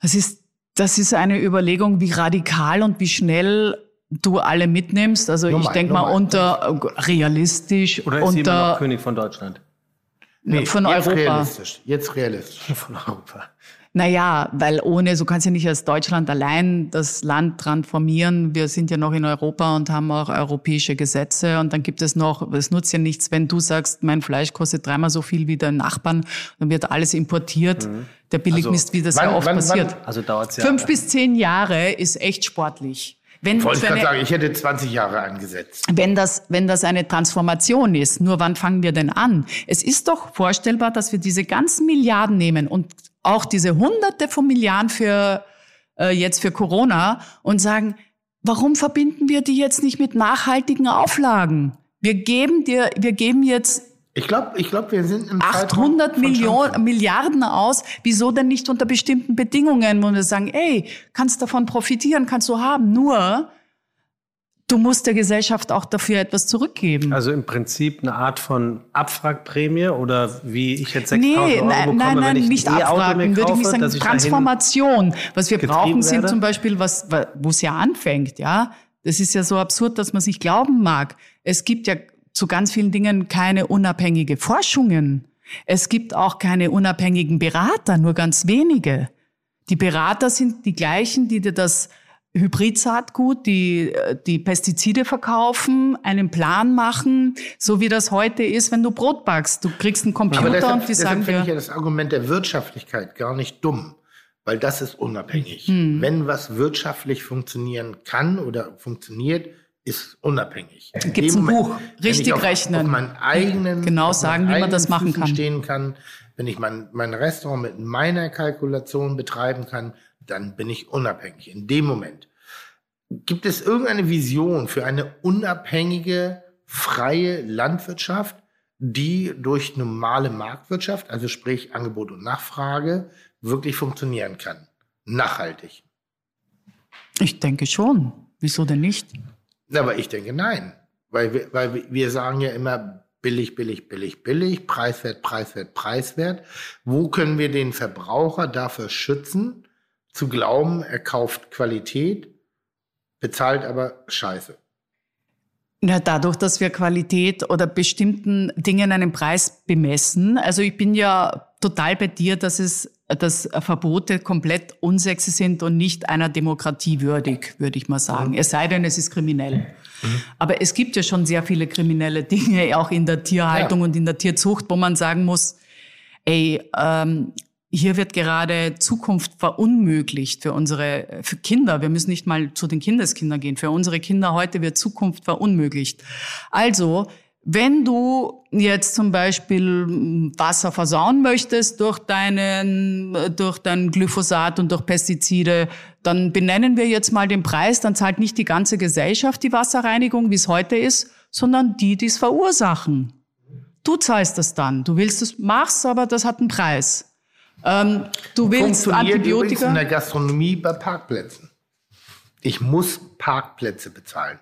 Das ist Das ist eine Überlegung, wie radikal und wie schnell du alle mitnimmst. Also Nur ich denke mal unter realistisch, Oder ist sie immer noch unter König von Deutschland? von jetzt Europa. realistisch. Jetzt realistisch. Von Europa. Naja, weil ohne, so kannst du ja nicht als Deutschland allein das Land transformieren. Wir sind ja noch in Europa und haben auch europäische Gesetze. Und dann gibt es noch, es nutzt ja nichts, wenn du sagst, mein Fleisch kostet dreimal so viel wie dein Nachbarn, dann wird alles importiert. Der Billigmist, wie das wann- ja oft wann- passiert. Also dauert's ja. Fünf bis zehn Jahre ist echt sportlich. Wenn, Wollte ich gerade sagen, ich hätte 20 Jahre angesetzt. wenn das, wenn das eine Transformation ist, nur wann fangen wir denn an? Es ist doch vorstellbar, dass wir diese ganzen Milliarden nehmen und auch diese Hunderte von Milliarden für äh, jetzt für Corona und sagen, warum verbinden wir die jetzt nicht mit nachhaltigen Auflagen? Wir geben dir, wir geben jetzt Ich glaube, ich glaub, wir sind im 800 Zeitraum von Millionen. Milliarden aus. Wieso denn nicht unter bestimmten Bedingungen, wo wir sagen, ey, kannst davon profitieren, kannst du haben. Nur, du musst der Gesellschaft auch dafür etwas zurückgeben. Also im Prinzip eine Art von Abwrackprämie oder wie ich jetzt 6000 Nee, Euro nein, bekomme, nein, wenn nein, ich nicht mir abfragen, würde ich nicht sagen, dass ich dahin- Transformation. Was wir brauchen, sind werde? zum Beispiel, was, wo es ja anfängt, ja. Das ist ja so absurd, dass man sich glauben mag. Es gibt ja zu ganz vielen Dingen keine unabhängige Forschungen. Es gibt auch keine unabhängigen Berater, nur ganz wenige. Die Berater sind die gleichen, die dir das Hybridsaatgut, die, äh, die Pestizide verkaufen, einen Plan machen, so wie das heute ist, wenn du Brot backst. Du kriegst einen Computer deshalb, und die deshalb sagen finde ich ja das Argument der Wirtschaftlichkeit gar nicht dumm, weil das ist unabhängig. Hm. Wenn was wirtschaftlich funktionieren kann oder funktioniert, ist unabhängig. In Gibt's dem ein Moment, Buch, richtig ich auf, rechnen. Auf meinen eigenen, Genau auf sagen, wie man das machen Füßen kann. stehen kann, wenn ich mein, mein Restaurant mit meiner Kalkulation betreiben kann, dann bin ich unabhängig. In dem Moment. Gibt es irgendeine Vision für eine unabhängige, freie Landwirtschaft, die durch normale Marktwirtschaft, also sprich Angebot und Nachfrage, wirklich funktionieren kann? Nachhaltig. ich denke schon. Wieso denn nicht? Aber ich denke nein. Weil wir, weil wir- sagen ja immer billig, billig, billig, billig, preiswert, preiswert, preiswert. Wo können wir den Verbraucher dafür schützen, zu glauben, er kauft Qualität, bezahlt aber Scheiße? Ja, dadurch, dass wir Qualität oder bestimmten Dingen einen Preis bemessen. Also ich bin ja total bei dir, dass es, dass Verbote komplett unsexy sind und nicht einer Demokratie würdig, würde ich mal sagen. Es sei denn, es ist kriminell. Aber es gibt ja schon sehr viele kriminelle Dinge, auch in der Tierhaltung Ja. und in der Tierzucht, wo man sagen muss, ey, ähm, hier wird gerade Zukunft verunmöglicht für unsere für Kinder. Wir müssen nicht mal zu den Kindeskindern gehen. Für unsere Kinder heute wird Zukunft verunmöglicht. Also, wenn du jetzt zum Beispiel Wasser versauen möchtest durch deinen, durch dein Glyphosat und durch Pestizide, dann benennen wir jetzt mal den Preis. Dann zahlt nicht die ganze Gesellschaft die Wasserreinigung, wie es heute ist, sondern die, die es verursachen. Du zahlst das dann. Du willst es, machst, aber das hat einen Preis. Ähm, du willst Funktioniert Antibiotika. in der Gastronomie bei Parkplätzen. Ich muss Parkplätze bezahlen,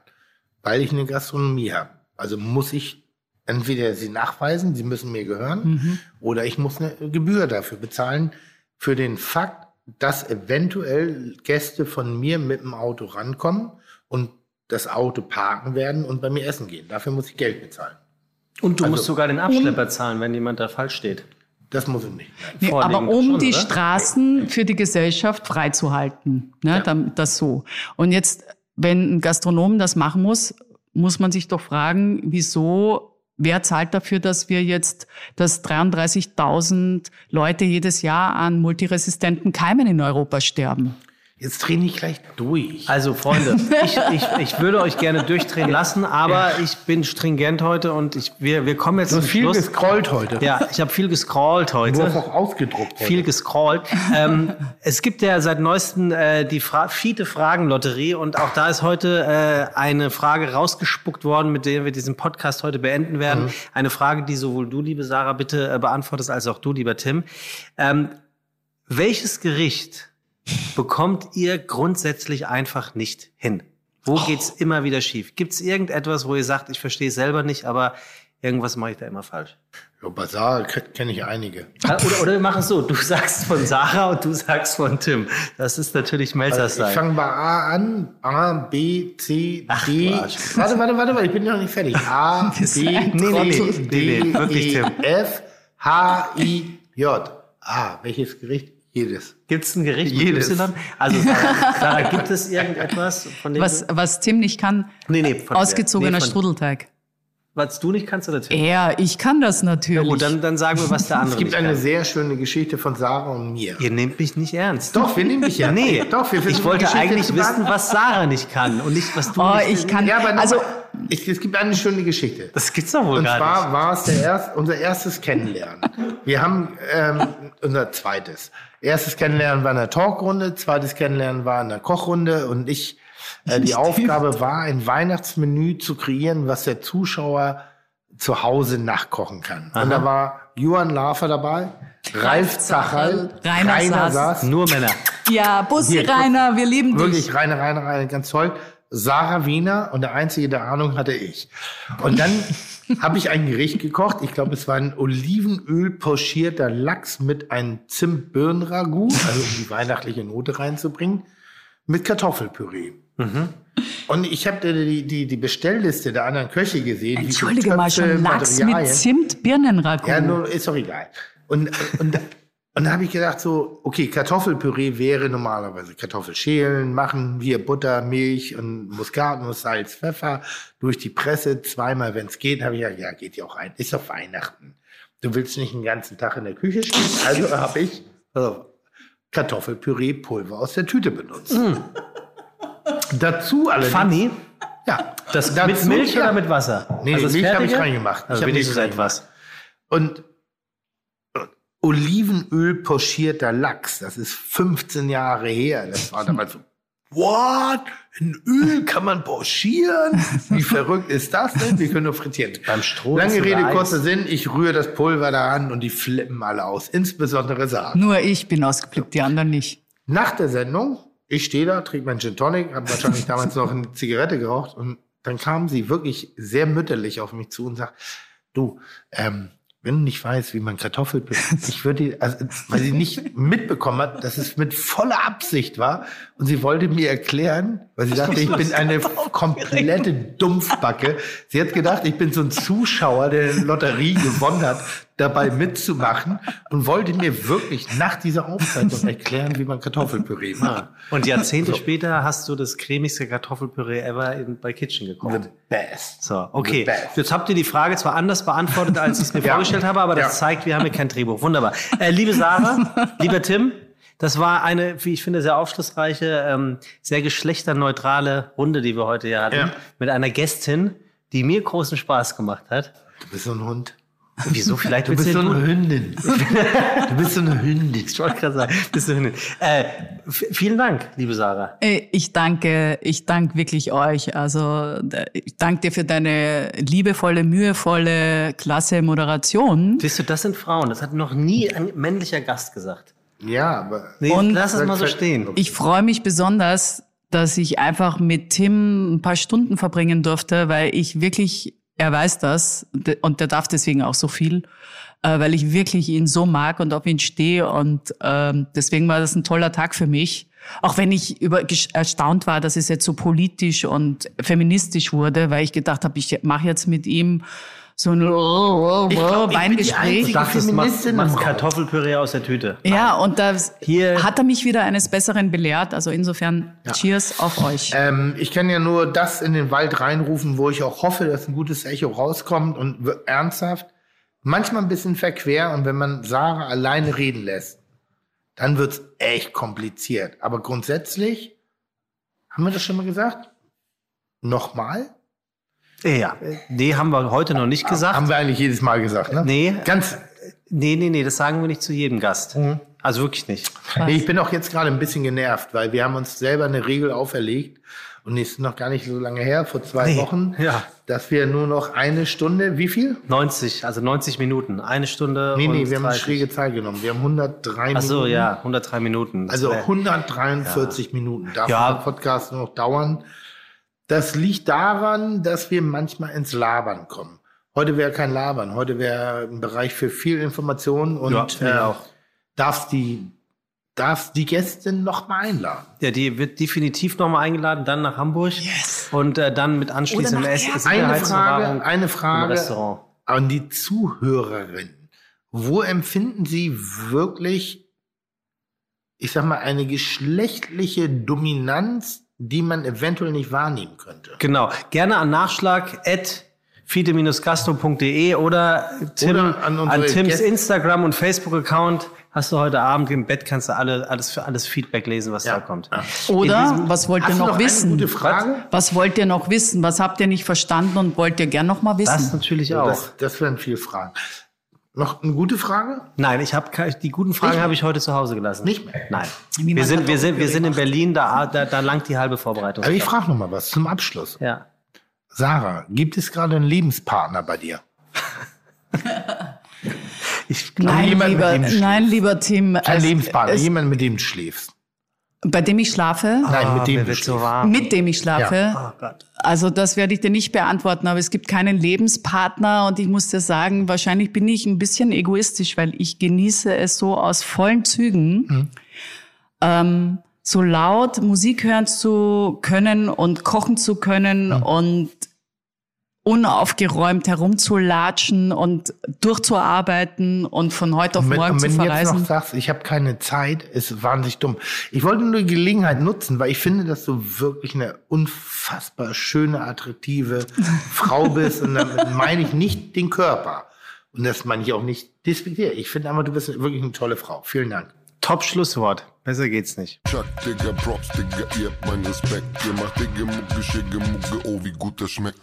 weil ich eine Gastronomie habe. Also muss ich entweder sie nachweisen, sie müssen mir gehören, Mhm. oder ich muss eine Gebühr dafür bezahlen, für den Fakt, dass eventuell Gäste von mir mit dem Auto rankommen und das Auto parken werden und bei mir essen gehen. Dafür muss ich Geld bezahlen. Und du Also- musst sogar den Abschlepper zahlen, wenn jemand da falsch steht. Das muss ich nicht. Nee, aber um schon, die oder? Straßen für die Gesellschaft freizuhalten. Ne, dann, das so. Und jetzt, wenn ein Gastronom das machen muss, muss man sich doch fragen, wieso, wer zahlt dafür, dass wir jetzt, dass 33.000 Leute jedes Jahr an multiresistenten Keimen in Europa sterben? Jetzt dreh ich gleich durch. Also Freunde, ich, ich, ich würde euch gerne durchdrehen lassen, aber ich bin stringent heute und ich, wir, wir kommen jetzt Du zum hast viel Schluss. gescrollt heute. Ja, ich habe viel gescrollt Du hast heute. auch ausgedruckt heute. Viel gescrollt. ähm, es gibt ja seit neuestem äh, die Fra Fiete Fragen-Lotterie und auch da ist heute äh, eine Frage rausgespuckt worden, mit der wir diesen Podcast heute beenden werden. Eine Frage, die sowohl du, liebe Sarah, bitte äh, beantwortest, als auch du, lieber Tim. Ähm, welches Gericht bekommt ihr grundsätzlich einfach nicht hin? Wo geht's immer wieder schief? Gibt's irgendetwas, wo ihr sagt, ich verstehe es selber nicht, aber Irgendwas mache ich da immer falsch. Ja, Bazar kenne ich einige. Oder, oder wir machen es so, du sagst von Sarah und du sagst von Tim. Das ist natürlich Melzers Also ich fange bei A an. A, B, C, D. Quatsch. Warte, warte, warte, warte, ich bin noch nicht fertig. A, B, Nee, nee, nee, C, nee, D, nee, wirklich, E, Tim. F, H, I, J. Ah, welches Gericht? Jedes. Gibt es ein Gericht Jedes. mit Y? Also Sarah, Sarah, gibt es irgendetwas, von dem Was, du, was Tim nicht kann, nee, nee, von ausgezogener nee, von, Strudelteig. Was du nicht kannst oder Tim? Ja, ich kann das natürlich. Gut, dann, dann sagen wir, was der andere Es gibt nicht eine kann. sehr schöne Geschichte von Sarah und mir. Ihr nehmt mich nicht ernst. Doch, wir nehmen dich ja. Nee, doch, wir ich wollte eigentlich wissen, was Sarah nicht kann und nicht, was du oh, nicht ich kann, Ja, aber also, also, ich, es gibt eine schöne Geschichte. Das gibt's doch wohl Und gar zwar nicht. war es der erst, unser erstes Kennenlernen. Wir haben ähm, unser zweites. Erstes Kennenlernen war in der Talkrunde, zweites Kennenlernen war in der Kochrunde und ich, äh, die Aufgabe war, ein Weihnachtsmenü zu kreieren, was der Zuschauer zu Hause nachkochen kann. Und da war Johann Lafer dabei, Ralf Zachal, Rainer Rainer, saß. saß, Nur Männer. ja, Bussi Rainer, wir lieben dich. Wirklich, Rainer, Rainer, Rainer, ganz toll. Sarah Wiener und der Einzige, der Ahnung hatte ich. Und dann habe ich ein Gericht gekocht. Ich glaube, es war ein Olivenöl pochierter Lachs mit einem Zimt-Birnen-Ragout, also um die weihnachtliche Note reinzubringen, mit Kartoffelpüree. Und ich habe die, die, die Bestellliste der anderen Köche gesehen. Entschuldige mal, Töpfe, schon Lachs mit Materialien. Zimt, Birnenragout. Ja, nur, ist doch egal. Und, und, und da habe ich gedacht so, okay, Kartoffelpüree wäre normalerweise Kartoffelschälen, machen wir Butter, Milch und Muskatnuss, Salz, Pfeffer durch die Presse, zweimal, wenn es geht. habe ich gesagt, ja, geht ja auch ein. Ist doch Weihnachten. Du willst nicht den ganzen Tag in der Küche stehen. Also habe ich also, Kartoffelpüree-Pulver aus der Tüte benutzt. Dazu allerdings... Funny. Ja, Das mit dazu- Milch ja. oder mit Wasser? Nee, Also das Milch habe ich reingemacht. Also ich wenigstens etwas. Und Olivenöl pochierter Lachs, das ist 15 Jahre her. Das war damals so, what? In Öl kann man pochieren? Wie verrückt ist das denn? Wir können nur frittieren. Beim Stroh Lange Rede, kurzer. Sinn. Ich rühre das Pulver da an und die flippen alle aus. Insbesondere Sarah. Nur ich bin ausgeflippt, die anderen nicht. Nach der Sendung, ich stehe da, trinke meinen Gin Tonic, habe wahrscheinlich damals noch eine Zigarette geraucht und dann kam sie wirklich sehr mütterlich auf mich zu und sagt, du, ähm, wenn du nicht weißt, wie man Kartoffelpüree, ich würde, also, weil sie nicht mitbekommen hat, dass es mit voller Absicht war. Und sie wollte mir erklären, weil sie dachte, ich bin eine komplette Dumpfbacke. Sie hat gedacht, ich bin so ein Zuschauer, der eine Lotterie gewonnen hat, dabei mitzumachen und wollte mir wirklich nach dieser Aufzeichnung erklären, wie man Kartoffelpüree macht. Und Jahrzehnte später hast du das cremigste Kartoffelpüree ever in, bei Kitchen gekocht. The best. So, okay. Best. Jetzt habt ihr die Frage zwar anders beantwortet, als ich es mir Ja. vorgestellt habe, aber das Ja. zeigt, wir haben hier kein Drehbuch. Wunderbar. Äh, liebe Sarah, lieber Tim, das war eine, wie ich finde, sehr aufschlussreiche, ähm, sehr geschlechterneutrale Runde, die wir heute hier hatten. Ja. Mit einer Gästin, die mir großen Spaß gemacht hat. Du bist so ein Hund. Wieso? Vielleicht Du bist so du eine Hündin. Du bist so eine Hündin. Ich wollte gerade sagen, bist du hin. Äh, vielen Dank, liebe Sarah. Äh, Ich danke, ich danke wirklich euch. Also ich danke dir für deine liebevolle, mühevolle, klasse Moderation. Siehst du, das sind Frauen. Das hat noch nie ein männlicher Gast gesagt. Ja, aber Nee, Und- lass es mal so stehen. Ich freue mich besonders, dass ich einfach mit Tim ein paar Stunden verbringen durfte, weil ich wirklich, er weiß das und der darf deswegen auch so viel, äh, weil ich wirklich ihn so mag und auf ihn stehe und ähm, deswegen war das ein toller Tag für mich. Auch wenn ich über, erstaunt war, dass es jetzt so politisch und feministisch wurde, weil ich gedacht habe, ich mache jetzt mit ihm so ein Ich glaub, ich bin die Weingespräch. einzige Dachtest, machst, machst. Kartoffelpüree aus der Tüte. Ja, und da Hier- hat er mich wieder eines Besseren belehrt. Also insofern, Cheers auf euch. ähm, ich kann ja nur das in den Wald reinrufen, wo ich auch hoffe, dass ein gutes Echo rauskommt und ernsthaft. Manchmal ein bisschen verquer und wenn man Sarah alleine reden lässt, dann wird's echt kompliziert. Aber grundsätzlich, haben wir das schon mal gesagt? Nochmal? Ja, nee, haben wir heute noch nicht gesagt. Haben wir eigentlich jedes Mal gesagt, ne? Nee. Ganz, Nee, nee, nee, das sagen wir nicht zu jedem Gast. Also wirklich nicht. Nee, ich bin auch jetzt gerade ein bisschen genervt, weil wir haben uns selber eine Regel auferlegt und es ist noch gar nicht so lange her, vor zwei Nee, Wochen, ja. dass wir nur noch eine Stunde, wie viel? 90, also 90 Minuten. Eine Stunde Nee, nee, wir haben eine 30. schräge Zahl genommen. Wir haben 103 Ach so, Minuten. ja, 103 Minuten. Das Also wär- 143 Minuten darf Ja. der Podcast nur noch dauern. Das liegt daran, dass wir manchmal ins Labern kommen. Heute wäre kein Labern. Heute wäre ein Bereich für viel Information und Ja, äh, auch. darfst die darfst die Gästin noch mal einladen. Ja, die wird definitiv nochmal eingeladen, dann nach Hamburg. Und äh, dann mit anschließendem Essen. Eine Frage, eine im Frage Restaurant. an die Zuhörerin. Wo empfinden Sie wirklich, ich sag mal, eine geschlechtliche Dominanz, die man eventuell nicht wahrnehmen könnte? Genau. Gerne an Nachschlag at fide-gastro.de oder, Tim, Oder an an, Tims Gäste- Instagram und Facebook-Account. Hast du heute Abend im Bett, kannst du alle, alles für alles Feedback lesen, was da kommt. Oder In diesem- was wollt ihr noch noch eine wissen? gute Frage? Was wollt ihr noch wissen? Was habt ihr nicht verstanden und wollt ihr gern noch mal wissen? Das natürlich auch. Das, das wären viele Fragen. Noch eine gute Frage? Nein, ich habe die guten Fragen habe ich heute zu Hause gelassen. Nicht mehr? Nein. Wie Wir sind, wir sind, wir sind in Berlin, da, da, da langt die halbe Vorbereitung. Aber ich frage noch mal was zum Abschluss. ja. Sarah, gibt es gerade einen Lebenspartner bei dir? Ich, Nein, jemand, mit lieber, nein, lieber Tim. Ein Lebenspartner, jemand, mit dem du schläfst. Bei dem ich schlafe, Nein, Ah, mit dem schläfst. warm. mit dem ich schlafe. Oh Gott. Also das werde ich dir nicht beantworten, aber es gibt keinen Lebenspartner und ich muss dir sagen, wahrscheinlich bin ich ein bisschen egoistisch, weil ich genieße es so aus vollen Zügen, ähm, so laut Musik hören zu können und kochen zu können und unaufgeräumt herumzulatschen und durchzuarbeiten und von heute auf Und wenn, morgen und zu wenn du jetzt noch verreisen. sagst, ich habe keine Zeit, ist wahnsinnig dumm. Ich wollte nur die Gelegenheit nutzen, weil ich finde, dass du wirklich eine unfassbar schöne, attraktive Frau bist. Und damit meine ich nicht den Körper. Und das meine ich auch nicht despektiert. Ich finde aber, du bist wirklich eine tolle Frau. Vielen Dank. Top Schlusswort. Besser geht's nicht. Chuck, Digga, Props, Digga, ihr habt meinen Respekt. Ihr macht Digga, Mucke, Schicke, Mucke, oh, wie gut das schmeckt.